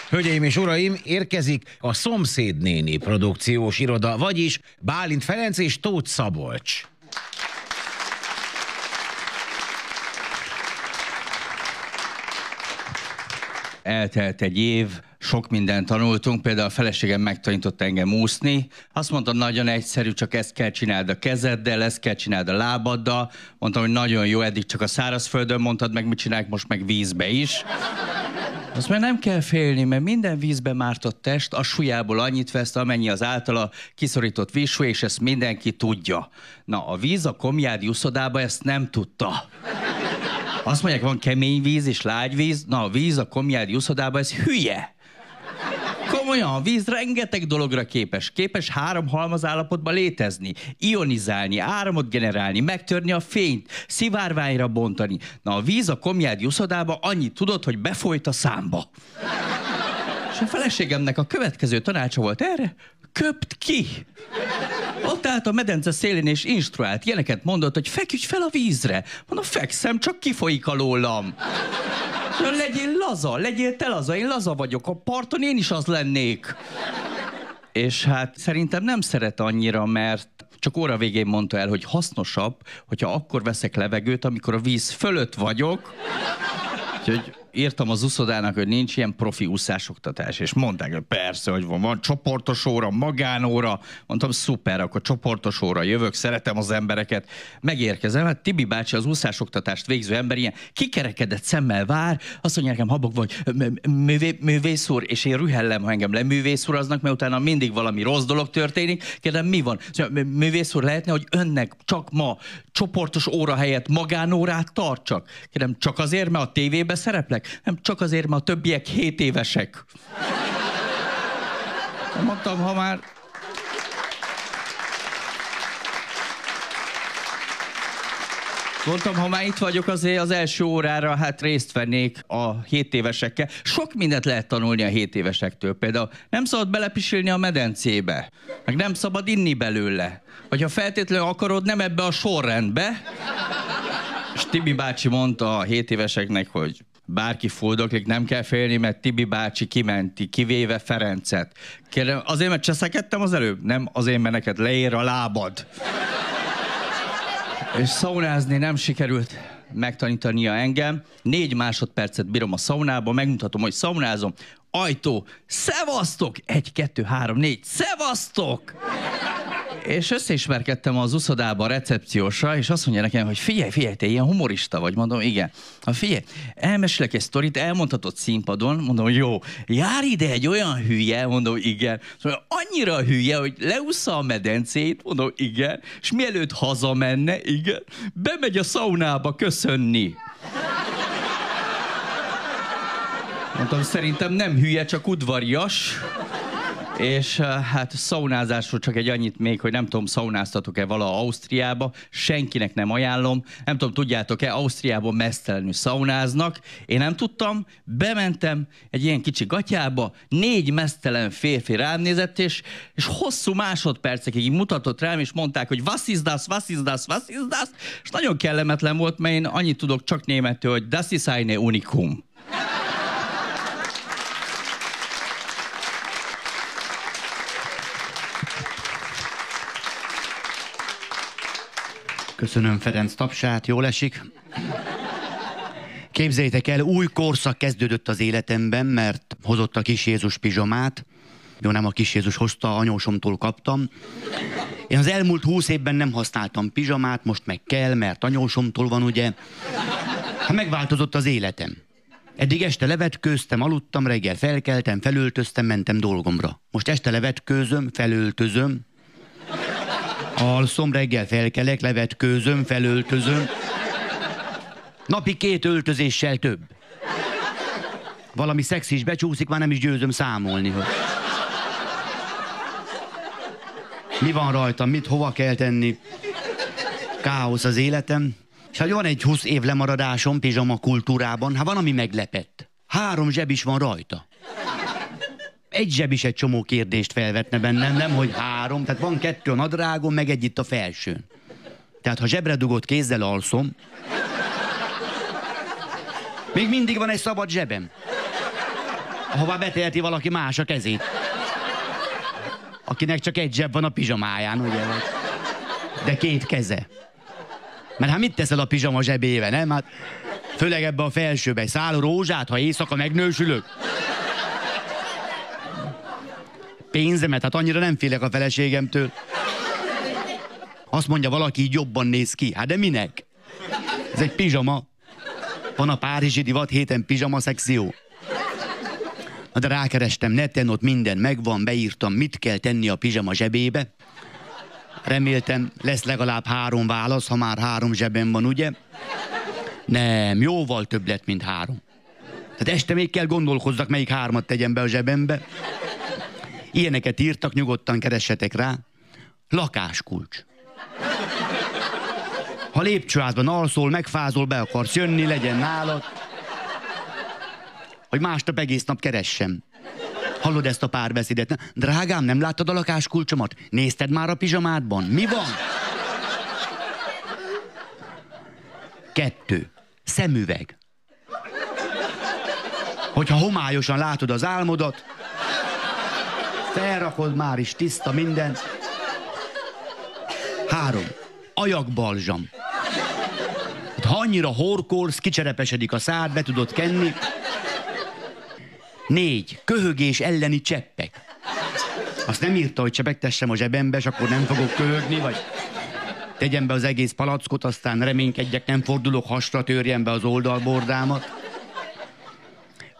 Hölgyeim és uraim, érkezik a Szomszédnéni produkciós iroda, vagyis Bálint Ferenc és Tóth Szabolcs. Eltelt egy év, sok mindent tanultunk, például a feleségem megtanította engem úszni. Azt mondta, nagyon egyszerű, csak ezt kell csináld a kezeddel, ezt kell csináld a lábaddal. Mondtam, hogy nagyon jó, eddig csak a szárazföldön mondtad meg, mit csinálják, most meg vízbe is. Azt már nem kell félni, mert minden vízbe mártott test a súlyából annyit vesz, amennyi az általa kiszorított vízsúly, és ezt mindenki tudja. Na, a víz a komjádi uszodába ezt nem tudta. Azt mondják, van kemény víz és lágy víz. Na, a víz a komjádi uszodába, ez hülye. Komolyan, a víz rengeteg dologra képes. Képes három halmaz állapotban létezni, ionizálni, áramot generálni, megtörni a fényt, szivárványra bontani. Na, a víz a komjádi uszodába annyit tudod, hogy befolyt a számba. És a feleségemnek a következő tanácsa volt erre, köpt ki. Ott állt a medence szélén és instruált, ilyeneket mondott, hogy feküdj fel a vízre. Mondom, fekszem, csak kifolyik alólam. Legyél laza, legyél te laza, én laza vagyok, a parton én is az lennék. És hát szerintem nem szeret annyira, mert csak óra végén mondta el, hogy hasznosabb, hogyha akkor veszek levegőt, amikor a víz fölött vagyok. Úgyhogy írtam az uszodának, hogy nincs ilyen profi úszásoktatás, és mondták, hogy persze, hogy van, van csoportos óra, magánóra. Mondtam, szuper, akkor csoportos óra jövök, szeretem az embereket. Megérkezem, hát Tibi bácsi az úszásoktatást végző ember ilyen kikerekedett szemmel vár, azt mondja nekem habok vagy művé, művész úr, és én rühellem, ha engem leművész uraznak, mert utána mindig valami rossz dolog történik. Kérdem, mi van? Művész úr, lehetne, hogy önnek csak ma csoportos óra helyett magánórát tartsak? Kérdem, csak azért, mert a tévébe szereplek? Nem, csak azért, mert a többiek 7 évesek. Mondtam, ha már Mondtam, ha már itt vagyok, azért az első órára hát részt vennék a 7 évesekkel. Sok mindent lehet tanulni a 7 évesektől. Például nem szabad belepisilni a medencébe, meg nem szabad inni belőle. Vagy ha feltétlenül akarod, nem ebbe a sorrendbe. És Tibi bácsi mondta a 7 éveseknek, hogy bárki fuldoklik, nem kell félni, mert Tibi bácsi kimenti, kivéve Ferencet. Kérem, azért, mert cseszekedtem az előbb? Nem azért, mert neked leér a lábad. És szaunázni nem sikerült megtanítania engem. Négy másodpercet bírom a szaunába, megmutatom, hogy szaunázom. Ajtó, szevasztok! Egy, kettő, három, négy, szevasztok! És összeismerkedtem az uszodába a recepciósra, és azt mondja nekem, hogy figyelj, figyelj, te ilyen humorista vagy. Mondom, igen. Ha figyelj, elmesélek egy sztorit, elmondhatod színpadon, mondom, jó. Jár ide egy olyan hülye, mondom, igen. Szóval annyira hülye, hogy leúszza a medencét, mondom, igen. És mielőtt hazamenne, igen, bemegy a szaunába köszönni. Mondtam, szerintem nem hülye, csak udvarias. És hát szaunázásról csak egy annyit még, hogy nem tudom, szaunáztatok-e vala Ausztriába, senkinek nem ajánlom. Nem tudom, tudjátok-e, Ausztriában mesztelenül szaunáznak. Én nem tudtam, bementem egy ilyen kicsi gatyába, négy mesztelen férfi rám nézett, és, és hosszú másodpercekig mutatott rám, és mondták, hogy was ist das, was ist das, was ist das, és nagyon kellemetlen volt, mert én annyit tudok csak németül, hogy das ist eine Unikum. Köszönöm Ferenc tapsát, jól esik. Képzeljétek el, új korszak kezdődött az életemben, mert hozott a kis Jézus pizsamát. Jó, nem a kis Jézus hozta, anyósomtól kaptam. Én az elmúlt húsz évben nem használtam pizsamát, most meg kell, mert anyósomtól van, ugye. Hát megváltozott az életem. Eddig este levetkőztem, aludtam, reggel felkeltem, felöltöztem, mentem dolgomra. Most este levetkőzöm, felöltözöm, Alszom, reggel felkelek, levetkőzöm, felöltözöm. Napi két öltözéssel több. Valami szexis becsúszik, már nem is győzöm számolni, hogy... Mi van rajtam, mit hova kell tenni? Káosz az életem. És hát van egy 20 év lemaradásom pizsama kultúrában, hát van, ami meglepett. Három zseb is van rajta egy zseb is egy csomó kérdést felvetne bennem, nem hogy három, tehát van kettő a nadrágon, meg egy itt a felsőn. Tehát ha zsebre dugott kézzel alszom, még mindig van egy szabad zsebem, ahová beteheti valaki más a kezét. Akinek csak egy zseb van a pizsamáján, ugye? De két keze. Mert hát mit teszel a pizsama zsebébe, nem? Hát főleg ebbe a felsőbe, egy szál rózsát, ha éjszaka megnősülök pénzemet, hát annyira nem félek a feleségemtől. Azt mondja valaki, így jobban néz ki. Hát de minek? Ez egy pizsama. Van a Párizsi divat héten pizsama szekció. Na de rákerestem neten, ott minden megvan, beírtam, mit kell tenni a pizsama zsebébe. Reméltem, lesz legalább három válasz, ha már három zsebem van, ugye? Nem, jóval több lett, mint három. Tehát este még kell gondolkozzak, melyik hármat tegyem be a zsebembe. Ilyeneket írtak, nyugodtan keressetek rá. Lakáskulcs. Ha lépcsőházban alszol, megfázol, be akarsz jönni, legyen nálad. Hogy másnap egész nap keressem. Hallod ezt a párbeszédet? Drágám, nem láttad a lakáskulcsomat? Nézted már a pizsamádban? Mi van? Kettő. Szemüveg. Hogyha homályosan látod az álmodat, Felrakod már is, tiszta minden. Három. Ajakbalzsam. Hát, ha annyira horkolsz, kicserepesedik a szád, be tudod kenni. Négy. Köhögés elleni cseppek. Azt nem írta, hogy csepegtessem a zsebembe, és akkor nem fogok köhögni, vagy tegyem be az egész palackot, aztán reménykedjek, nem fordulok hasra, törjem be az oldalbordámat.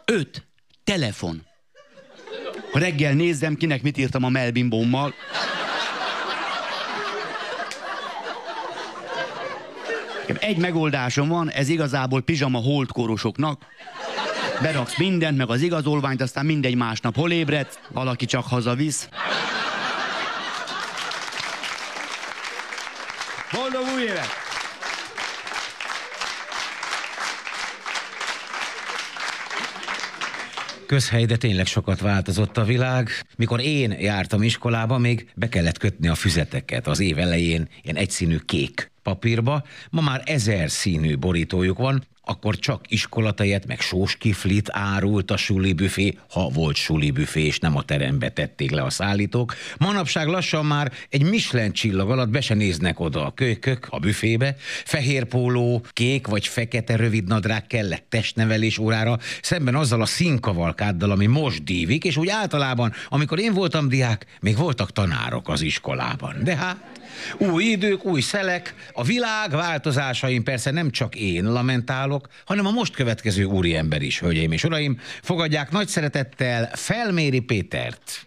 Öt. Telefon. Ha reggel nézzem, kinek mit írtam a melbimbómmal. Egy megoldásom van, ez igazából pizsama holdkorosoknak. Beraksz mindent, meg az igazolványt, aztán mindegy másnap hol ébredsz, valaki csak hazavisz. Boldog új évet! Közhely, de tényleg sokat változott a világ. Mikor én jártam iskolába, még be kellett kötni a füzeteket. Az év elején ilyen egyszínű kék papírba, ma már ezer színű borítójuk van, akkor csak iskolatejet, meg sós kiflit árult a suli büfé, ha volt suli büfé, és nem a terembe tették le a szállítók. Manapság lassan már egy Michelin csillag alatt be se néznek oda a kölykök a büfébe. Fehér póló, kék vagy fekete rövid nadrág kellett testnevelés órára, szemben azzal a színkavalkáddal, ami most dívik, és úgy általában, amikor én voltam diák, még voltak tanárok az iskolában. De hát új idők, új szelek, a világ változásain persze nem csak én lamentálok, hanem a most következő úriember is, hölgyeim és uraim. Fogadják nagy szeretettel Felméri Pétert.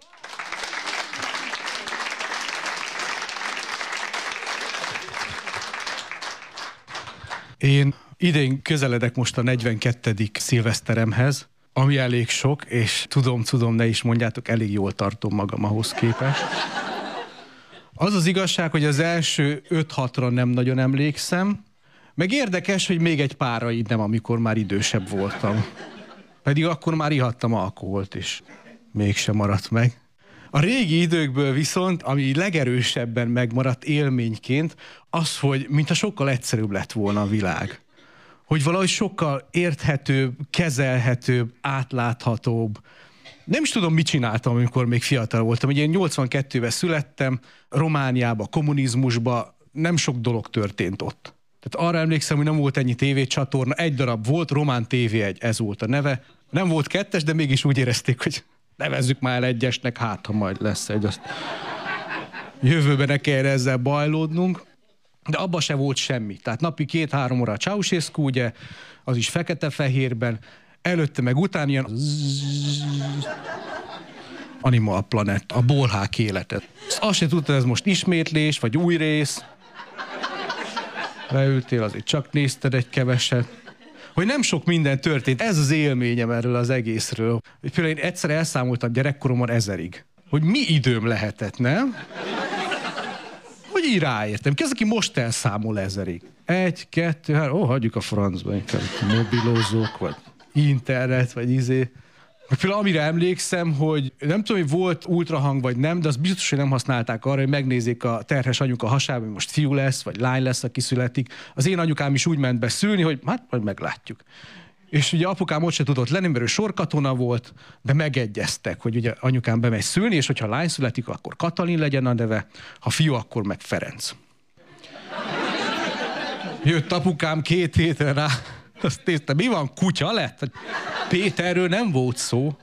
Én idén közeledek most a 42. szilveszteremhez, ami elég sok, és tudom, tudom, ne is mondjátok, elég jól tartom magam ahhoz képest. Az az igazság, hogy az első 5-6-ra nem nagyon emlékszem, meg érdekes, hogy még egy pára így nem, amikor már idősebb voltam. Pedig akkor már ihattam alkoholt, és mégsem maradt meg. A régi időkből viszont, ami legerősebben megmaradt élményként, az, hogy mintha sokkal egyszerűbb lett volna a világ. Hogy valahogy sokkal érthetőbb, kezelhetőbb, átláthatóbb, nem is tudom, mit csináltam, amikor még fiatal voltam. Ugye én 82-ben születtem, Romániába, kommunizmusba, nem sok dolog történt ott. Tehát arra emlékszem, hogy nem volt ennyi tévécsatorna, egy darab volt, Román tv egy, ez volt a neve. Nem volt kettes, de mégis úgy érezték, hogy nevezzük már el egyesnek, hát ha majd lesz egy, azt jövőben ne kell ezzel bajlódnunk. De abba se volt semmi. Tehát napi két-három óra Ceausescu, ugye, az is fekete-fehérben, előtte meg után ilyen Animal Planet, a bolhák életet. Azt se tudta, ez most ismétlés, vagy új rész. Leültél, azért csak nézted egy keveset. Hogy nem sok minden történt. Ez az élményem erről az egészről. Például én egyszer elszámoltam gyerekkoromban ezerig. Hogy mi időm lehetett, nem? Hogy így ráértem. Ki az, aki most elszámol ezerig? Egy, kettő, három, ó, hagyjuk a francba, inkább mobilózók, vagy internet, vagy izé. Például amire emlékszem, hogy nem tudom, hogy volt ultrahang vagy nem, de az biztos, hogy nem használták arra, hogy megnézzék a terhes anyuka hasába, hogy most fiú lesz, vagy lány lesz, aki születik. Az én anyukám is úgy ment be szülni, hogy hát majd meglátjuk. És ugye apukám ott se tudott lenni, mert ő sorkatona volt, de megegyeztek, hogy ugye anyukám bemegy szülni, és hogyha lány születik, akkor Katalin legyen a neve, ha fiú, akkor meg Ferenc. Jött apukám két hétre rá, azt nézte, mi van, kutya lett? Péterről nem volt szó.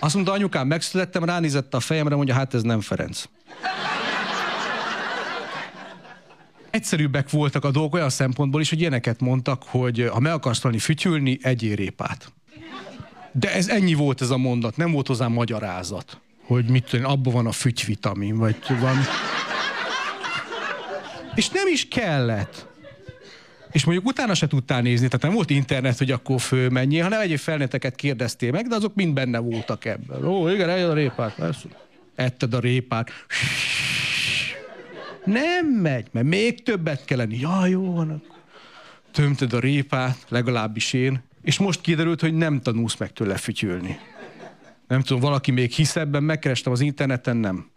Azt mondta, anyukám, megszülettem, ránézett a fejemre, mondja, hát ez nem Ferenc. Egyszerűbbek voltak a dolgok olyan szempontból is, hogy ilyeneket mondtak, hogy ha meg akarsz tanulni fütyülni, egyél répát. De ez ennyi volt ez a mondat, nem volt hozzá magyarázat, hogy mit tudom, abban van a fütyvitamin, vagy van. És nem is kellett és mondjuk utána se tudtál nézni, tehát nem volt internet, hogy akkor fölmenjél, hanem egyéb felneteket kérdeztél meg, de azok mind benne voltak ebben. Ó, igen, eljön a répát, persze. Etted a répát. Nem megy, mert még többet kell lenni. Ja, jó van, tömted a répát, legalábbis én, és most kiderült, hogy nem tanulsz meg tőle fütyülni. Nem tudom, valaki még hisz ebben, megkerestem az interneten, nem.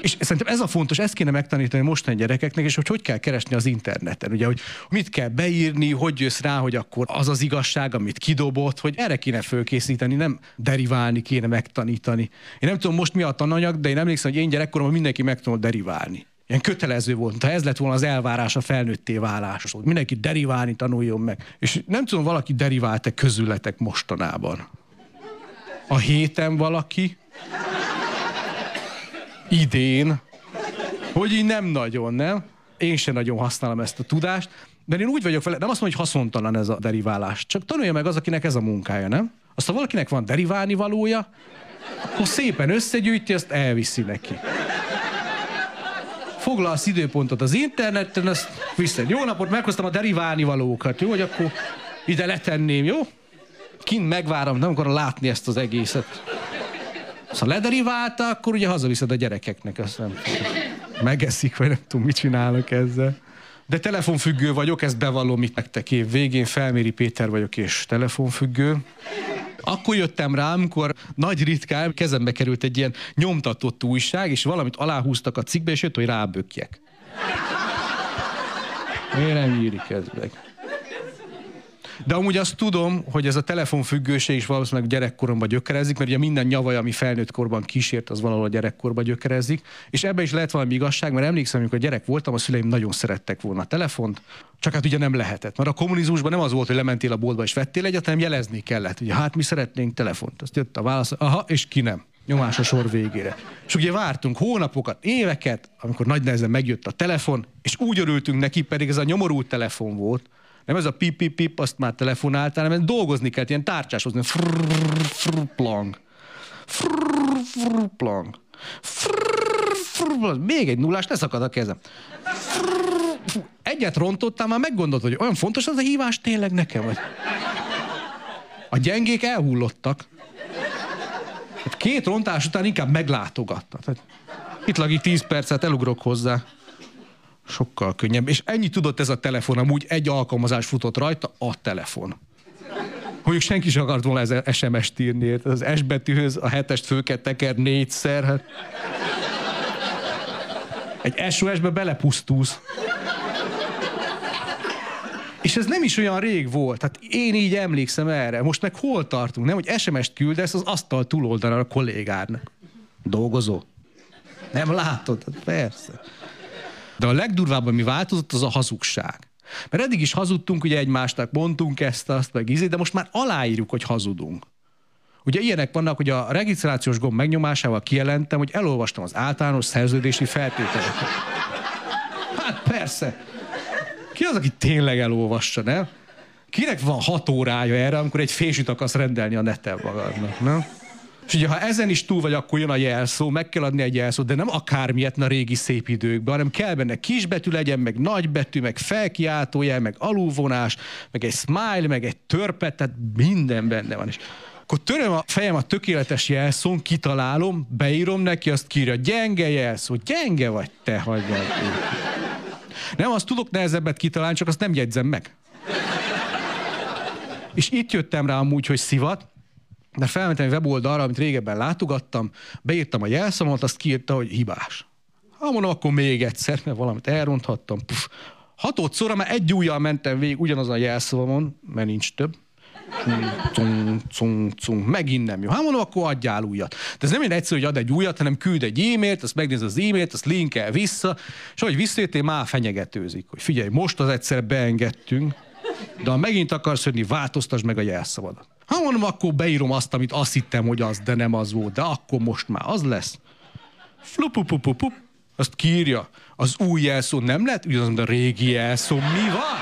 És szerintem ez a fontos, ezt kéne megtanítani mostani gyerekeknek, és hogy hogy kell keresni az interneten. Ugye, hogy mit kell beírni, hogy jössz rá, hogy akkor az az igazság, amit kidobott, hogy erre kéne fölkészíteni, nem deriválni kéne megtanítani. Én nem tudom most mi a tananyag, de én emlékszem, hogy én gyerekkoromban mindenki megtanult deriválni. Ilyen kötelező volt, ha ez lett volna az elvárás a felnőtté váláshoz. Mindenki deriválni tanuljon meg. És nem tudom, valaki derivált-e közületek mostanában. A héten valaki, idén, hogy így nem nagyon, nem? Én sem nagyon használom ezt a tudást, de én úgy vagyok vele, nem azt mondom, hogy haszontalan ez a deriválás, csak tanulja meg az, akinek ez a munkája, nem? Azt, ha valakinek van deriválni valója, akkor szépen összegyűjti, azt elviszi neki. Foglalsz időpontot az interneten, azt vissza. Jó napot, meghoztam a deriválni valókat, jó, hogy akkor ide letenném, jó? Kint megvárom, nem akarom látni ezt az egészet. Ha lederiválta, akkor ugye hazaviszed a gyerekeknek, azt nem megeszik, vagy nem tudom, mit csinálok ezzel. De telefonfüggő vagyok, ezt bevallom itt nektek év végén. Felméri Péter vagyok, és telefonfüggő. Akkor jöttem rá, amikor nagy ritkán kezembe került egy ilyen nyomtatott újság, és valamit aláhúztak a cikkbe, és jött, hogy rábökjek. Miért nem írik ez meg? De amúgy azt tudom, hogy ez a telefonfüggőség is valószínűleg gyerekkoromban gyökerezik, mert ugye minden nyavaj, ami felnőtt korban kísért, az valahol a gyerekkorban gyökerezik. És ebben is lehet valami igazság, mert emlékszem, amikor gyerek voltam, a szüleim nagyon szerettek volna a telefont, csak hát ugye nem lehetett. Mert a kommunizmusban nem az volt, hogy lementél a boltba és vettél egyet, hanem jelezni kellett. Ugye hát mi szeretnénk telefont. Azt jött a válasz, aha, és ki nem. Nyomás a sor végére. És ugye vártunk hónapokat, éveket, amikor nagy nehezen megjött a telefon, és úgy örültünk neki, pedig ez a nyomorult telefon volt, nem ez a pip, pip, pip, azt már telefonáltál, hanem dolgozni kell, ilyen tárcsáshozni. Frrrr, frrrr, plang. Frrrr, frrrr, plang. Frrrr, plang. Még egy nullás, leszakad a kezem. Frrrr, fú, Egyet rontottál, már meggondolt, hogy olyan fontos az a hívás tényleg nekem, vagy? A gyengék elhullottak. Hát két rontás után inkább meglátogatta. Tehát itt lagi 10 percet elugrok hozzá. Sokkal könnyebb. És ennyi tudott ez a telefon, amúgy egy alkalmazás futott rajta, a telefon. Mondjuk senki sem akart volna ez SMS-t írni, az S betűhöz a hetest föl teker négyszer. Hát. Egy SOS-be belepusztulsz. És ez nem is olyan rég volt. Hát én így emlékszem erre. Most meg hol tartunk? Nem, hogy SMS-t küldesz az asztal túloldalán a kollégádnak. Dolgozó? Nem látod? Hát persze. De a legdurvább, ami változott, az a hazugság. Mert eddig is hazudtunk, ugye egymásnak mondtunk ezt, azt, meg izé, de most már aláírjuk, hogy hazudunk. Ugye ilyenek vannak, hogy a regisztrációs gomb megnyomásával kijelentem, hogy elolvastam az általános szerződési feltételeket. Hát persze. Ki az, aki tényleg elolvassa, nem? Kinek van hat órája erre, amikor egy fésűt akarsz rendelni a neten magadnak, nem? És ugye, ha ezen is túl vagy, akkor jön a jelszó, meg kell adni egy jelszót, de nem akármilyet a régi szép időkben, hanem kell benne kisbetű legyen, meg nagybetű, meg felkiáltójel, meg alulvonás, meg egy smile, meg egy törpet, tehát minden benne van. És akkor töröm a fejem a tökéletes jelszón, kitalálom, beírom neki, azt kírja, gyenge jelszó, gyenge vagy te, hagyjál. Nem, azt tudok nehezebbet kitalálni, csak azt nem jegyzem meg. És itt jöttem rá amúgy, hogy szivat, de felmentem egy weboldalra, amit régebben látogattam, beírtam a jelszavamot, azt kiírta, hogy hibás. Ha mondom, akkor még egyszer, mert valamit elronthattam. Puf. Hatodszorra már egy ujjal mentem végig ugyanazon a jelszavamon, mert nincs több. Cung, cung, cung, megint nem jó. Hát mondom, akkor adjál újat. De ez nem ilyen egyszerű, hogy ad egy újat, hanem küld egy e-mailt, azt megnéz az e-mailt, azt linkel vissza, és ahogy visszajöttél, már fenyegetőzik, hogy figyelj, most az egyszer beengedtünk, de ha megint akarsz jönni, változtasd meg a jelszavadat. Ha mondom, akkor beírom azt, amit azt hittem, hogy az, de nem az volt, de akkor most már az lesz. Flupupupupup, azt kírja. Az új jelszó nem lett ugyanaz, mint a régi jelszó. Mi van?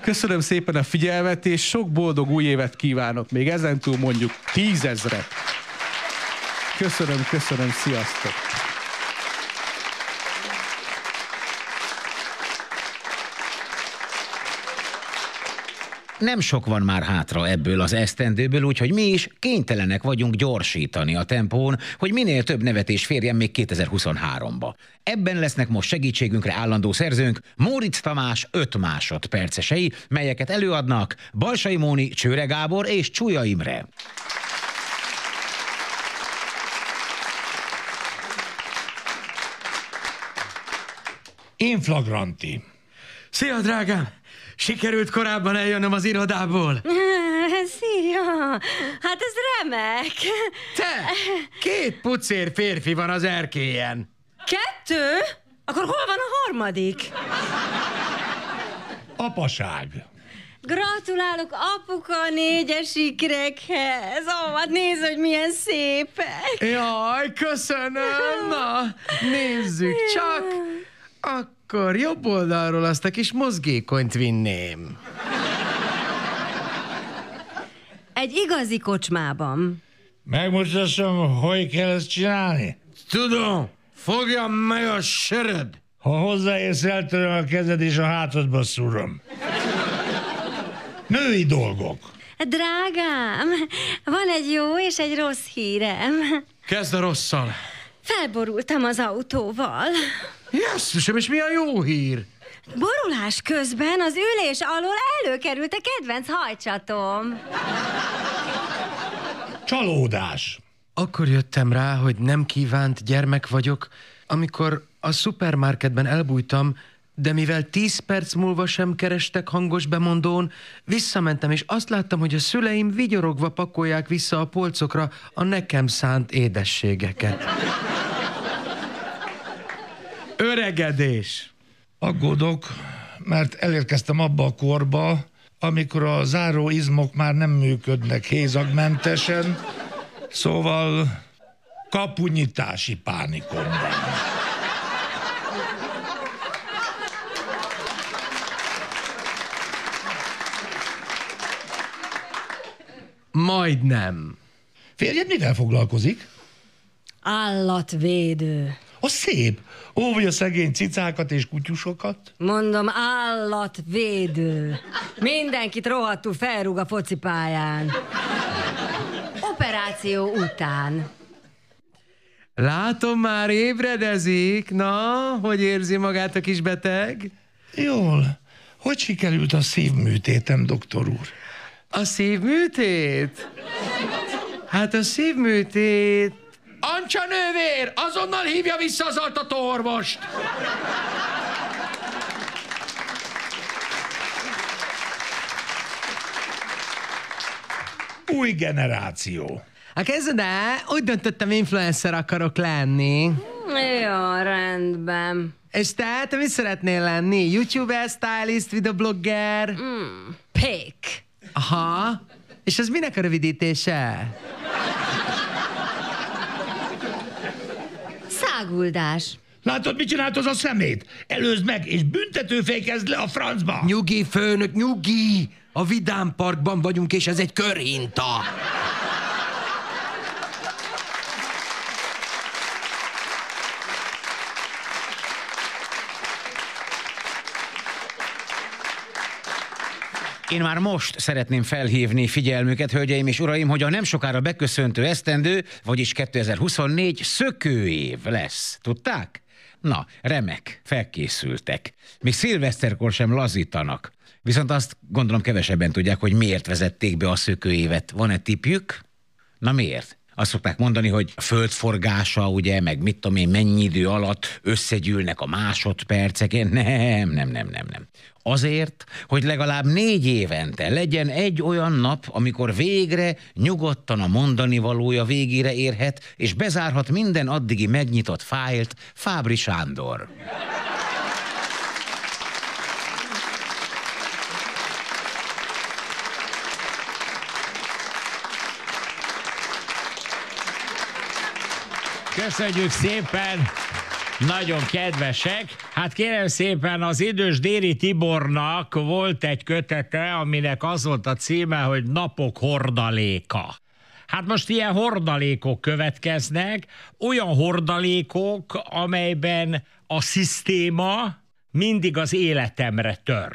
Köszönöm szépen a figyelmet, és sok boldog új évet kívánok. Még ezentúl mondjuk tízezret. Köszönöm, köszönöm, sziasztok! Nem sok van már hátra ebből az esztendőből, úgyhogy mi is kénytelenek vagyunk gyorsítani a tempón, hogy minél több nevetés férjen még 2023-ba. Ebben lesznek most segítségünkre állandó szerzőnk Móricz Tamás 5 másodpercesei, melyeket előadnak Balsai Móni, Csőre Gábor és Csúlya Imre. Inflagranti. Szia, drágám! Sikerült korábban eljönnöm az irodából. Szia! Hát ez remek! Te! Két pucér férfi van az erkélyen. Kettő? Akkor hol van a harmadik? Apaság. Gratulálok apuka a négyes ikrekhez. Ó, hát nézd, hogy milyen szépek. Jaj, köszönöm! Na, nézzük csak. Akkor jobb oldalról azt a kis mozgékonyt vinném. Egy igazi kocsmában. Megmutassam, hogy kell ezt csinálni? Tudom, fogjam meg a sered. Ha hozzáérsz, eltöröm a kezed és a hátadba szúrom. Női dolgok. Drágám, van egy jó és egy rossz hírem. Kezd a rosszal. Felborultam az autóval. Jesszusom, és mi a jó hír? Borulás közben az ülés alól előkerült a kedvenc hajcsatom. Csalódás. Akkor jöttem rá, hogy nem kívánt gyermek vagyok, amikor a szupermarketben elbújtam, de mivel tíz perc múlva sem kerestek hangos bemondón, visszamentem, és azt láttam, hogy a szüleim vigyorogva pakolják vissza a polcokra a nekem szánt édességeket. Öregedés. Aggódok, mert elérkeztem abba a korba, amikor a záró izmok már nem működnek hézagmentesen, szóval kapunyitási pánikom van. Majdnem. Férjed mivel foglalkozik? Állatvédő. A szép. Óvja szegény cicákat és kutyusokat. Mondom, állatvédő. Mindenkit rohadtul felrúg a focipályán. Operáció után. Látom, már ébredezik. Na, hogy érzi magát a kis beteg? Jól. Hogy sikerült a szívműtétem, doktor úr? A szívműtét? Hát a szívműtét... Ancsa nővér, azonnal hívja vissza az altató orvost! Új generáció. Hát kezded el, úgy döntöttem, influencer akarok lenni. Jó, rendben. És te, te mit szeretnél lenni? YouTuber, stylist, videoblogger? Mm, Pék. Aha. És ez minek a rövidítése? Száguldás. Látod, mit csinált az a szemét? Előzd meg, és büntetőfékezd le a francba! Nyugi, főnök, nyugi! A Vidám Parkban vagyunk, és ez egy körhinta. Én már most szeretném felhívni figyelmüket, hölgyeim és uraim, hogy a nem sokára beköszöntő esztendő, vagyis 2024 szökőév lesz. Tudták? Na, remek, felkészültek. Még szilveszterkor sem lazítanak. Viszont azt gondolom kevesebben tudják, hogy miért vezették be a szökőévet. Van-e tipjük? Na miért? Azt szokták mondani, hogy a földforgása, ugye, meg mit tudom én, mennyi idő alatt összegyűlnek a másodpercek. Nem, nem, nem, nem, nem. Azért, hogy legalább négy évente legyen egy olyan nap, amikor végre nyugodtan a mondani valója végére érhet, és bezárhat minden addigi megnyitott fájlt Fábri Sándor. Köszönjük szépen! Nagyon kedvesek. Hát kérem szépen, az idős Déri Tibornak volt egy kötete, aminek az volt a címe, hogy Napok hordaléka. Hát most ilyen hordalékok következnek, olyan hordalékok, amelyben a szisztéma mindig az életemre tör.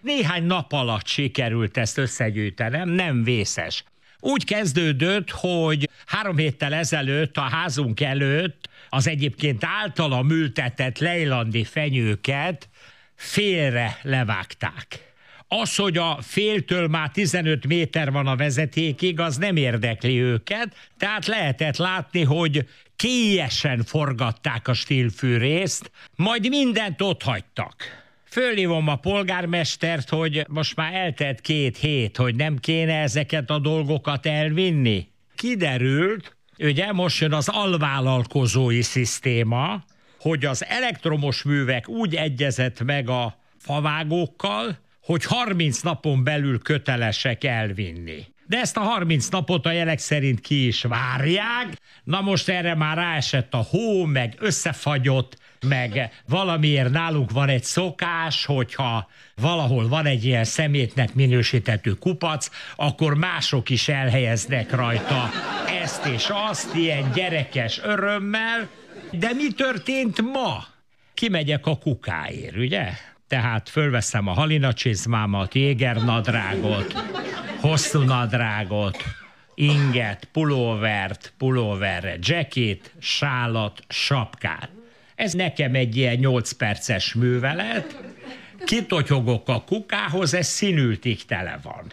Néhány nap alatt sikerült ezt összegyűjtenem, nem vészes. Úgy kezdődött, hogy három héttel ezelőtt a házunk előtt az egyébként általa műltetett lejlandi fenyőket félre levágták. Az, hogy a féltől már 15 méter van a vezetékig, az nem érdekli őket, tehát lehetett látni, hogy kélyesen forgatták a stílfűrészt, majd mindent ott hagytak. Fölhívom a polgármestert, hogy most már eltelt két hét, hogy nem kéne ezeket a dolgokat elvinni. Kiderült, ugye most jön az alvállalkozói szisztéma, hogy az elektromos művek úgy egyezett meg a favágókkal, hogy 30 napon belül kötelesek elvinni. De ezt a 30 napot a jelek szerint ki is várják. Na most erre már ráesett a hó, meg összefagyott, meg valamiért nálunk van egy szokás, hogyha valahol van egy ilyen szemétnek minősítető kupac, akkor mások is elhelyeznek rajta ezt és azt, ilyen gyerekes örömmel. De mi történt ma? Kimegyek a kukáért, ugye? Tehát fölveszem a halinacsizmámat, jégernadrágot, hosszú nadrágot, inget, pulóvert, pulóverre, jacket, sálat, sapkát. Ez nekem egy ilyen 8 perces művelet, kitotyogok a kukához, ez színültig tele van.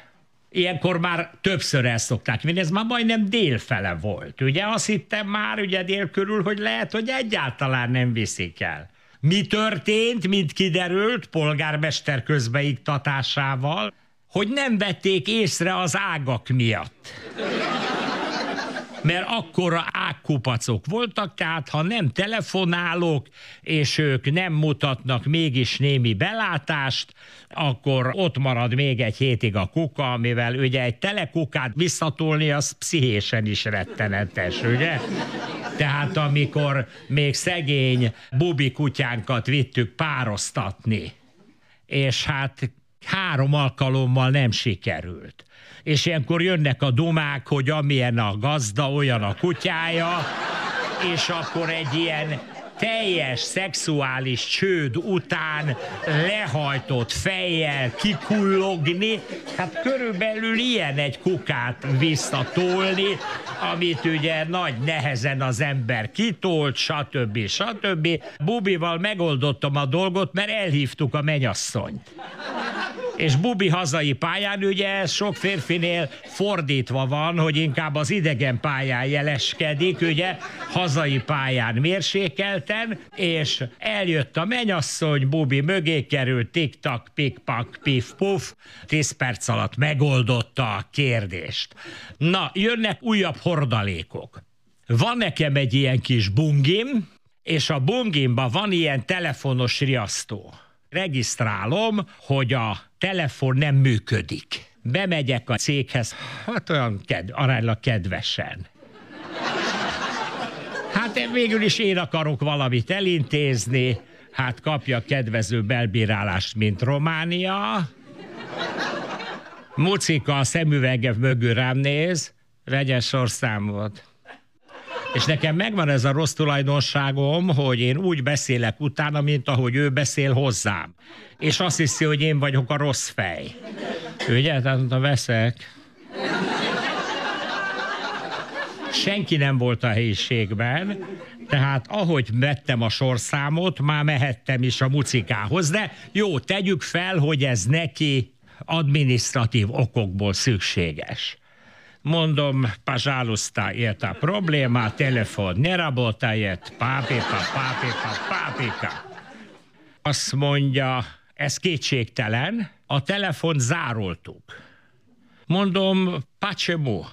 Ilyenkor már többször el szokták vinni, ez már majdnem délfele volt. Ugye azt hittem már ugye dél körül, hogy lehet, hogy egyáltalán nem viszik el. Mi történt, mint kiderült, polgármester közbeiktatásával, hogy nem vették észre az ágak miatt mert akkora ágkupacok voltak, tehát ha nem telefonálok, és ők nem mutatnak mégis némi belátást, akkor ott marad még egy hétig a kuka, mivel ugye egy telekukát visszatolni, az pszichésen is rettenetes, ugye? Tehát amikor még szegény bubi kutyánkat vittük pároztatni, és hát három alkalommal nem sikerült és ilyenkor jönnek a dumák, hogy amilyen a gazda, olyan a kutyája, és akkor egy ilyen teljes szexuális csőd után lehajtott fejjel kikullogni, hát körülbelül ilyen egy kukát visszatolni, amit ugye nagy nehezen az ember kitolt, stb. stb. Bubival megoldottam a dolgot, mert elhívtuk a menyasszonyt és Bubi hazai pályán, ugye ez sok férfinél fordítva van, hogy inkább az idegen pályán jeleskedik, ugye hazai pályán mérsékelten, és eljött a menyasszony, Bubi mögé került, tik-tak, pif-puf, 10 perc alatt megoldotta a kérdést. Na, jönnek újabb hordalékok. Van nekem egy ilyen kis bungim, és a bungimban van ilyen telefonos riasztó regisztrálom, hogy a telefon nem működik. Bemegyek a céghez, hát olyan ked, aránylag kedvesen. Hát végül is én akarok valamit elintézni, hát kapja kedvező belbírálást, mint Románia. Mucika a szemüvege mögül rám néz, vegyes sorszámot. És nekem megvan ez a rossz tulajdonságom, hogy én úgy beszélek utána, mint ahogy ő beszél hozzám. És azt hiszi, hogy én vagyok a rossz fej. Ugye? Tehát mondta, veszek Senki nem volt a helyiségben, tehát ahogy vettem a sorszámot, már mehettem is a mucikához, de jó, tegyük fel, hogy ez neki administratív okokból szükséges. Mondom, пожалуйста, это проблема, telefon ne работает, papika, papika, papika. Azt mondja, ez kétségtelen, a telefon zároltuk. Mondom, почему?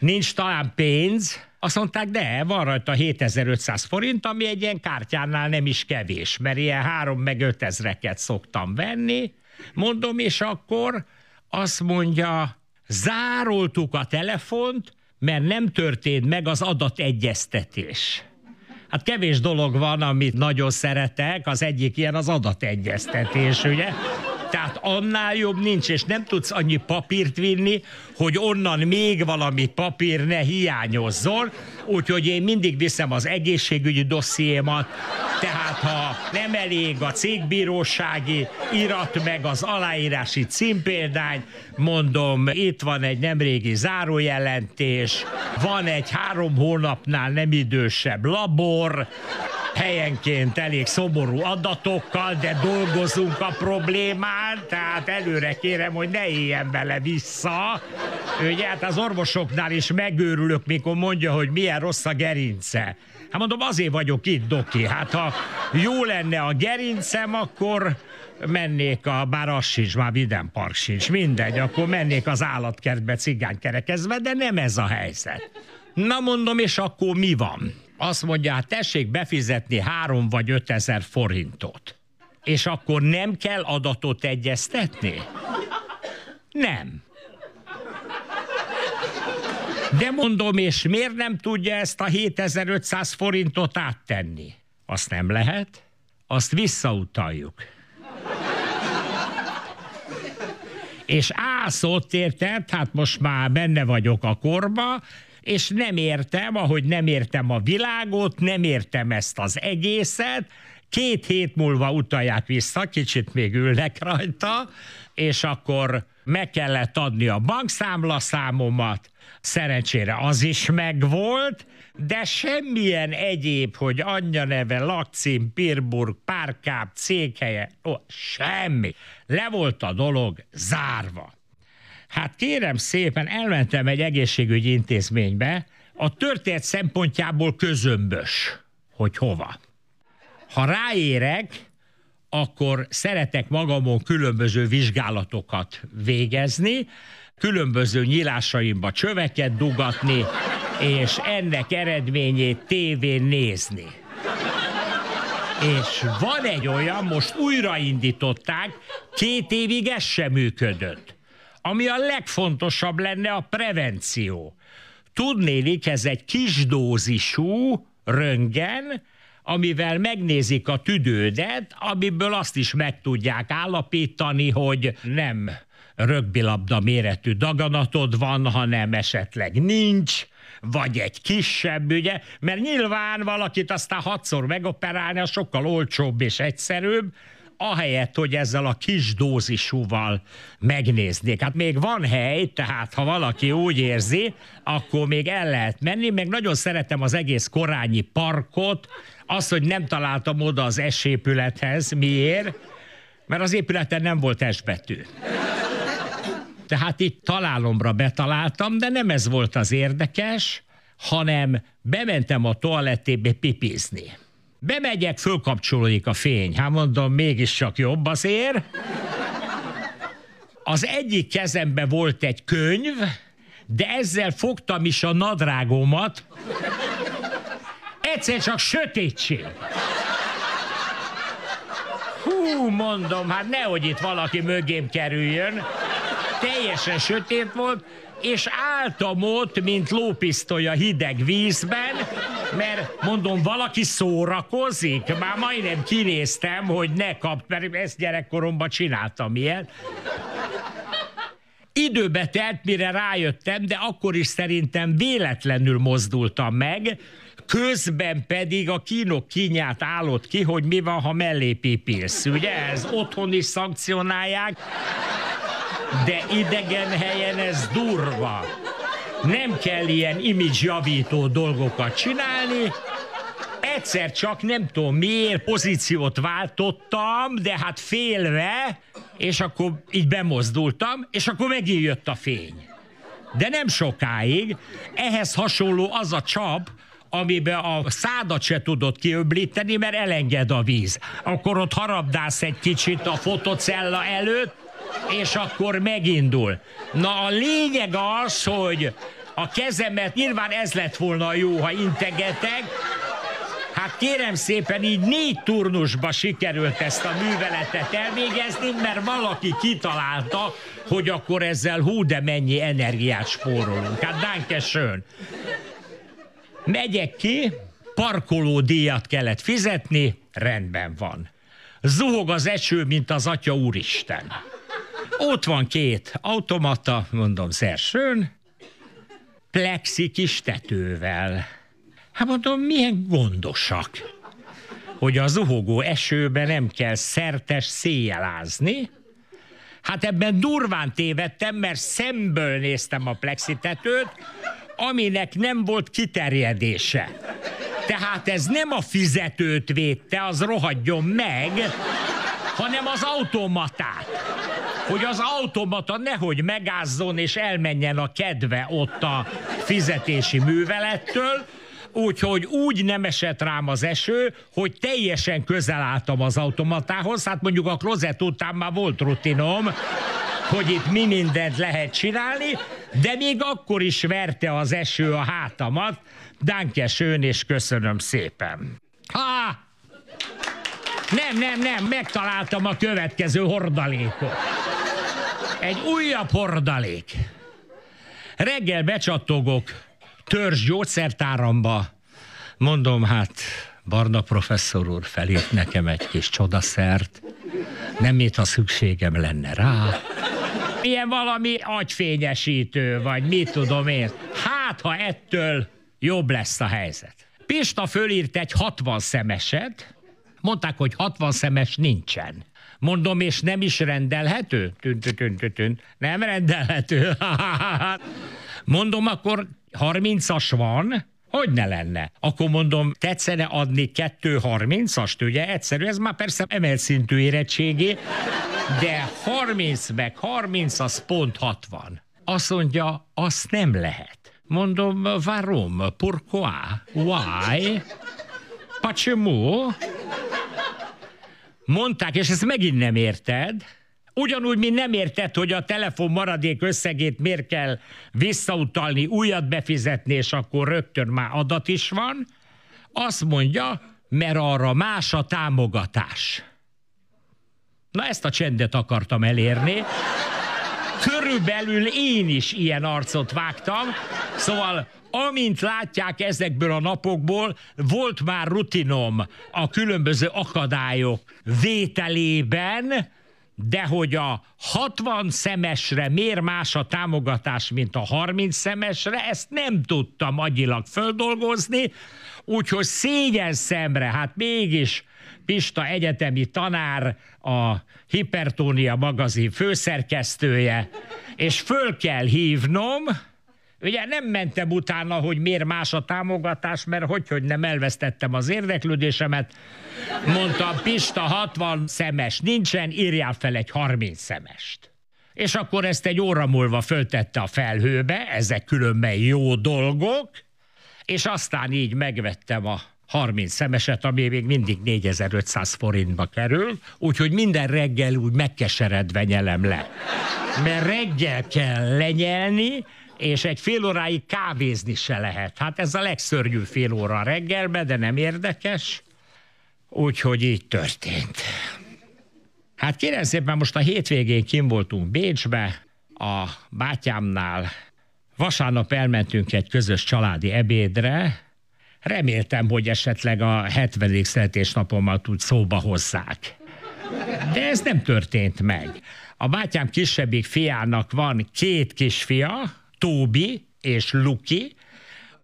Nincs talán pénz? Azt mondták, de, van rajta 7500 forint, ami egy ilyen kártyánál nem is kevés, mert ilyen 3 meg 5 ezreket szoktam venni. Mondom, és akkor azt mondja, zároltuk a telefont, mert nem történt meg az adategyeztetés. Hát kevés dolog van, amit nagyon szeretek, az egyik ilyen az adategyeztetés, ugye? Tehát annál jobb nincs, és nem tudsz annyi papírt vinni, hogy onnan még valami papír ne hiányozzon, úgyhogy én mindig viszem az egészségügyi dossziémat, tehát ha nem elég a cégbírósági irat meg az aláírási címpéldány, mondom, itt van egy nemrégi zárójelentés, van egy három hónapnál nem idősebb labor, helyenként elég szomorú adatokkal, de dolgozunk a problémán, tehát előre kérem, hogy ne éljen vele vissza. Ugye hát az orvosoknál is megőrülök, mikor mondja, hogy milyen rossz a gerince. Hát mondom, azért vagyok itt, Doki. Hát ha jó lenne a gerincem, akkor mennék a, bár az sincs, már Viden Park sincs, mindegy, akkor mennék az állatkertbe cigánykerekezve, de nem ez a helyzet. Na mondom, és akkor mi van? Azt mondja, hát tessék befizetni három vagy öt ezer forintot. És akkor nem kell adatot egyeztetni? Nem. De mondom, és miért nem tudja ezt a 7500 forintot áttenni? Azt nem lehet, azt visszautaljuk. És állsz ott, érted? Hát most már benne vagyok a korba, és nem értem, ahogy nem értem a világot, nem értem ezt az egészet, két hét múlva utalják vissza, kicsit még ülnek rajta, és akkor meg kellett adni a bankszámlaszámomat, szerencsére az is megvolt, de semmilyen egyéb, hogy anyja neve, lakcím, Pirburg, párkáp, céghelye, ó, semmi. Le volt a dolog zárva. Hát kérem szépen, elmentem egy egészségügyi intézménybe, a történet szempontjából közömbös, hogy hova. Ha ráérek, akkor szeretek magamon különböző vizsgálatokat végezni, különböző nyílásaimba csöveket dugatni, és ennek eredményét tévén nézni. És van egy olyan, most újraindították, két évig ez sem működött. Ami a legfontosabb lenne a prevenció. Tudnélik, ez egy kis dózisú röntgen, amivel megnézik a tüdődet, amiből azt is meg tudják állapítani, hogy nem rögbilabda méretű daganatod van, hanem esetleg nincs, vagy egy kisebb, ugye, mert nyilván valakit aztán hatszor megoperálni, az sokkal olcsóbb és egyszerűbb, ahelyett, hogy ezzel a kis dózisúval megnéznék. Hát még van hely, tehát ha valaki úgy érzi, akkor még el lehet menni, meg nagyon szeretem az egész korányi parkot, az, hogy nem találtam oda az esépülethez. Miért? Mert az épületen nem volt esbetű. Tehát itt találomra betaláltam, de nem ez volt az érdekes, hanem bementem a toalettébe pipizni. Bemegyek, fölkapcsolódik a fény. Hát mondom, mégiscsak jobb azért. Az egyik kezembe volt egy könyv, de ezzel fogtam is a nadrágomat. Egyszer csak sötétség. Hú, mondom, hát nehogy itt valaki mögém kerüljön. Teljesen sötét volt, és álltam ott, mint lópisztoly hideg vízben, mert mondom, valaki szórakozik. Már majdnem kinéztem, hogy ne kap, mert ezt gyerekkoromban csináltam ilyet. Időbe telt, mire rájöttem, de akkor is szerintem véletlenül mozdultam meg, közben pedig a kínok kínját állott ki, hogy mi van, ha mellé pipilsz. Ugye ez otthon is szankcionálják, de idegen helyen ez durva. Nem kell ilyen image javító dolgokat csinálni, egyszer csak nem tudom miért pozíciót váltottam, de hát félve, és akkor így bemozdultam, és akkor megint jött a fény. De nem sokáig, ehhez hasonló az a csap, amiben a szádat se tudod kiöblíteni, mert elenged a víz. Akkor ott harabdász egy kicsit a fotocella előtt, és akkor megindul. Na a lényeg az, hogy a kezemet, nyilván ez lett volna jó, ha integetek, Hát kérem szépen, így négy turnusba sikerült ezt a műveletet elvégezni, mert valaki kitalálta, hogy akkor ezzel hú, de mennyi energiát spórolunk. Hát danke schön. Megyek ki, parkoló díjat kellett fizetni, rendben van. Zuhog az eső, mint az atya úristen. Ott van két automata, mondom, szersőn, plexi kis tetővel. Hát mondom, milyen gondosak, hogy a zuhogó esőben nem kell szertes széjelázni. Hát ebben durván tévedtem, mert szemből néztem a plexitetőt, aminek nem volt kiterjedése. Tehát ez nem a fizetőt védte, az rohadjon meg, hanem az automatát. Hogy az automata nehogy megázzon és elmenjen a kedve ott a fizetési művelettől, úgyhogy úgy nem esett rám az eső, hogy teljesen közel álltam az automatához, hát mondjuk a klozet után már volt rutinom, hogy itt mi mindent lehet csinálni, de még akkor is verte az eső a hátamat. Danke schön, és köszönöm szépen. Ha! Nem, nem, nem, megtaláltam a következő hordalékot. Egy újabb hordalék. Reggel becsattogok törzs gyógyszertáramba. Mondom, hát Barna professzor úr felírt nekem egy kis csodaszert. Nem mintha szükségem lenne rá. Ilyen valami agyfényesítő, vagy mit tudom én. Hát, ha ettől jobb lesz a helyzet. Pista fölírt egy 60 szemeset, mondták, hogy 60 szemes nincsen. Mondom, és nem is rendelhető? Tün, tün, tün, tün, tün. Nem rendelhető. Mondom, akkor 30-as van? Hogy ne lenne? Akkor mondom, tetszene adni 2.30-ast, ugye? Egyszerű, ez már persze emelt szintű érettségi, de 30 meg 30, az pont 60. Azt mondja, azt nem lehet. Mondom, varom? Pourquoi? Why? Почему? Mondták, és ezt megint nem érted, Ugyanúgy, mint nem érted, hogy a telefon maradék összegét miért kell visszautalni, újat befizetni, és akkor rögtön már adat is van, azt mondja, mert arra más a támogatás. Na ezt a csendet akartam elérni. Körülbelül én is ilyen arcot vágtam, szóval amint látják ezekből a napokból, volt már rutinom a különböző akadályok vételében, de hogy a 60 szemesre miért más a támogatás, mint a 30 szemesre, ezt nem tudtam agyilag földolgozni, úgyhogy szégyen szemre, hát mégis Pista egyetemi tanár, a Hipertónia magazin főszerkesztője, és föl kell hívnom, Ugye nem mentem utána, hogy miért más a támogatás, mert hogy, hogy nem elvesztettem az érdeklődésemet. Mondtam, Pista 60 szemes nincsen, írjál fel egy 30 szemest. És akkor ezt egy óra múlva föltette a felhőbe, ezek különben jó dolgok, és aztán így megvettem a 30 szemeset, ami még mindig 4500 forintba kerül, úgyhogy minden reggel úgy megkeseredve nyelem le. Mert reggel kell lenyelni, és egy fél óráig kávézni se lehet. Hát ez a legszörnyűbb fél óra reggelbe, de nem érdekes. Úgyhogy így történt. Hát kérem szépen, most a hétvégén kim voltunk Bécsbe, a bátyámnál. Vasárnap elmentünk egy közös családi ebédre. Reméltem, hogy esetleg a 70. születésnapommal tud szóba hozzák. De ez nem történt meg. A bátyám kisebbik fiának van két kisfia, Tóbi és Luki,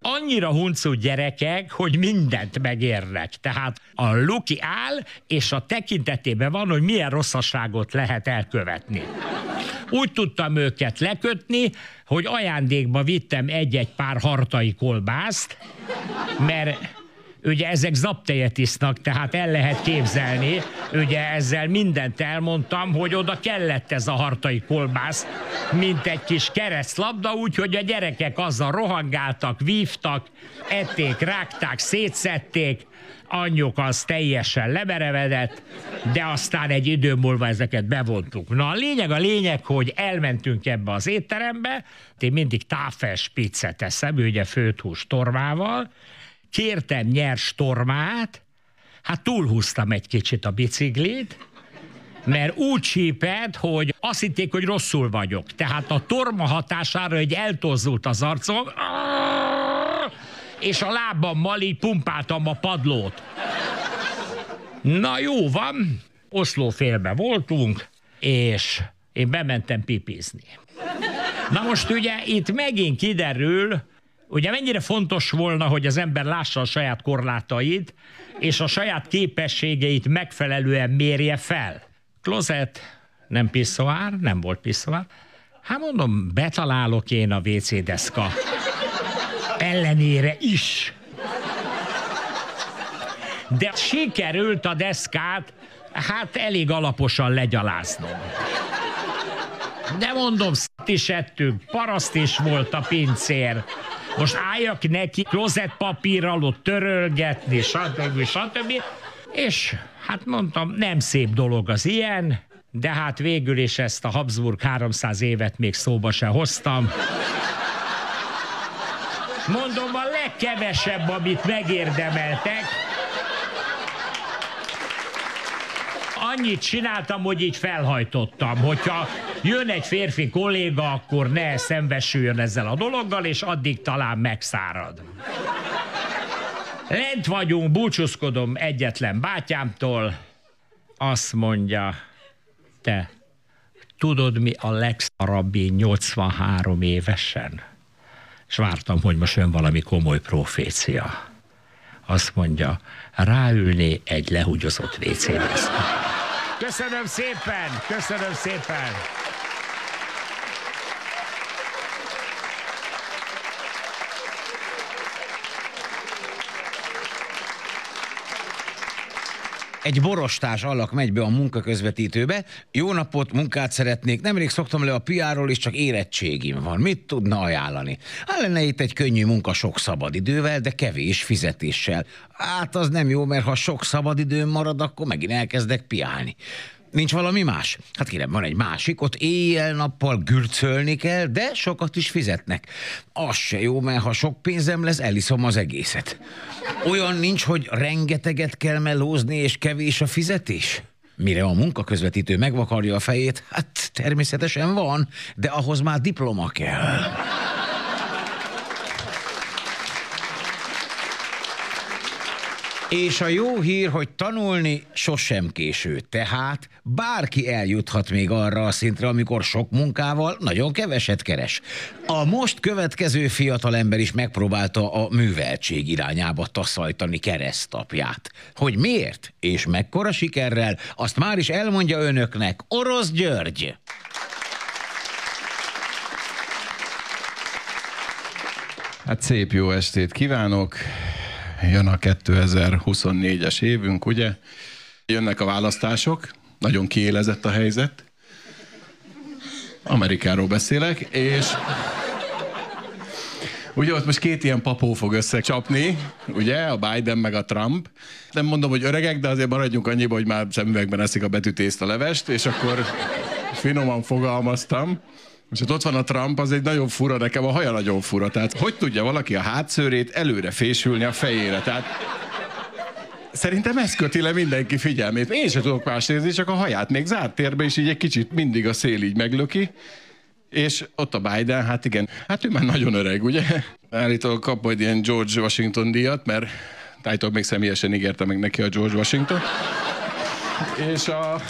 annyira huncu gyerekek, hogy mindent megérnek. Tehát a Luki áll, és a tekintetében van, hogy milyen rosszaságot lehet elkövetni. Úgy tudtam őket lekötni, hogy ajándékba vittem egy-egy pár hartai kolbászt, mert ugye ezek zaptejet isznak, tehát el lehet képzelni, ugye ezzel mindent elmondtam, hogy oda kellett ez a hartai kolbász, mint egy kis keresztlabda, úgyhogy a gyerekek azzal rohangáltak, vívtak, ették, rágták, szétszették, anyjuk az teljesen lemerevedett, de aztán egy idő múlva ezeket bevontuk. Na a lényeg a lényeg, hogy elmentünk ebbe az étterembe, én mindig táfes pizzet eszem, ugye főthús tormával, kértem nyers tormát, hát túlhúztam egy kicsit a biciklit, mert úgy csípett, hogy azt hitték, hogy rosszul vagyok. Tehát a torma hatására, hogy eltozzult az arcom, és a lábammal így pumpáltam a padlót. Na jó van, Oszló félbe voltunk, és én bementem pipizni. Na most ugye itt megint kiderül, Ugye mennyire fontos volna, hogy az ember lássa a saját korlátait, és a saját képességeit megfelelően mérje fel. Klozet, nem piszoár, nem volt piszoár. Hát mondom, betalálok én a WC deszka ellenére is. De sikerült a deszkát hát elég alaposan legyaláznom. De mondom, szt is ettünk, paraszt is volt a pincér. Most álljak neki klozetpapírral ott törölgetni, stb. stb. És hát mondtam, nem szép dolog az ilyen, de hát végül is ezt a Habsburg 300 évet még szóba se hoztam. Mondom, a legkevesebb, amit megérdemeltek, annyit csináltam, hogy így felhajtottam, hogyha jön egy férfi kolléga, akkor ne szembesüljön ezzel a dologgal, és addig talán megszárad. Lent vagyunk, búcsúzkodom egyetlen bátyámtól, azt mondja, te tudod mi a legszarabbi 83 évesen? És vártam, hogy most jön valami komoly profécia. Azt mondja, ráülné egy lehugyozott WC Köszönöm szépen, köszönöm szépen. Egy borostás alak megy be a munkaközvetítőbe. Jó napot, munkát szeretnék. Nemrég szoktam le a PR-ról, és csak érettségim van. Mit tudna ajánlani? Hát lenne itt egy könnyű munka sok szabadidővel, de kevés fizetéssel. Hát az nem jó, mert ha sok szabadidőm marad, akkor megint elkezdek piálni. Nincs valami más? Hát kérem, van egy másik, ott éjjel-nappal gürcölni kell, de sokat is fizetnek. Az se jó, mert ha sok pénzem lesz, eliszom az egészet. Olyan nincs, hogy rengeteget kell melózni, és kevés a fizetés? Mire a munkaközvetítő megvakarja a fejét, hát természetesen van, de ahhoz már diploma kell. És a jó hír, hogy tanulni sosem késő. Tehát bárki eljuthat még arra a szintre, amikor sok munkával nagyon keveset keres. A most következő fiatalember is megpróbálta a műveltség irányába taszajtani keresztapját. Hogy miért és mekkora sikerrel, azt már is elmondja önöknek Orosz György. Hát szép jó estét kívánok! Jön a 2024-es évünk, ugye? Jönnek a választások, nagyon kiélezett a helyzet. Amerikáról beszélek, és Ugye ott most két ilyen papó fog összecsapni, ugye, a Biden meg a Trump. Nem mondom, hogy öregek, de azért maradjunk annyiba, hogy már szemüvegben eszik a betűtészt a levest, és akkor finoman fogalmaztam. És ott van a Trump, az egy nagyon fura, nekem a haja nagyon fura. Tehát hogy tudja valaki a hátszőrét előre fésülni a fejére? Tehát Szerintem ez köti le mindenki figyelmét. Én sem tudok más nézni, csak a haját még zárt térbe, és így egy kicsit mindig a szél így meglöki. És ott a Biden, hát igen, hát ő már nagyon öreg, ugye? Állítólag kap majd ilyen George Washington díjat, mert tájtól még személyesen ígérte meg neki a George Washington. És a...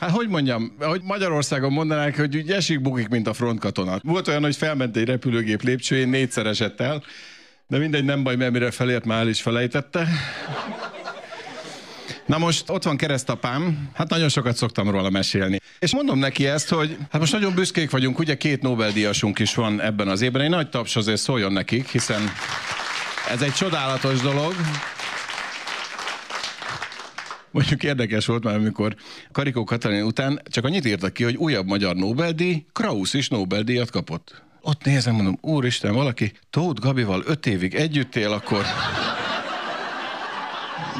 Hát hogy mondjam, hogy Magyarországon mondanák, hogy úgy esik bukik, mint a frontkatona. Volt olyan, hogy felment egy repülőgép lépcsőjén, négyszer esett el, de mindegy, nem baj, mert mire felért, már el is felejtette. Na most ott van keresztapám, hát nagyon sokat szoktam róla mesélni. És mondom neki ezt, hogy hát most nagyon büszkék vagyunk, ugye két Nobel-díjasunk is van ebben az évben. Egy nagy taps azért szóljon nekik, hiszen ez egy csodálatos dolog. Mondjuk érdekes volt már, amikor Karikó Katalin után csak annyit írtak ki, hogy újabb magyar Nobel-díj, Krausz is Nobel-díjat kapott. Ott nézem, mondom, úristen, valaki Tóth Gabival öt évig együtt él, akkor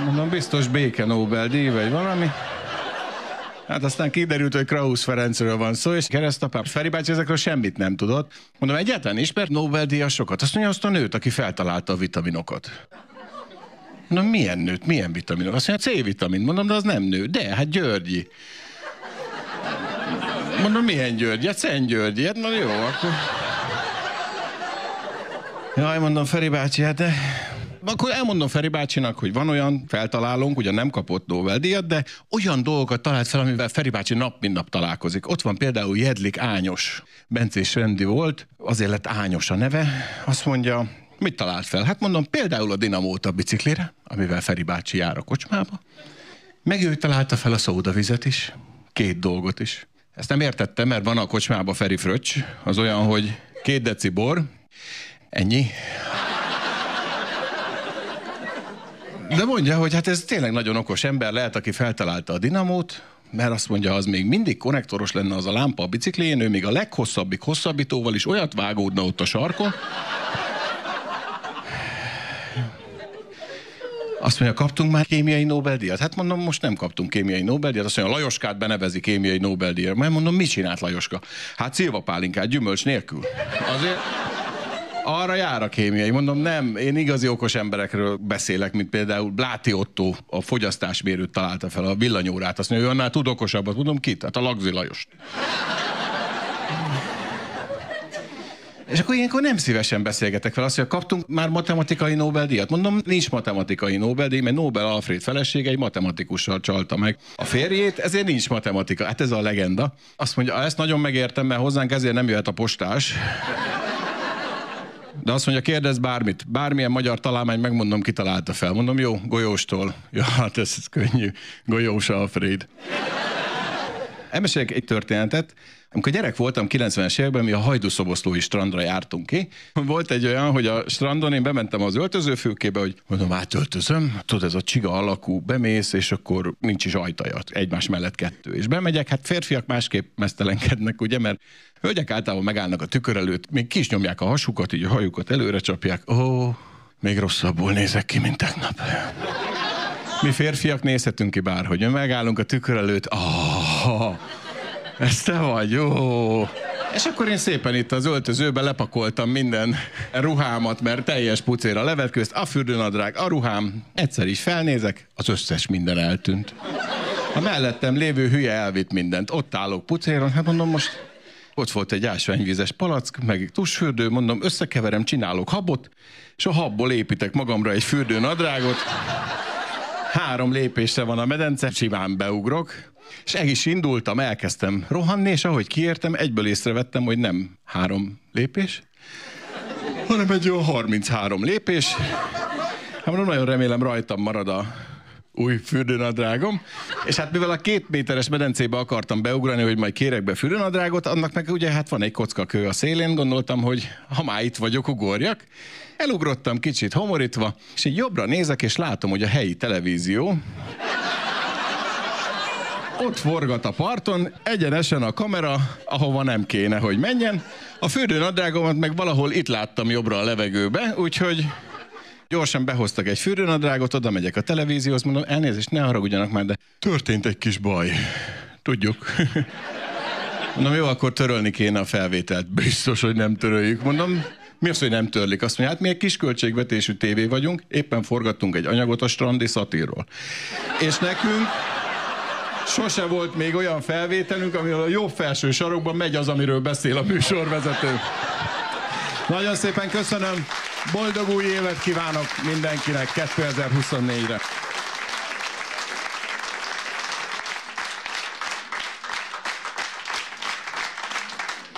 mondom, biztos béke Nobel-díj, vagy valami. Hát aztán kiderült, hogy Krausz Ferencről van szó, és keresztapám Feri bácsi ezekről semmit nem tudott. Mondom, egyáltalán ismert Nobel-díjasokat. Azt mondja, azt a nőt, aki feltalálta a vitaminokat. Na milyen nőt, milyen vitaminok? Azt mondja, C-vitamin. Mondom, de az nem nő. De, hát Györgyi. Mondom, milyen Györgyi? Hát Szent Györgyi. Hát na jó, akkor... Jaj, mondom, Feri bácsi, hát de... Akkor elmondom Feri bácsinak, hogy van olyan feltalálónk, ugye nem kapott Nobel-díjat, de olyan dolgokat talált fel, amivel Feri bácsi nap mint nap találkozik. Ott van például Jedlik Ányos. Bencés Rendi volt, azért lett Ányos a neve. Azt mondja, Mit talált fel? Hát mondom, például a dinamót a biciklire, amivel Feri bácsi jár a kocsmába. Meg ő találta fel a szódavizet is. Két dolgot is. Ezt nem értettem, mert van a kocsmába Feri Fröccs, az olyan, hogy két deci bor, ennyi. De mondja, hogy hát ez tényleg nagyon okos ember lehet, aki feltalálta a dinamót, mert azt mondja, az még mindig konnektoros lenne az a lámpa a biciklién, ő még a leghosszabbik hosszabbítóval is olyat vágódna ott a sarkon, Azt mondja, kaptunk már kémiai Nobel-díjat? Hát mondom, most nem kaptunk kémiai Nobel-díjat. Azt mondja, Lajoskát benevezi kémiai Nobel-díjat. Majd mondom, mit csinált Lajoska? Hát szilvapálinkát, gyümölcs nélkül. Azért arra jár a kémiai. Mondom, nem, én igazi okos emberekről beszélek, mint például Bláti Otto, a fogyasztásmérőt találta fel a villanyórát. Azt mondja, ő annál tud okosabbat. Mondom, kit? Hát a Lagzi Lajost. És akkor ilyenkor nem szívesen beszélgetek fel azt, hogy kaptunk már matematikai Nobel-díjat. Mondom, nincs matematikai Nobel-díj, mert Nobel Alfred felesége egy matematikussal csalta meg a férjét, ezért nincs matematika. Hát ez a legenda. Azt mondja, ezt nagyon megértem, mert hozzánk ezért nem jöhet a postás. De azt mondja, kérdez bármit, bármilyen magyar találmány, megmondom, ki találta fel. Mondom, jó, golyóstól. Ja, hát ez, ez könnyű. Golyós Alfred. Elmesélek egy történetet. Amikor gyerek voltam 90-es években, mi a Hajdúszoboszlói strandra jártunk ki. Volt egy olyan, hogy a strandon én bementem az öltözőfülkébe, hogy mondom, átöltözöm, tudod, ez a csiga alakú, bemész, és akkor nincs is ajtaja, egymás mellett kettő. És bemegyek, hát férfiak másképp mesztelenkednek, ugye, mert hölgyek általában megállnak a tükör előtt, még kis nyomják a hasukat, így a hajukat előre csapják. Ó, még rosszabbul nézek ki, mint tegnap. Mi férfiak nézhetünk ki bárhogy. Megállunk a tükör előtt. Oh, ez te vagy, jó. És akkor én szépen itt az öltözőbe lepakoltam minden ruhámat, mert teljes pucéra levetkőzt, a fürdőnadrág, a ruhám. Egyszer is felnézek, az összes minden eltűnt. A mellettem lévő hülye elvitt mindent. Ott állok pucéron, hát mondom most ott volt egy ásványvízes palack, meg tusfürdő, mondom, összekeverem, csinálok habot, és a habból építek magamra egy fürdőnadrágot. Három lépésre van a medence, simán beugrok, és el is indultam, elkezdtem rohanni, és ahogy kiértem, egyből észrevettem, hogy nem három lépés, hanem egy olyan 33 lépés. Hát nagyon remélem rajtam marad a új fürdőnadrágom. És hát mivel a két méteres medencébe akartam beugrani, hogy majd kérek be fürdőnadrágot, annak meg ugye hát van egy kockakő a szélén, gondoltam, hogy ha már itt vagyok, ugorjak. Elugrottam kicsit homorítva, és így jobbra nézek, és látom, hogy a helyi televízió ott forgat a parton, egyenesen a kamera, ahova nem kéne, hogy menjen. A fürdőnadrágomat meg valahol itt láttam jobbra a levegőbe, úgyhogy gyorsan behoztak egy fürdőnadrágot, oda megyek a televízióhoz, mondom, elnézést, ne haragudjanak már, de történt egy kis baj. Tudjuk. Mondom, jó, akkor törölni kéne a felvételt. Biztos, hogy nem töröljük. Mondom, mi az, hogy nem törlik? Azt mondja, hát mi egy kis költségvetésű tévé vagyunk, éppen forgattunk egy anyagot a strandi szatírról. És nekünk sose volt még olyan felvételünk, amivel a jobb felső sarokban megy az, amiről beszél a műsorvezető. Nagyon szépen köszönöm, boldog új évet kívánok mindenkinek 2024-re.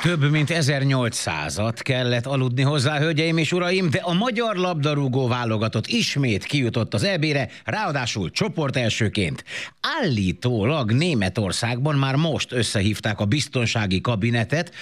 Több mint 1800-at kellett aludni hozzá, hölgyeim és uraim, de a magyar labdarúgó válogatott ismét kijutott az EB-re, ráadásul csoport elsőként. Állítólag Németországban már most összehívták a biztonsági kabinetet,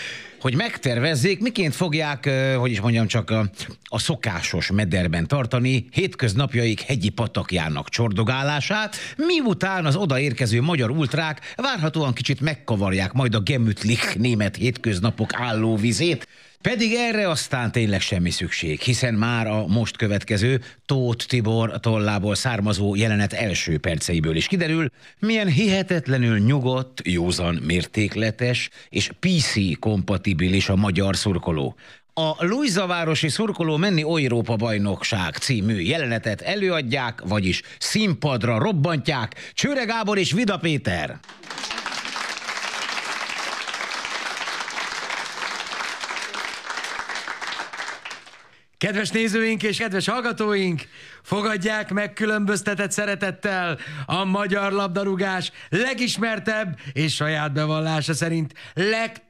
hogy megtervezzék, miként fogják, hogy is mondjam, csak a, a szokásos mederben tartani hétköznapjaik hegyi patakjának csordogálását, miután az odaérkező magyar ultrák várhatóan kicsit megkavarják majd a gemütlich német hétköznapok állóvizét, pedig erre aztán tényleg semmi szükség, hiszen már a most következő Tóth Tibor tollából származó jelenet első perceiből is kiderül, milyen hihetetlenül nyugodt, józan mértékletes és PC-kompatibilis a magyar szurkoló. A Luizavárosi Szurkoló Menni Európa Bajnokság című jelenetet előadják, vagyis színpadra robbantják Csőre Gábor és Vida Péter. Kedves nézőink és kedves hallgatóink, fogadják megkülönböztetett szeretettel a magyar labdarúgás legismertebb és saját bevallása szerint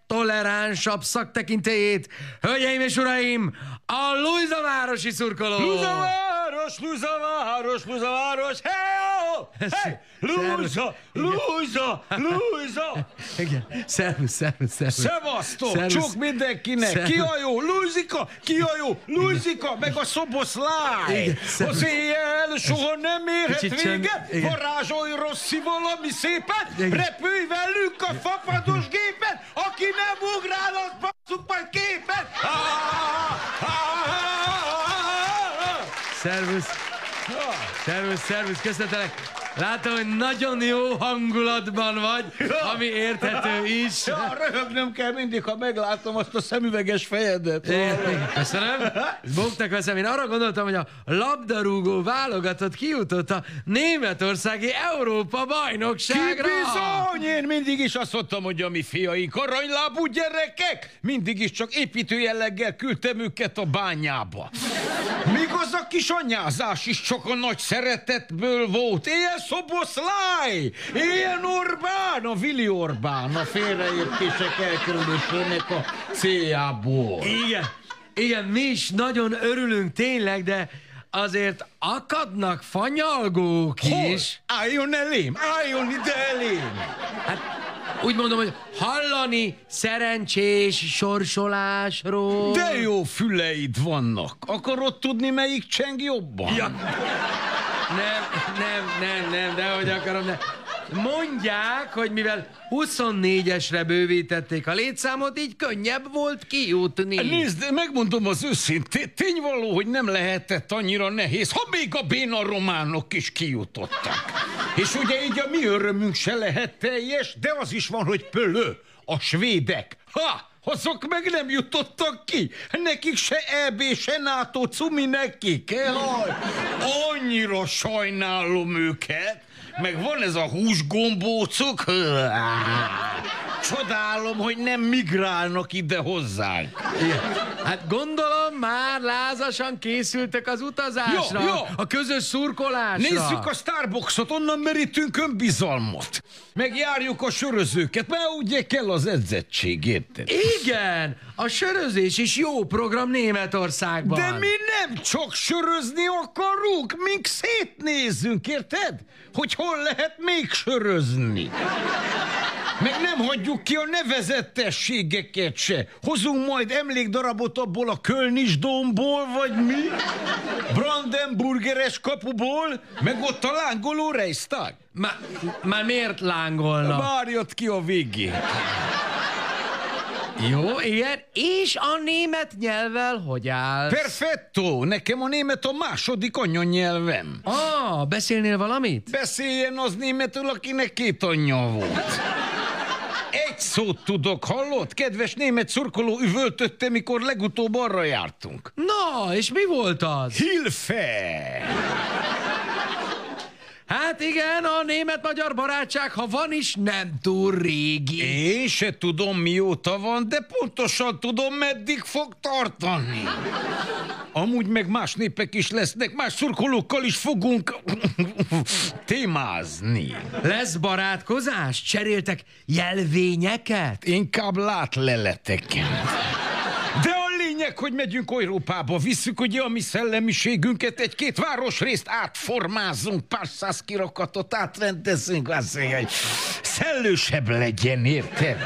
legtoleránsabb szaktekintélyét. Hölgyeim és uraim, a Lujzavárosi szurkoló! Luzaváros, Luzaváros, Luzaváros, hey, hey, Luza, Luza, Luza. Igen, szervusz, szervusz, szervusz. Szevasztok, csak mindenkinek. Szervusz. Ki a jó? Luzika, ki a jó? Luzika, meg a szoboszláj. Az éjjel soha nem érhet véget. Varázsolj Rossi valami szépen. Repülj velünk a fapados gépen. Aki nem ugrál, az basszuk majd ah. Szervusz. Szervusz, szervusz, köszöntelek. Látom, hogy nagyon jó hangulatban vagy, ami érthető is. Ja, röhögnöm kell mindig, ha meglátom azt a szemüveges fejedet. Igen, Köszönöm. Bogtak veszem. Én arra gondoltam, hogy a labdarúgó válogatott kijutott a németországi Európa bajnokságra. Ki bizony! Én mindig is azt mondtam, hogy a mi fiaink aranylábú gyerekek, mindig is csak építő jelleggel küldtem őket a bányába. Míg az a kis anyázás is csak a nagy szeretetből volt. Ilyen szoboszláj! Ilyen Orbán! A Vili Orbán a félreértések elkerülésének a céljából. Igen. Igen, mi is nagyon örülünk tényleg, de azért akadnak fanyalgók Hol? is. Álljon elém, álljon ide elém! Hát úgy mondom, hogy hallani szerencsés sorsolásról. De jó füleid vannak. Akarod tudni, melyik cseng jobban? Ja. Nem, nem, nem, nem, de hogy akarom, de Mondják, hogy mivel 24-esre bővítették a létszámot, így könnyebb volt kijutni. Nézd, megmondom az őszintét, tényvaló, hogy nem lehetett annyira nehéz, ha még a béna románok is kijutottak. És ugye így a mi örömünk se lehet teljes, de az is van, hogy pölő, a svédek. Ha! Azok meg nem jutottak ki. Nekik se EB, se NATO, cumi nekik. Jaj, annyira sajnálom őket. Meg van ez a húsgombócuk. Csodálom, hogy nem migrálnak ide hozzánk. Hát gondolom már lázasan készültek az utazásra, Jó, jó. a közös szurkolásra. Nézzük a Starbucksot, onnan merítünk önbizalmat. Megjárjuk a sörözőket, mert ugye kell az edzettség, érted? Igen, a sörözés is jó program Németországban. De mi nem csak sörözni akarunk, mink szétnézzünk, érted? Hogy hol lehet még sörözni. Meg nem hagyjuk ki a nevezetességeket se. Hozunk majd emlékdarabot abból a Kölnisdomból, vagy mi? Brandenburgeres kapuból, meg ott a lángoló Reichstag. Már, már miért lángolna? Várjad ki a végén. Jó, igen. És a német nyelvvel hogy áll? Perfetto! Nekem a német a második anyanyelvem. Ah, beszélnél valamit? Beszéljen az németül, akinek két anyja volt. Egy szót tudok, hallott? Kedves német szurkoló üvöltötte, mikor legutóbb arra jártunk. Na, és mi volt az? Hilfe! Hát igen, a német-magyar barátság, ha van is, nem túl régi. Én se tudom, mióta van, de pontosan tudom, meddig fog tartani. Amúgy meg más népek is lesznek, más szurkolókkal is fogunk témázni. Lesz barátkozás? Cseréltek jelvényeket? Inkább látleleteket. Lényeg, hogy megyünk Európába, visszük ugye a mi szellemiségünket, egy-két városrészt átformázunk, pár száz kirakatot átrendezünk, azért, hogy szellősebb legyen, érted?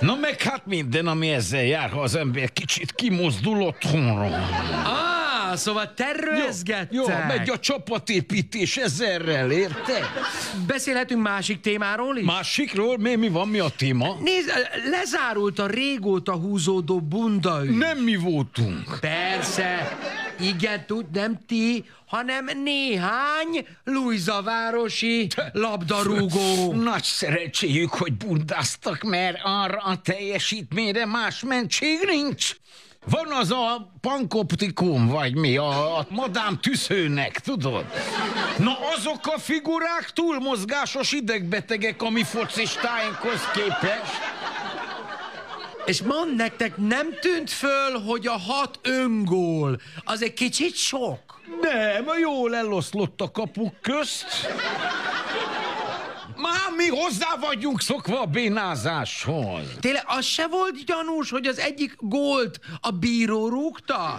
Na meg hát minden, ami ezzel jár, ha az ember kicsit kimozdul otthonról. Ah, szóval tervezgettek. Jó, jó, megy a csapatépítés ezerrel, érted? Beszélhetünk másik témáról is? Másikról? Mi, mi van, mi a téma? Nézd, lezárult a régóta húzódó bunda ügy. Nem mi voltunk. Persze. Igen, tud, nem ti, hanem néhány Lujzavárosi labdarúgó. Nagy szerencséjük, hogy bundáztak, mert arra a teljesítményre más mentség nincs. Van az a pankoptikum, vagy mi, a, a madám tüszőnek, tudod? Na azok a figurák túlmozgásos idegbetegek a mi focistáinkhoz képest. És mond nektek, nem tűnt föl, hogy a hat öngól az egy kicsit sok? Nem, jól eloszlott a kapuk közt. Már mi hozzá vagyunk szokva a bénázáshoz. Tényleg az se volt gyanús, hogy az egyik gólt a bíró rúgta?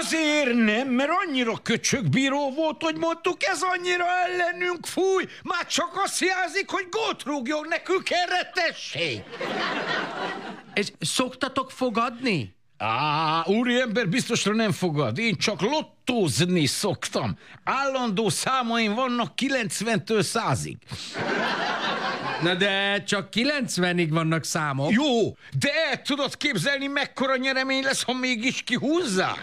Azért nem, mert annyira köcsög bíró volt, hogy mondtuk, ez annyira ellenünk fúj, már csak azt jelzik, hogy gólt rúgjon nekünk erre tessék. És szoktatok fogadni? Á, úriember biztosra nem fogad. Én csak lottózni szoktam. Állandó számaim vannak 90-től 100-ig. Na de csak 90-ig vannak számok. Jó, de el tudod képzelni, mekkora nyeremény lesz, ha mégis kihúzzák?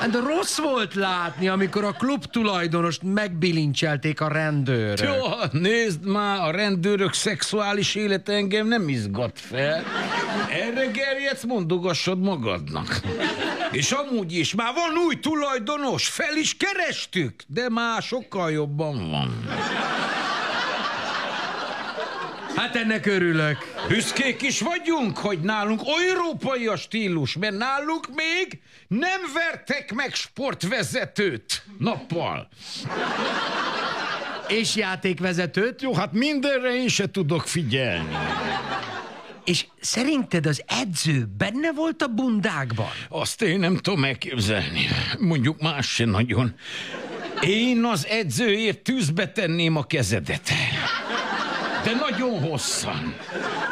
Hát rossz volt látni, amikor a klub tulajdonost megbilincselték a rendőrök. Jó, nézd már, a rendőrök szexuális élete engem nem izgat fel. Erre gerjedsz, mondogassad magadnak. És amúgy is, már van új tulajdonos, fel is kerestük, de már sokkal jobban van. Hát ennek örülök. Büszkék is vagyunk, hogy nálunk európai a stílus, mert nálunk még nem vertek meg sportvezetőt nappal. És játékvezetőt? Jó, hát mindenre én se tudok figyelni. És szerinted az edző benne volt a bundákban? Azt én nem tudom elképzelni. Mondjuk más se nagyon. Én az edzőért tűzbe tenném a kezedet. De nagyon hosszan.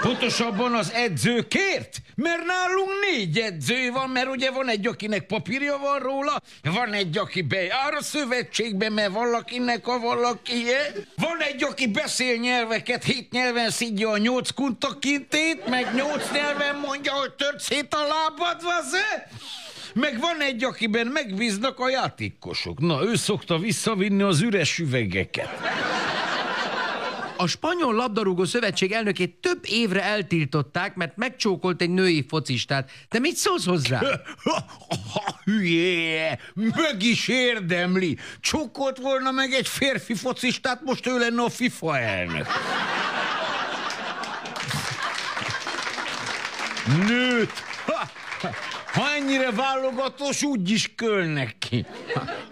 Pontosabban az edzőkért, mert nálunk négy edző van, mert ugye van egy, akinek papírja van róla, van egy, aki bejár a szövetségbe, mert valakinek a valakie, van egy, aki beszél nyelveket, hét nyelven szidja a nyolc kuntakintét, meg nyolc nyelven mondja, hogy tört szét a lábad, vaze? Meg van egy, akiben megbíznak a játékosok. Na, ő szokta visszavinni az üres üvegeket. A spanyol labdarúgó szövetség elnökét több évre eltiltották, mert megcsókolt egy női focistát. Te mit szólsz hozzá? Hülye, meg is érdemli. Csókolt volna meg egy férfi focistát, most ő lenne a FIFA elnök. Nőt! Ha ennyire válogatós, úgy is kölnek ki.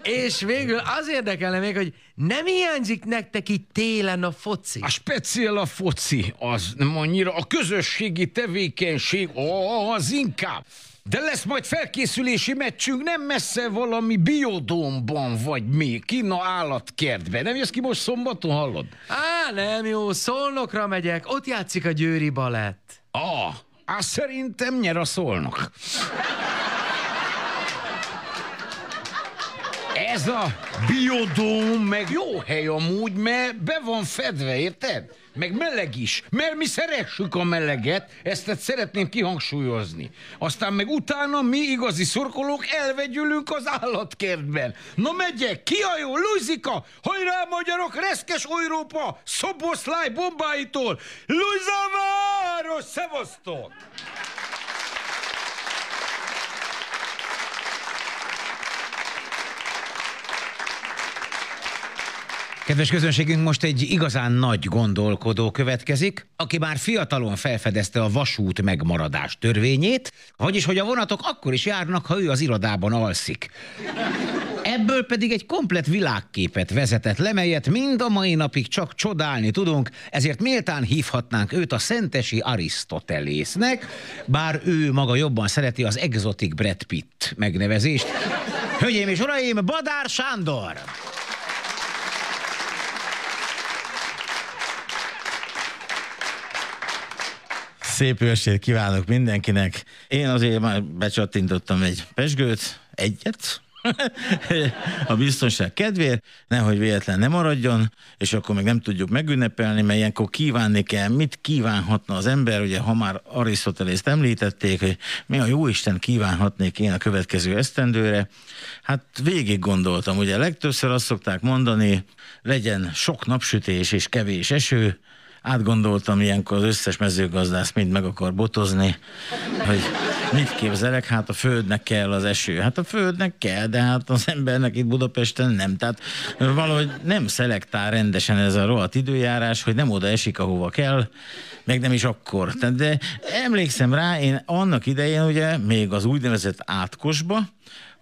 És végül az érdekelne még, hogy nem hiányzik nektek itt télen a foci? A speciál a foci, az nem annyira. A közösségi tevékenység, az inkább. De lesz majd felkészülési meccsünk nem messze valami biodómban vagy mi, kina állatkertben. Nem jössz ki most szombaton, hallod? Á, nem jó, Szolnokra megyek, ott játszik a Győri Balett. Ah, á, szerintem nyer a szolnok. Ez a biodóm meg jó hely amúgy, mert be van fedve, érted? Meg meleg is, mert mi szeressük a meleget, ezt szeretném kihangsúlyozni. Aztán meg utána mi igazi szurkolók elvegyülünk az állatkertben. Na megyek, ki a jó, Luzika, hajrá magyarok, reszkes Európa, szoboszláj bombáitól, Luisa város, szevasztok! Kedves közönségünk, most egy igazán nagy gondolkodó következik, aki már fiatalon felfedezte a vasút megmaradás törvényét, vagyis hogy a vonatok akkor is járnak, ha ő az irodában alszik. Ebből pedig egy komplet világképet vezetett le, melyet mind a mai napig csak csodálni tudunk, ezért méltán hívhatnánk őt a szentesi Arisztotelésznek, bár ő maga jobban szereti az exotic Brad Pitt megnevezést. Hölgyeim és uraim, Badár Sándor! Szép őrsét kívánok mindenkinek. Én azért már becsattintottam egy pesgőt, egyet, a biztonság kedvéért, nehogy véletlen ne maradjon, és akkor meg nem tudjuk megünnepelni, mert ilyenkor kívánni kell, mit kívánhatna az ember, ugye ha már Arisztotelészt említették, hogy mi a jó Isten kívánhatnék én a következő esztendőre, hát végig gondoltam, ugye. Legtöbbször azt szokták mondani, legyen sok napsütés és kevés eső, átgondoltam ilyenkor az összes mezőgazdász mind meg akar botozni, hogy mit képzelek, hát a földnek kell az eső. Hát a földnek kell, de hát az embernek itt Budapesten nem. Tehát valahogy nem szelektál rendesen ez a rohadt időjárás, hogy nem oda esik, ahova kell, meg nem is akkor. Tehát de emlékszem rá, én annak idején ugye még az úgynevezett átkosba,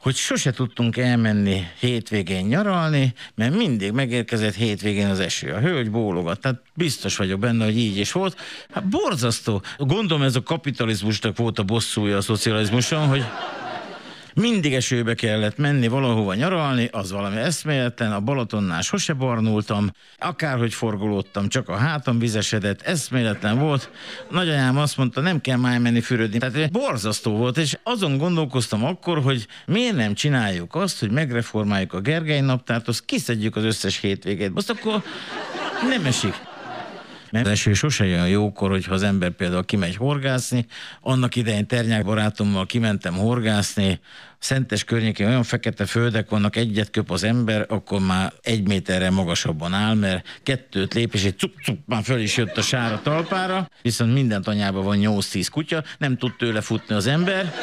hogy sose tudtunk elmenni hétvégén nyaralni, mert mindig megérkezett hétvégén az eső. A hölgy bólogat, tehát biztos vagyok benne, hogy így is volt. Hát borzasztó. Gondolom ez a kapitalizmusnak volt a bosszúja a szocializmuson, hogy mindig esőbe kellett menni valahova nyaralni, az valami eszméletlen, a Balatonnál sose barnultam, akárhogy forgolódtam, csak a hátam vizesedett, eszméletlen volt. Nagyanyám azt mondta, nem kell már menni fürödni. Tehát borzasztó volt, és azon gondolkoztam akkor, hogy miért nem csináljuk azt, hogy megreformáljuk a Gergely naptárt, azt kiszedjük az összes hétvégét. Most akkor nem esik. Mert az eső sose olyan jókor, hogyha az ember például kimegy horgászni. Annak idején Ternyák barátommal kimentem horgászni, Szentes környékén olyan fekete földek vannak, egyet köp az ember, akkor már egy méterre magasabban áll, mert kettőt lép, és egy cup-cup már föl is jött a sára talpára, viszont minden tanyában van 8-10 kutya, nem tud tőle futni az ember.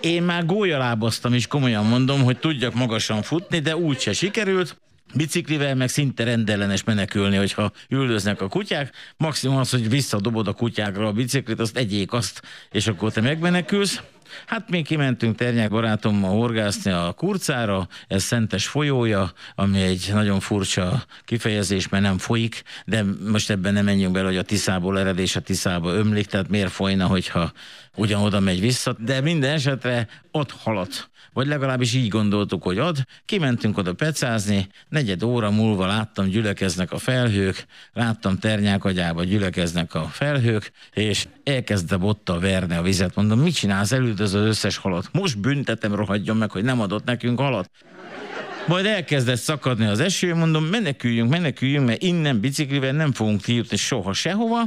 Én már gólyalábaztam is, komolyan mondom, hogy tudjak magasan futni, de úgyse sikerült. Biciklivel meg szinte rendellenes menekülni, hogyha üldöznek a kutyák. Maximum az, hogy visszadobod a kutyákra a biciklit, azt egyék azt, és akkor te megmenekülsz. Hát mi kimentünk Ternyák barátommal horgászni a kurcára, ez Szentes folyója, ami egy nagyon furcsa kifejezés, mert nem folyik, de most ebben nem menjünk bele, hogy a Tiszából ered és a Tiszába ömlik, tehát miért folyna, hogyha ugyanoda megy vissza, de minden esetre ott haladt. Vagy legalábbis így gondoltuk, hogy ad. Kimentünk oda pecázni, negyed óra múlva láttam, gyülekeznek a felhők, láttam ternyák gyülekeznek a felhők, és elkezdte botta verni a vizet. Mondom, mit csinálsz, elüldöz az összes halat. Most büntetem, rohadjon meg, hogy nem adott nekünk halat. Majd elkezdett szakadni az eső, mondom, meneküljünk, meneküljünk, mert innen biciklivel nem fogunk kijutni soha sehova.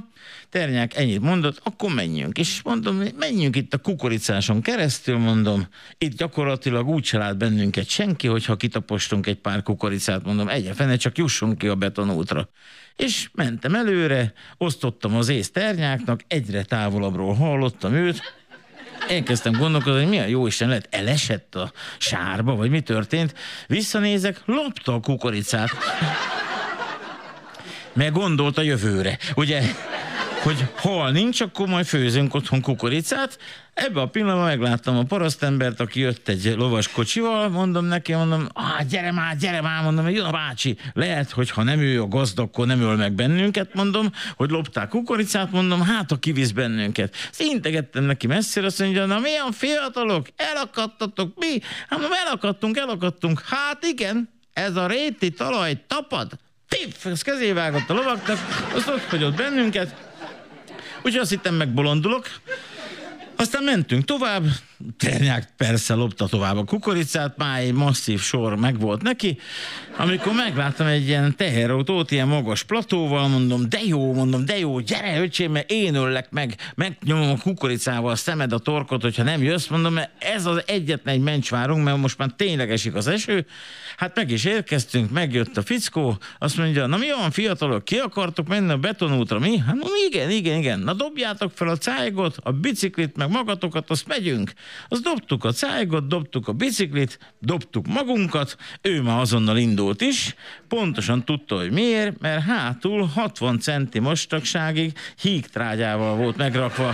Ternyák ennyit mondott, akkor menjünk. És mondom, menjünk itt a kukoricáson keresztül, mondom, itt gyakorlatilag úgy se lát bennünket senki, hogyha kitapostunk egy pár kukoricát, mondom, egyefene csak jussunk ki a betonútra. És mentem előre, osztottam az ész ternyáknak, egyre távolabbról hallottam őt, elkezdtem gondolkodni, hogy milyen jó Isten lehet, elesett a sárba, vagy mi történt. Visszanézek, lopta a kukoricát. Mert gondolt a jövőre. Ugye, hogy hol nincs, akkor majd főzünk otthon kukoricát. Ebben a pillanatban megláttam a parasztembert, aki jött egy lovas kocsival, mondom neki, mondom, ah, gyere már, gyere már, mondom, hogy jön bácsi. Lehet, hogy ha nem ő a gazda, akkor nem öl meg bennünket, mondom, hogy lopták kukoricát, mondom, hát ha kivisz bennünket. Szintegettem neki messzire, azt mondja, na milyen fiatalok, elakadtatok, mi? Hát mondom, elakadtunk, elakadtunk. Hát igen, ez a réti talaj tapad. Tiff, az kezé vágott a lovaknak, azt ott hagyott bennünket. Úgyhogy azt hittem, megbolondulok. Aztán mentünk tovább, Ternyák persze lopta tovább a kukoricát, már egy masszív sor megvolt neki. Amikor megláttam egy ilyen teherautót, ilyen magas platóval, mondom, de jó, mondom, de jó, gyere öcsém, mert én öllek meg, megnyomom a kukoricával a szemed a torkot, hogyha nem jössz, mondom, mert ez az egyetlen egy mencsvárunk, mert most már tényleg esik az eső. Hát meg is érkeztünk, megjött a fickó, azt mondja, na mi van fiatalok, ki akartok menni a betonútra, mi? Hát mondom, igen, igen, igen, na dobjátok fel a cájgot, a biciklit, meg magatokat, azt megyünk. Azt dobtuk a cájgot, dobtuk a biciklit, dobtuk magunkat, ő már azonnal indult is, pontosan tudta, hogy miért, mert hátul 60 centi mostagságig hígtrágyával volt megrakva.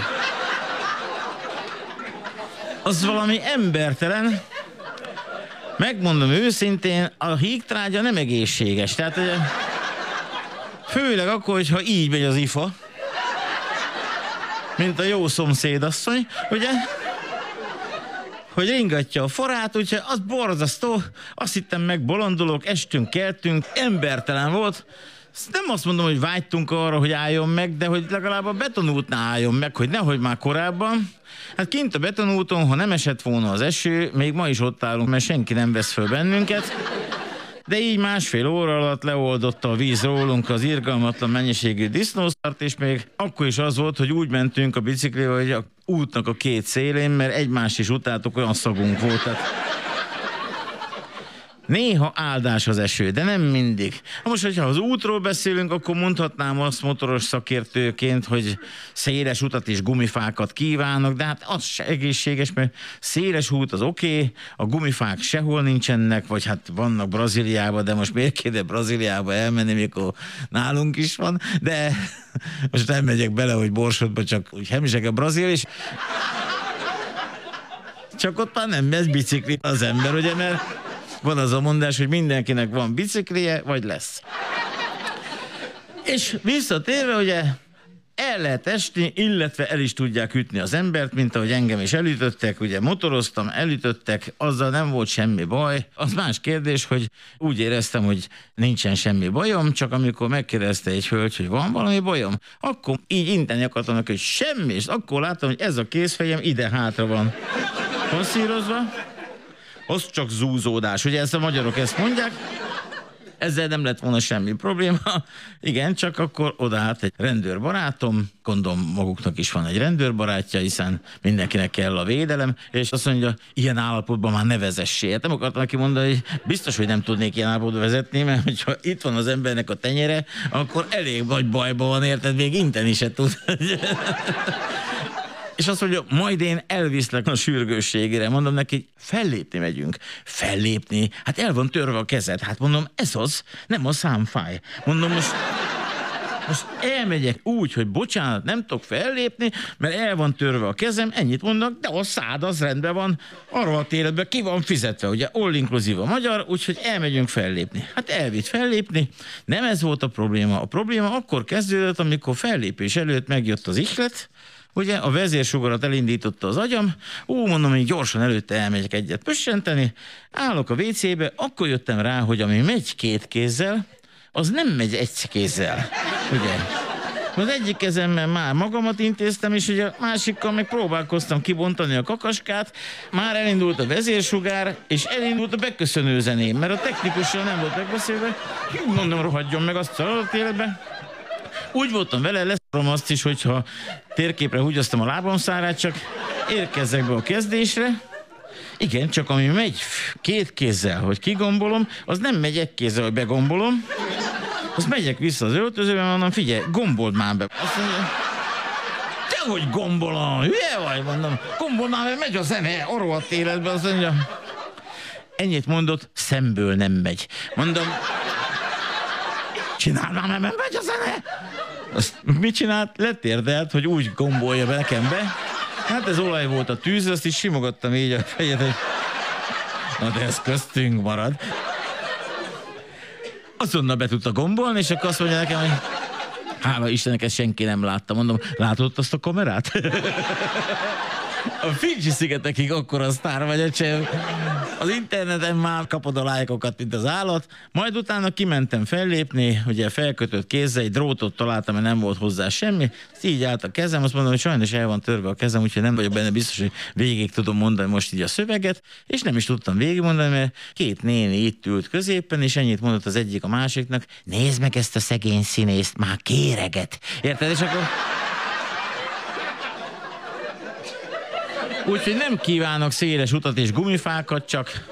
Az valami embertelen, Megmondom őszintén, a hígtrágya nem egészséges. Tehát főleg akkor, hogyha így megy az ifa, mint a jó szomszédasszony, ugye? Hogy ringatja a forát, úgyhogy az borzasztó, azt hittem meg bolondulok, estünk, keltünk, embertelen volt, nem azt mondom, hogy vágytunk arra, hogy álljon meg, de hogy legalább a betonútnál álljon meg, hogy nehogy már korábban. Hát kint a betonúton, ha nem esett volna az eső, még ma is ott állunk, mert senki nem vesz föl bennünket. De így másfél óra alatt leoldotta a víz rólunk az irgalmatlan mennyiségű disznószart, és még akkor is az volt, hogy úgy mentünk a biciklivel, hogy a útnak a két szélén, mert egymás is utáltok, olyan szagunk volt. Tehát Néha áldás az eső, de nem mindig. Most, hogyha az útról beszélünk, akkor mondhatnám azt motoros szakértőként, hogy széles utat és gumifákat kívánok, de hát az se egészséges, mert széles út az oké, okay, a gumifák sehol nincsenek, vagy hát vannak Brazíliában, de most miért kéne Brazíliába elmenni, mikor nálunk is van, de most nem megyek bele, hogy borsodba csak úgy hemisek a brazil, és csak ott már nem vesz bicikli az ember, ugye, mert van az a mondás, hogy mindenkinek van biciklije, vagy lesz. És visszatérve, ugye el lehet esni, illetve el is tudják ütni az embert, mint ahogy engem is elütöttek, ugye motoroztam, elütöttek, azzal nem volt semmi baj. Az más kérdés, hogy úgy éreztem, hogy nincsen semmi bajom, csak amikor megkérdezte egy hölgy, hogy van valami bajom, akkor így inteni akartam hogy semmi, és akkor láttam, hogy ez a kézfejem ide-hátra van passzírozva, az csak zúzódás. Ugye ezt a magyarok ezt mondják, ezzel nem lett volna semmi probléma. Igen, csak akkor odaállt egy rendőrbarátom, gondolom maguknak is van egy rendőrbarátja, hiszen mindenkinek kell a védelem, és azt mondja, ilyen állapotban már ne vezessé. Hát nem akartam neki mondani, hogy biztos, hogy nem tudnék ilyen állapotban vezetni, mert hogyha itt van az embernek a tenyere, akkor elég nagy bajban van, érted, még inteni se tud. És azt mondja, majd én elviszlek a sürgősségére. Mondom neki, fellépni megyünk. Fellépni? Hát el van törve a kezed. Hát mondom, ez az, nem a számfáj. Mondom, most Most elmegyek úgy, hogy bocsánat, nem tudok fellépni, mert el van törve a kezem, ennyit mondnak, de a szád az rendben van, arra a életben ki van fizetve, ugye all inclusive a magyar, úgyhogy elmegyünk fellépni. Hát elvitt fellépni, nem ez volt a probléma. A probléma akkor kezdődött, amikor fellépés előtt megjött az ihlet, Ugye a vezérsugarat elindította az agyam, ú, mondom, hogy gyorsan előtte elmegyek egyet pössenteni, állok a WC-be, akkor jöttem rá, hogy ami megy két kézzel, az nem megy egy kézzel. Ugye? Az egyik kezemmel már magamat intéztem, és ugye a másikkal meg próbálkoztam kibontani a kakaskát, már elindult a vezérsugár, és elindult a beköszönő zeném, mert a technikussal nem volt megbeszélve, mondom, rohadjon meg azt a életbe. Úgy voltam vele, leszorom azt is, hogyha térképre húgyoztam a lábam szárát, csak érkezzek be a kezdésre, igen, csak ami megy két kézzel, hogy kigombolom, az nem megy egy kézzel, hogy begombolom, az megyek vissza az öltözőbe, mondom, figyelj, gombold már be. Azt mondja, te hogy gombolom, hülye vagy, mondom, gombold már be, megy a zene, a rohadt életbe, azt mondja, ennyit mondott, szemből nem megy. Mondom, csinál már, nem megy a zene. Azt mit csinált? Letérdelt, hogy úgy gombolja be nekem be. Hát ez olaj volt a tűz, azt is simogattam így a fejet, hogy na de ez köztünk marad. Azonnal be tudta gombolni, és akkor azt mondja nekem, hogy hála Istennek, ezt senki nem látta. Mondom, látod azt a kamerát? A Fidzsi szigetekig akkor a sztár vagy, öcsém. Az interneten már kapod a lájkokat, mint az állat. Majd utána kimentem fellépni, ugye felkötött kézzel, egy drótot találtam, mert nem volt hozzá semmi. Ezt így állt a kezem, azt mondom, hogy sajnos el van törve a kezem, úgyhogy nem vagyok benne biztos, hogy végig tudom mondani most így a szöveget, és nem is tudtam végigmondani, mert két néni itt ült középen, és ennyit mondott az egyik a másiknak, nézd meg ezt a szegény színészt, már kéreget. Érted? És akkor Úgyhogy nem kívánok széles utat és gumifákat, csak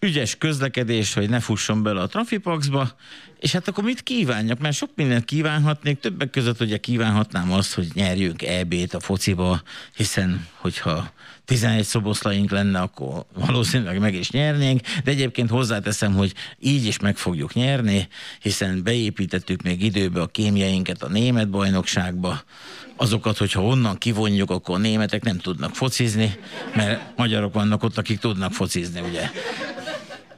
ügyes közlekedés, hogy ne fusson bele a trafipaxba, és hát akkor mit kívánjak? Mert sok mindent kívánhatnék, többek között ugye kívánhatnám azt, hogy nyerjünk EB-t a fociba, hiszen hogyha 11 szoboszlaink lenne, akkor valószínűleg meg is nyernénk, de egyébként hozzáteszem, hogy így is meg fogjuk nyerni, hiszen beépítettük még időbe a kémjeinket a német bajnokságba, azokat, hogyha onnan kivonjuk, akkor a németek nem tudnak focizni, mert magyarok vannak ott, akik tudnak focizni, ugye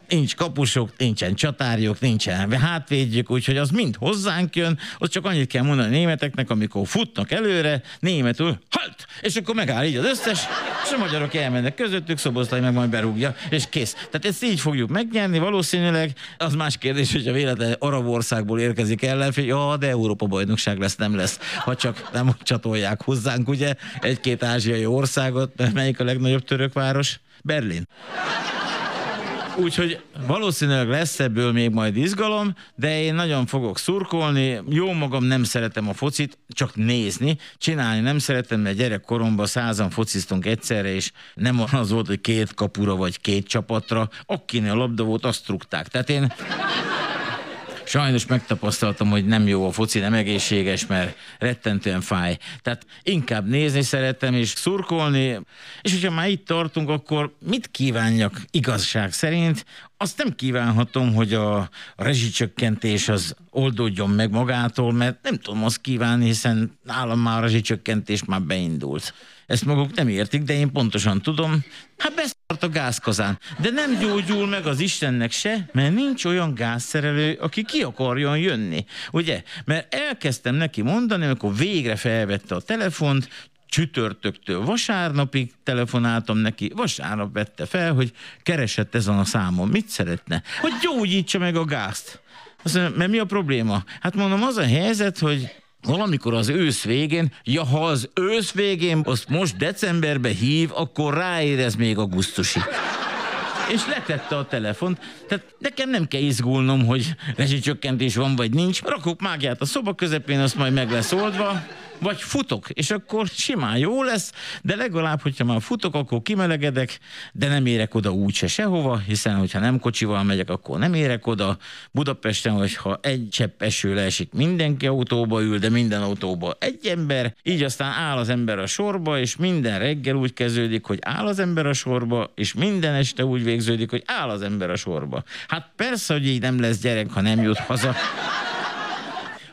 nincs kapusok, nincsen csatárjuk, nincsen hátvédjük, úgyhogy az mind hozzánk jön, ott csak annyit kell mondani a németeknek, amikor futnak előre, németül, halt! És akkor megáll így az összes, és a magyarok elmennek közöttük, szoboszlai meg majd berúgja, és kész. Tehát ezt így fogjuk megnyerni, valószínűleg. Az más kérdés, hogy a véletlen arab országból érkezik ellenfél, ja, de Európa bajnokság lesz, nem lesz, ha csak nem csatolják hozzánk, ugye, egy-két ázsiai országot, melyik a legnagyobb török város? Berlin. Úgyhogy valószínűleg lesz ebből még majd izgalom, de én nagyon fogok szurkolni. Jó magam nem szeretem a focit, csak nézni. Csinálni nem szeretem, mert gyerekkoromban százan fociztunk egyszerre, és nem az volt, hogy két kapura vagy két csapatra. Akinél a labda volt, azt trukták. Tehát én sajnos megtapasztaltam, hogy nem jó a foci, nem egészséges, mert rettentően fáj. Tehát inkább nézni szeretem és szurkolni, és hogyha már itt tartunk, akkor mit kívánjak igazság szerint? Azt nem kívánhatom, hogy a, a rezsicsökkentés az oldódjon meg magától, mert nem tudom azt kívánni, hiszen nálam már a rezsicsökkentés már beindult. Ezt maguk nem értik, de én pontosan tudom. Hát beszart a gázkazán. De nem gyógyul meg az Istennek se, mert nincs olyan gázszerelő, aki ki akarjon jönni. Ugye? Mert elkezdtem neki mondani, amikor végre felvette a telefont, csütörtöktől vasárnapig telefonáltam neki, vasárnap vette fel, hogy keresett ezen a számon. Mit szeretne? Hogy gyógyítsa meg a gázt. Azt mondja, mert mi a probléma? Hát mondom, az a helyzet, hogy valamikor az ősz végén, ja, ha az ősz végén azt most decemberbe hív, akkor ráérez még augusztusi. És letette a telefont. Tehát nekem nem kell izgulnom, hogy rezsicsökkentés van vagy nincs. Rakok mágiát a szoba közepén, azt majd meg lesz oldva vagy futok, és akkor simán jó lesz, de legalább, hogyha már futok, akkor kimelegedek, de nem érek oda úgyse sehova, hiszen hogyha nem kocsival megyek, akkor nem érek oda. Budapesten, hogyha egy csepp eső leesik, mindenki autóba ül, de minden autóba egy ember, így aztán áll az ember a sorba, és minden reggel úgy kezdődik, hogy áll az ember a sorba, és minden este úgy végződik, hogy áll az ember a sorba. Hát persze, hogy így nem lesz gyerek, ha nem jut haza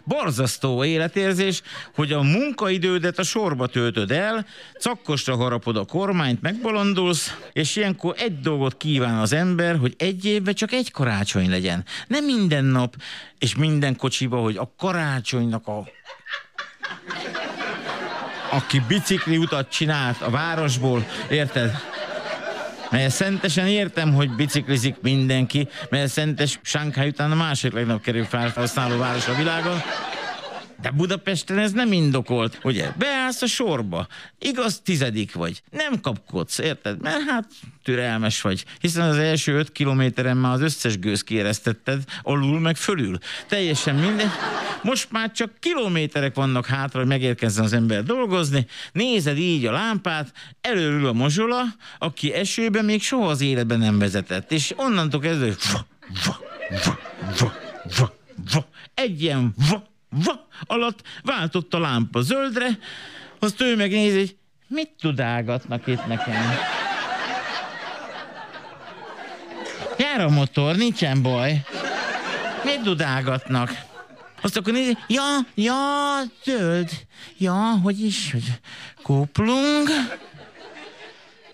Borzasztó életérzés, hogy a munkaidődet a sorba töltöd el, cakkosra harapod a kormányt, megbolondulsz, és ilyenkor egy dolgot kíván az ember, hogy egy évben csak egy karácsony legyen. Nem minden nap, és minden kocsiba, hogy a karácsonynak a aki bicikli utat csinált a városból, érted? Mert szentesen értem, hogy biciklizik mindenki, mert szentes Sánkhely után a második legnagyobb kerül felhasználó város a világon. De Budapesten ez nem indokolt, ugye? Beállsz a sorba, igaz tizedik vagy, nem kapkodsz, érted? Mert hát türelmes vagy, hiszen az első öt kilométeren már az összes gőz kieresztetted, alul meg fölül. Teljesen minden. Most már csak kilométerek vannak hátra, hogy megérkezzen az ember dolgozni, nézed így a lámpát, előről a mozsola, aki esőben még soha az életben nem vezetett, és onnantól kezdve, egy ilyen va alatt váltott a lámpa zöldre, azt ő megnézi, hogy mit tudálgatnak itt nekem. Jár a motor, nincsen baj. Mit dudálgatnak? Azt akkor nézi, ja, ja, zöld. Ja, hogy is, hogy kuplung.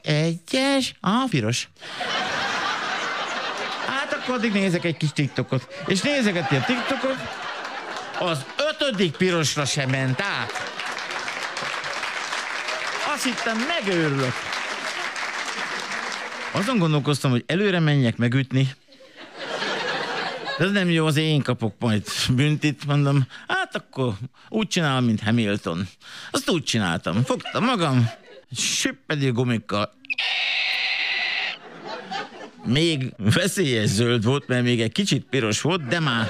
Egyes, ah, piros. Hát akkor addig nézek egy kis TikTokot. És nézegeti a TikTokot, az ötödik pirosra sem ment át. Azt hittem, megőrülök. Azon gondolkoztam, hogy előre menjek megütni. De ez nem jó, az én kapok majd büntit, mondom. Hát akkor úgy csinálom, mint Hamilton. Azt úgy csináltam. Fogtam magam, süppedő gumikkal. Még veszélyes zöld volt, mert még egy kicsit piros volt, de már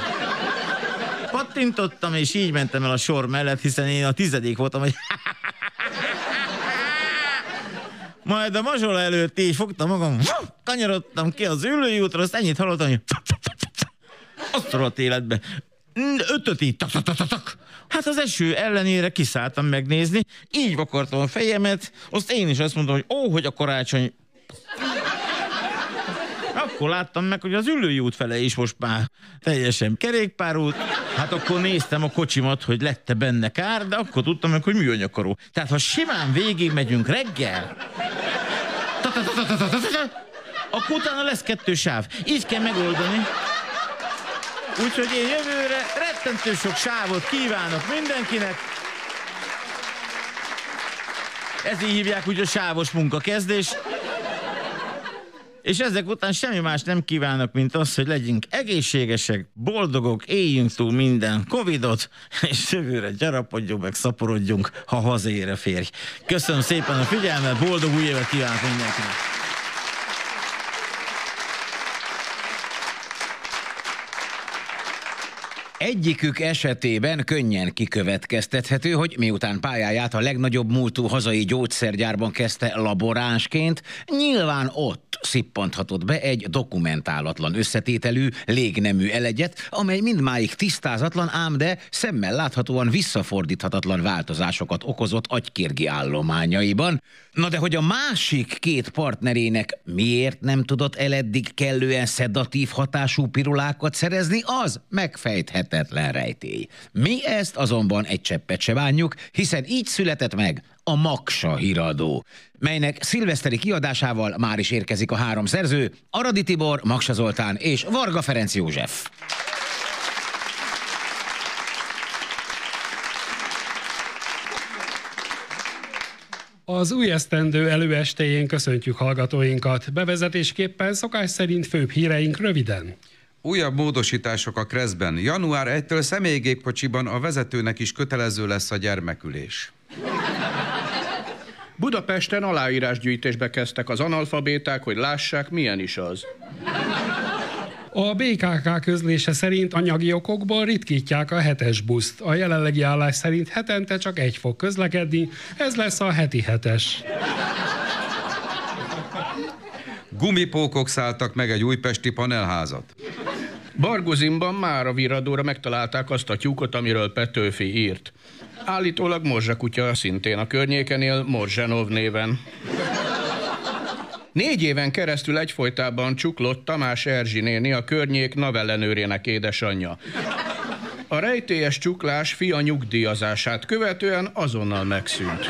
pattintottam, és így mentem el a sor mellett, hiszen én a tizedik voltam, hogy majd a mazsola előtt így fogtam magam, kanyarodtam ki az ülői útra, azt ennyit hallottam, hogy azt rohadt életbe. Ötöt így, tak, tak, tak, tak. Hát az eső ellenére kiszálltam megnézni, így vakartam a fejemet, azt én is azt mondom, hogy ó, hogy a karácsony akkor láttam meg, hogy az ülői út fele is most már teljesen kerékpárút. Hát akkor néztem a kocsimat, hogy lette benne kár, de akkor tudtam meg, hogy műanyakaró. Tehát ha simán végig megyünk reggel, akkor utána lesz kettő sáv. Így kell megoldani. Úgyhogy én jövőre rettentő sok sávot kívánok mindenkinek. Ez így hívják úgy a sávos munkakezdés. És ezek után semmi más nem kívánok, mint az, hogy legyünk egészségesek, boldogok, éljünk túl minden Covidot, és jövőre gyarapodjunk meg, szaporodjunk, ha hazaér férj. Köszönöm szépen a figyelmet, boldog új évet kívánok mindenkinek! Egyikük esetében könnyen kikövetkeztethető, hogy miután pályáját a legnagyobb múltú hazai gyógyszergyárban kezdte laboránsként, nyilván ott szippanthatott be egy dokumentálatlan összetételű, légnemű elegyet, amely mindmáig tisztázatlan, ám de szemmel láthatóan visszafordíthatatlan változásokat okozott agykérgi állományaiban. Na de hogy a másik két partnerének miért nem tudott eleddig kellően szedatív hatású pirulákat szerezni, az megfejthetetlen rejtély. Mi ezt azonban egy cseppet se bánjuk, hiszen így született meg a Maksa híradó, melynek szilveszteri kiadásával már is érkezik a három szerző, Aradi Tibor, Maksa Zoltán és Varga Ferenc József. Az új esztendő előestején köszöntjük hallgatóinkat. Bevezetésképpen szokás szerint főbb híreink röviden. Újabb módosítások a Kreszben. Január 1-től személygépkocsiban a vezetőnek is kötelező lesz a gyermekülés. Budapesten aláírásgyűjtésbe kezdtek az analfabéták, hogy lássák, milyen is az. A BKK közlése szerint anyagi okokból ritkítják a hetes buszt. A jelenlegi állás szerint hetente csak egy fog közlekedni, ez lesz a heti hetes. Gumipókok szálltak meg egy újpesti panelházat. Bargozimban már a viradóra megtalálták azt a tyúkot, amiről Petőfi írt. Állítólag morzsakutya szintén a környéken él Morzsenov néven. Négy éven keresztül egyfolytában csuklott Tamás Erzsi néni, a környék navellenőrének édesanyja. A rejtélyes csuklás fia nyugdíjazását követően azonnal megszűnt.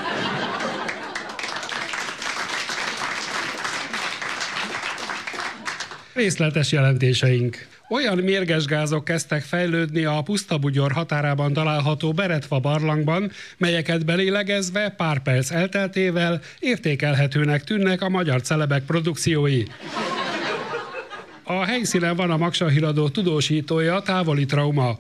Részletes jelentéseink. Olyan mérges gázok kezdtek fejlődni a pusztabugyor határában található Beretva barlangban, melyeket belélegezve pár perc elteltével értékelhetőnek tűnnek a magyar celebek produkciói. A helyszínen van a Maksa híradó tudósítója, távoli trauma.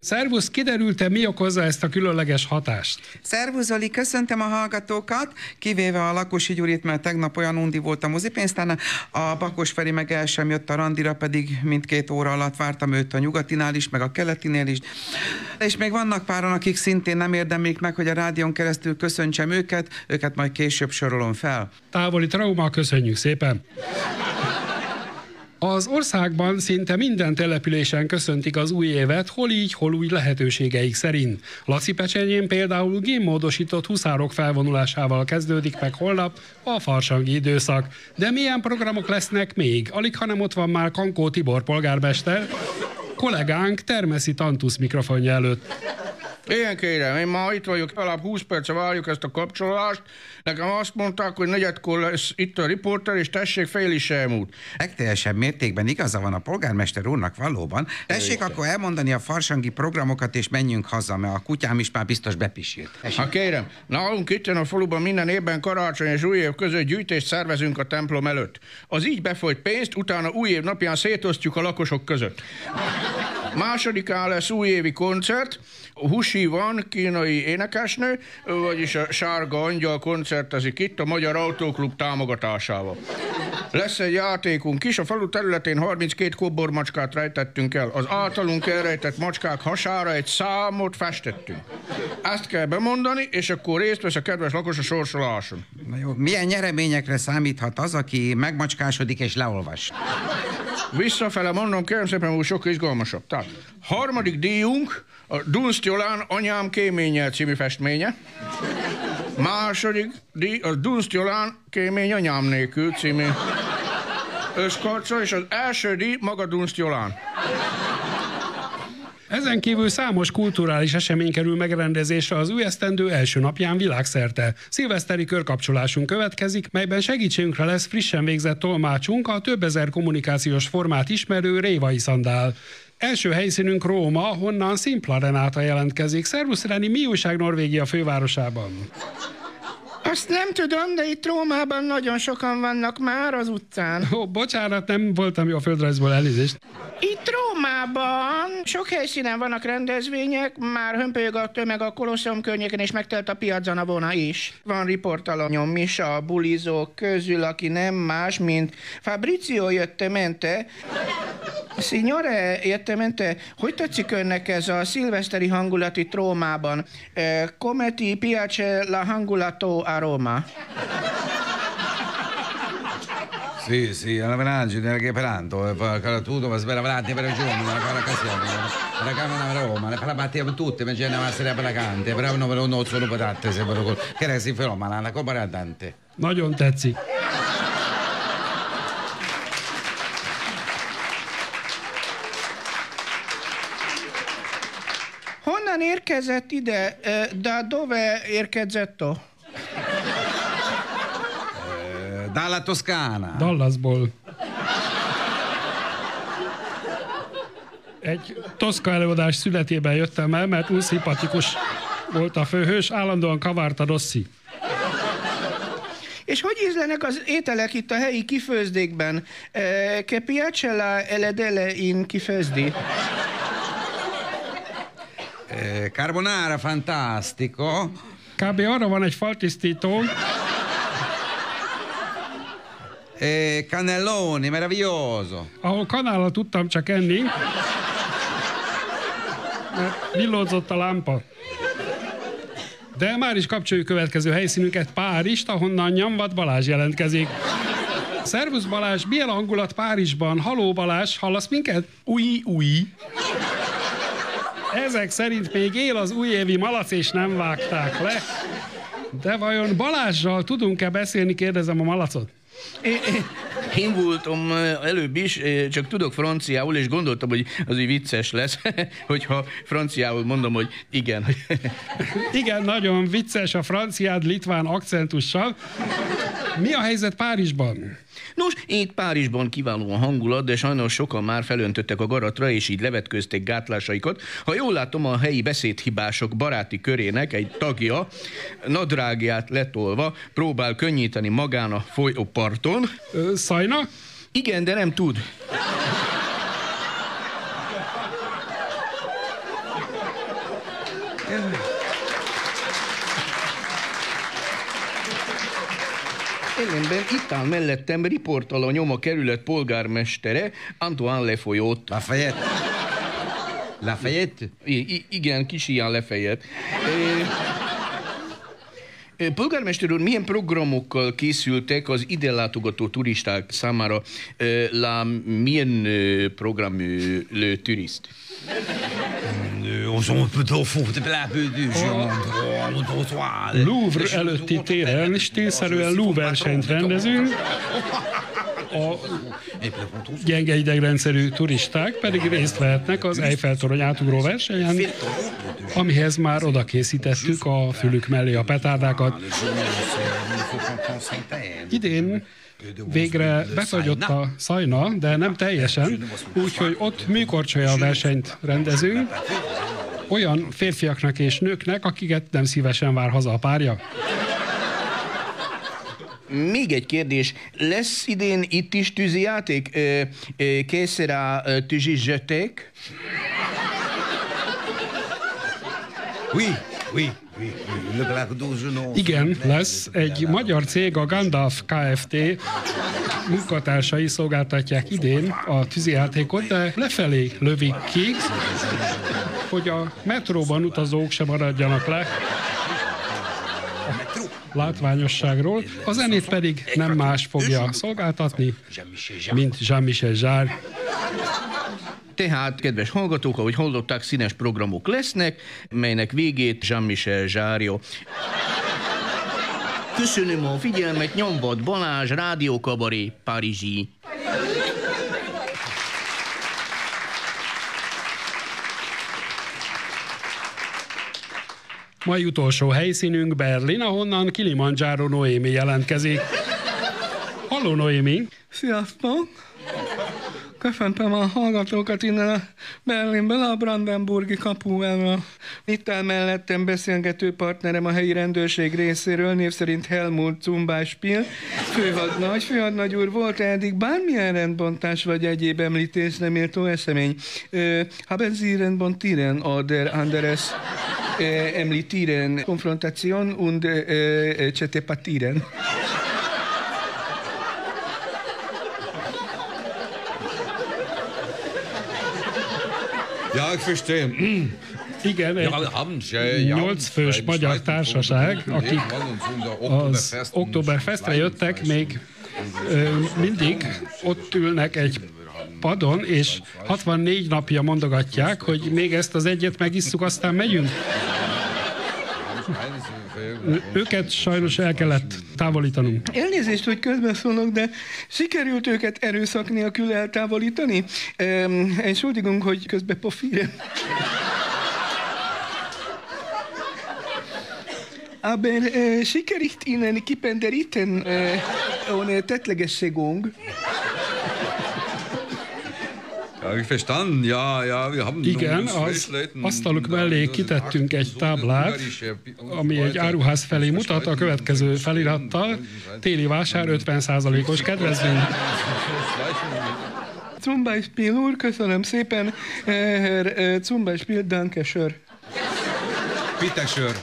Szervusz, kiderült-e, mi okozza ezt a különleges hatást? Szervusz, Zoli, köszöntöm a hallgatókat, kivéve a Lakosi Gyurit, mert tegnap olyan undi volt a mozipénztárnál, a Bakos Feri meg el sem jött a randira, pedig mindkét óra alatt vártam őt a nyugatinál is, meg a keletinél is. És még vannak páran, akik szintén nem érdemlik meg, hogy a rádión keresztül köszöntsem őket, őket majd később sorolom fel. Távoli trauma, köszönjük szépen! Az országban szinte minden településen köszöntik az új évet, hol így, hol úgy lehetőségeik szerint. Laci Pecsenyén például gémmódosított huszárok felvonulásával kezdődik meg holnap a farsangi időszak. De milyen programok lesznek még? Alig, hanem ott van már Kankó Tibor polgármester, kollégánk termeszi Tantusz mikrofonja előtt. Ilyen kérem, én ma itt vagyok, alap 20 perce várjuk ezt a kapcsolást. Nekem azt mondták, hogy negyedkor lesz itt a riporter, és tessék, fél is elmúlt. Legteljesebb mértékben igaza van a polgármester úrnak valóban. Tessék akkor elmondani a farsangi programokat, és menjünk haza, mert a kutyám is már biztos bepisírt. Ha kérem, nálunk itt a faluban minden évben karácsony és új év között gyűjtést szervezünk a templom előtt. Az így befolyt pénzt utána új év napján szétosztjuk a lakosok között. Másodikán lesz újévi koncert, Husi van, kínai énekesnő, vagyis a Sárga Angyal koncertezik itt a Magyar Autóklub támogatásával. Lesz egy játékunk is, a falu területén 32 kobormacskát rejtettünk el. Az általunk elrejtett macskák hasára egy számot festettünk. Ezt kell bemondani, és akkor részt vesz a kedves lakos a sorsoláson. Na jó, milyen nyereményekre számíthat az, aki megmacskásodik és leolvas? Visszafele mondom, kérem szépen, hogy sok izgalmasabb. Tehát, harmadik díjunk a Dunst Jolán Anyám kéménye című festménye. Második díj a Dunst Jolán Kémény Anyám nélkül című összkarca, és az első díj maga Dunst Jolán. Ezen kívül számos kulturális esemény kerül megrendezésre az új esztendő első napján világszerte. Szilveszteri körkapcsolásunk következik, melyben segítségünkre lesz frissen végzett tolmácsunk, a több ezer kommunikációs formát ismerő Révai Szandál. Első helyszínünk Róma, honnan Szimpla Renáta jelentkezik. Szervusz Reni, mi újság Norvégia fővárosában? Azt nem tudom, de itt Rómában nagyon sokan vannak már az utcán. Ó, bocsánat, nem voltam jó a földrajzból, elnézést. Itt Rómában sok helyszínen vannak rendezvények, már hömpölyög a tömeg a Kolosseum környéken, és megtelt a Piazza Navona is. Van riportalanyom is a bulizók közül, aki nem más, mint Fabrizio Jöttemente. Signore Jöttemente, hogy tetszik önnek ez a szilveszteri hangulat itt Rómában? Eh, Come ti piace la hangulato a Roma? Sì, sì, alla menagine, che peranto, eh, cara tutto, ma spera avanti per giorno, eh, una cara casiana, una camera a Roma, la battiamo tutti, ma c'è una massera per la cante, però non per un osso, non per tante, se per Che era si fenomena, la coppa era tante. Voglio un tezzi. Honnan érkezett ide, eh, da dove érkezett? Dalla Toscana. Dallasból. Egy Toszka előadás születében jöttem el, mert úgy szimpatikus volt a főhős, állandóan kavárta Rossi. És hogy ízlenek az ételek itt a helyi kifőzdékben? Che piace la eledele in kifőzdi? Eh, carbonara fantastico. Kb. arra van egy faltisztító, E cannelloni, meraviglioso. ahol kanállal tudtam csak enni, mert villódzott a lámpa. De már is kapcsoljuk következő helyszínünket, Párizst, ahonnan Nyamvat Balázs jelentkezik. Szervusz Balázs, milyen hangulat Párizsban? Haló Balázs, hallasz minket? Új, új. Ezek szerint még él az újévi malac, és nem vágták le. De vajon Balázsral tudunk-e beszélni, kérdezem a malacot. É- é- Én voltam előbb is, csak tudok franciául, és gondoltam, hogy az így vicces lesz, hogyha franciául mondom, hogy igen. Igen, nagyon vicces a franciád litván akcentussal. Mi a helyzet Párizsban? Nos, itt Párizsban kiváló a hangulat, de sajnos sokan már felöntöttek a garatra, és így levetközték gátlásaikat. Ha jól látom, a helyi beszédhibások baráti körének egy tagja nadrágját letolva próbál könnyíteni magán a folyóparton. Szajna? Igen, de nem tud. Ellenben itt áll mellettem riportalanyom a kerület polgármestere, Antoine Lefolyót. Lafayette. Lafayette? I- I- igen, kis ilyen Lafayette. E, Polgármester úr, milyen programokkal készültek az ide látogató turisták számára? E, La milyen program le turist? Louvre előtti téren stílszerűen lúversenyt rendezünk, a gyenge idegrendszerű turisták pedig részt vehetnek az Eiffel-torony átugró versenyen, amihez már oda készítettük a fülük mellé a petárdákat. Idén végre befagyott a szajna, de nem teljesen, úgyhogy ott műkorcsolya versenyt rendezünk, olyan férfiaknak és nőknek, akiket nem szívesen vár haza a párja. Még egy kérdés. Lesz idén itt is tűzijáték? Ö, Készre tűzizsöték? Oui, oui, Igen, lesz. Egy magyar cég, a Gandalf Kft. munkatársai szolgáltatják idén a tűzijátékot, de lefelé lövik ki, hogy a metróban utazók se maradjanak le látványosságról. A zenét pedig nem más fogja szolgáltatni, mint Jean-Michel Zsár. Tehát, kedves hallgatók, ahogy hallották, színes programok lesznek, melynek végét Jean-Michel Zsárja. Köszönöm a figyelmet, Nyomvad Balázs, Rádiókabaré, Párizsi. Mai utolsó helyszínünk Berlin, ahonnan Kilimanjaro Noémi jelentkezik. Halló Noémi! Sziasztok! Köszöntöm a hallgatókat innen a Berlinből, a Brandenburgi kapu elől. Itt áll mellettem beszélgető partnerem a helyi rendőrség részéről, név szerint Helmut Zumbáspil. Főhadnagy, főhadnagy úr, volt eddig bármilyen rendbontás vagy egyéb említés nem méltó esemény? Haben Sie rendbontieren oder anderes äh, említieren Konfrontation und äh, Ja, ich verstehe. Igen, egy nyolc fős magyar társaság, akik az Oktoberfestre jöttek, még mindig ott ülnek egy padon, és 64 napja mondogatják, hogy még ezt az egyet megisszuk, aztán megyünk. Őket sajnos el kellett távolítanunk. Elnézést, hogy közbeszólok, de sikerült őket erőszak nélkül eltávolítani? Um, Entschuldigung, hogy közbe pofírem. Aber äh, sicher ich Ihnen kipenderiten äh, ohne Tettlegessegung. Ich verstanden. Ja, ja, wir haben Igen, az asztaluk mellé kitettünk egy táblát, ami egy áruház felé mutat a következő felirattal. Téli vásár 50%-os kedvezmény. Zum Beispiel úr, köszönöm szépen. Äh, Herr äh, zum Beispiel, danke schön. Bitte schön.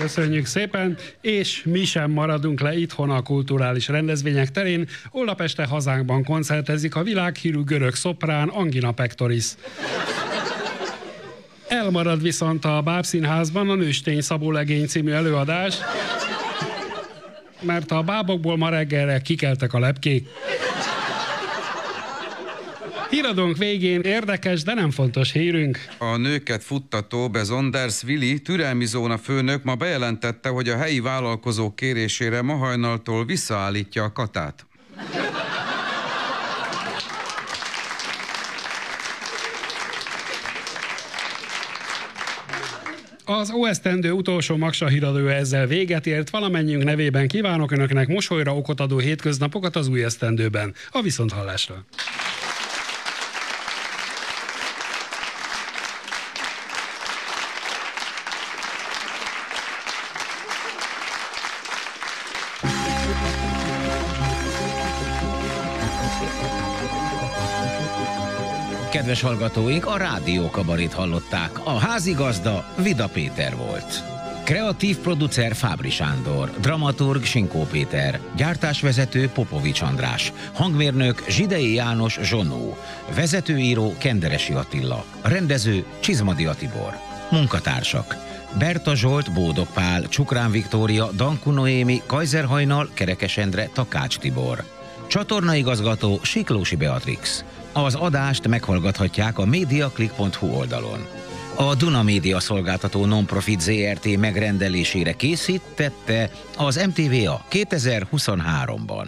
Köszönjük szépen, és mi sem maradunk le itthon a kulturális rendezvények terén. Holnap este hazánkban koncertezik a világhírű görög szoprán Angina Pectoris. Elmarad viszont a Bábszínházban a Nőstény Szabó Legény című előadás, mert a bábokból ma reggelre kikeltek a lepkék. Híradónk végén érdekes, de nem fontos hírünk. A nőket futtató Bezonders Willi türelmi zóna főnök ma bejelentette, hogy a helyi vállalkozók kérésére ma hajnaltól visszaállítja a katát. Az OSZTendő utolsó Maksa híradója ezzel véget ért. Valamennyiünk nevében kívánok Önöknek mosolyra okot adó hétköznapokat az új esztendőben. A viszonthallásra. Kedves hallgatóink, a Rádió Kabarét hallották. A házigazda Vida Péter volt. Kreatív producer Fábri Sándor, dramaturg Sinkó Péter, gyártásvezető Popovics András, hangmérnök Zsidei János Zsonó, vezetőíró Kenderesi Attila, rendező Csizmadi Atibor, munkatársak Berta Zsolt, Bódog Pál, Csukrán Viktória, Danku Noémi, Kajzer Hajnal, Kerekes Endre, Takács Tibor. Csatornaigazgató Siklósi Beatrix. Az adást meghallgathatják a mediaclick.hu oldalon. A Duna Média szolgáltató Nonprofit ZRT megrendelésére készítette az MTVA 2023-ban.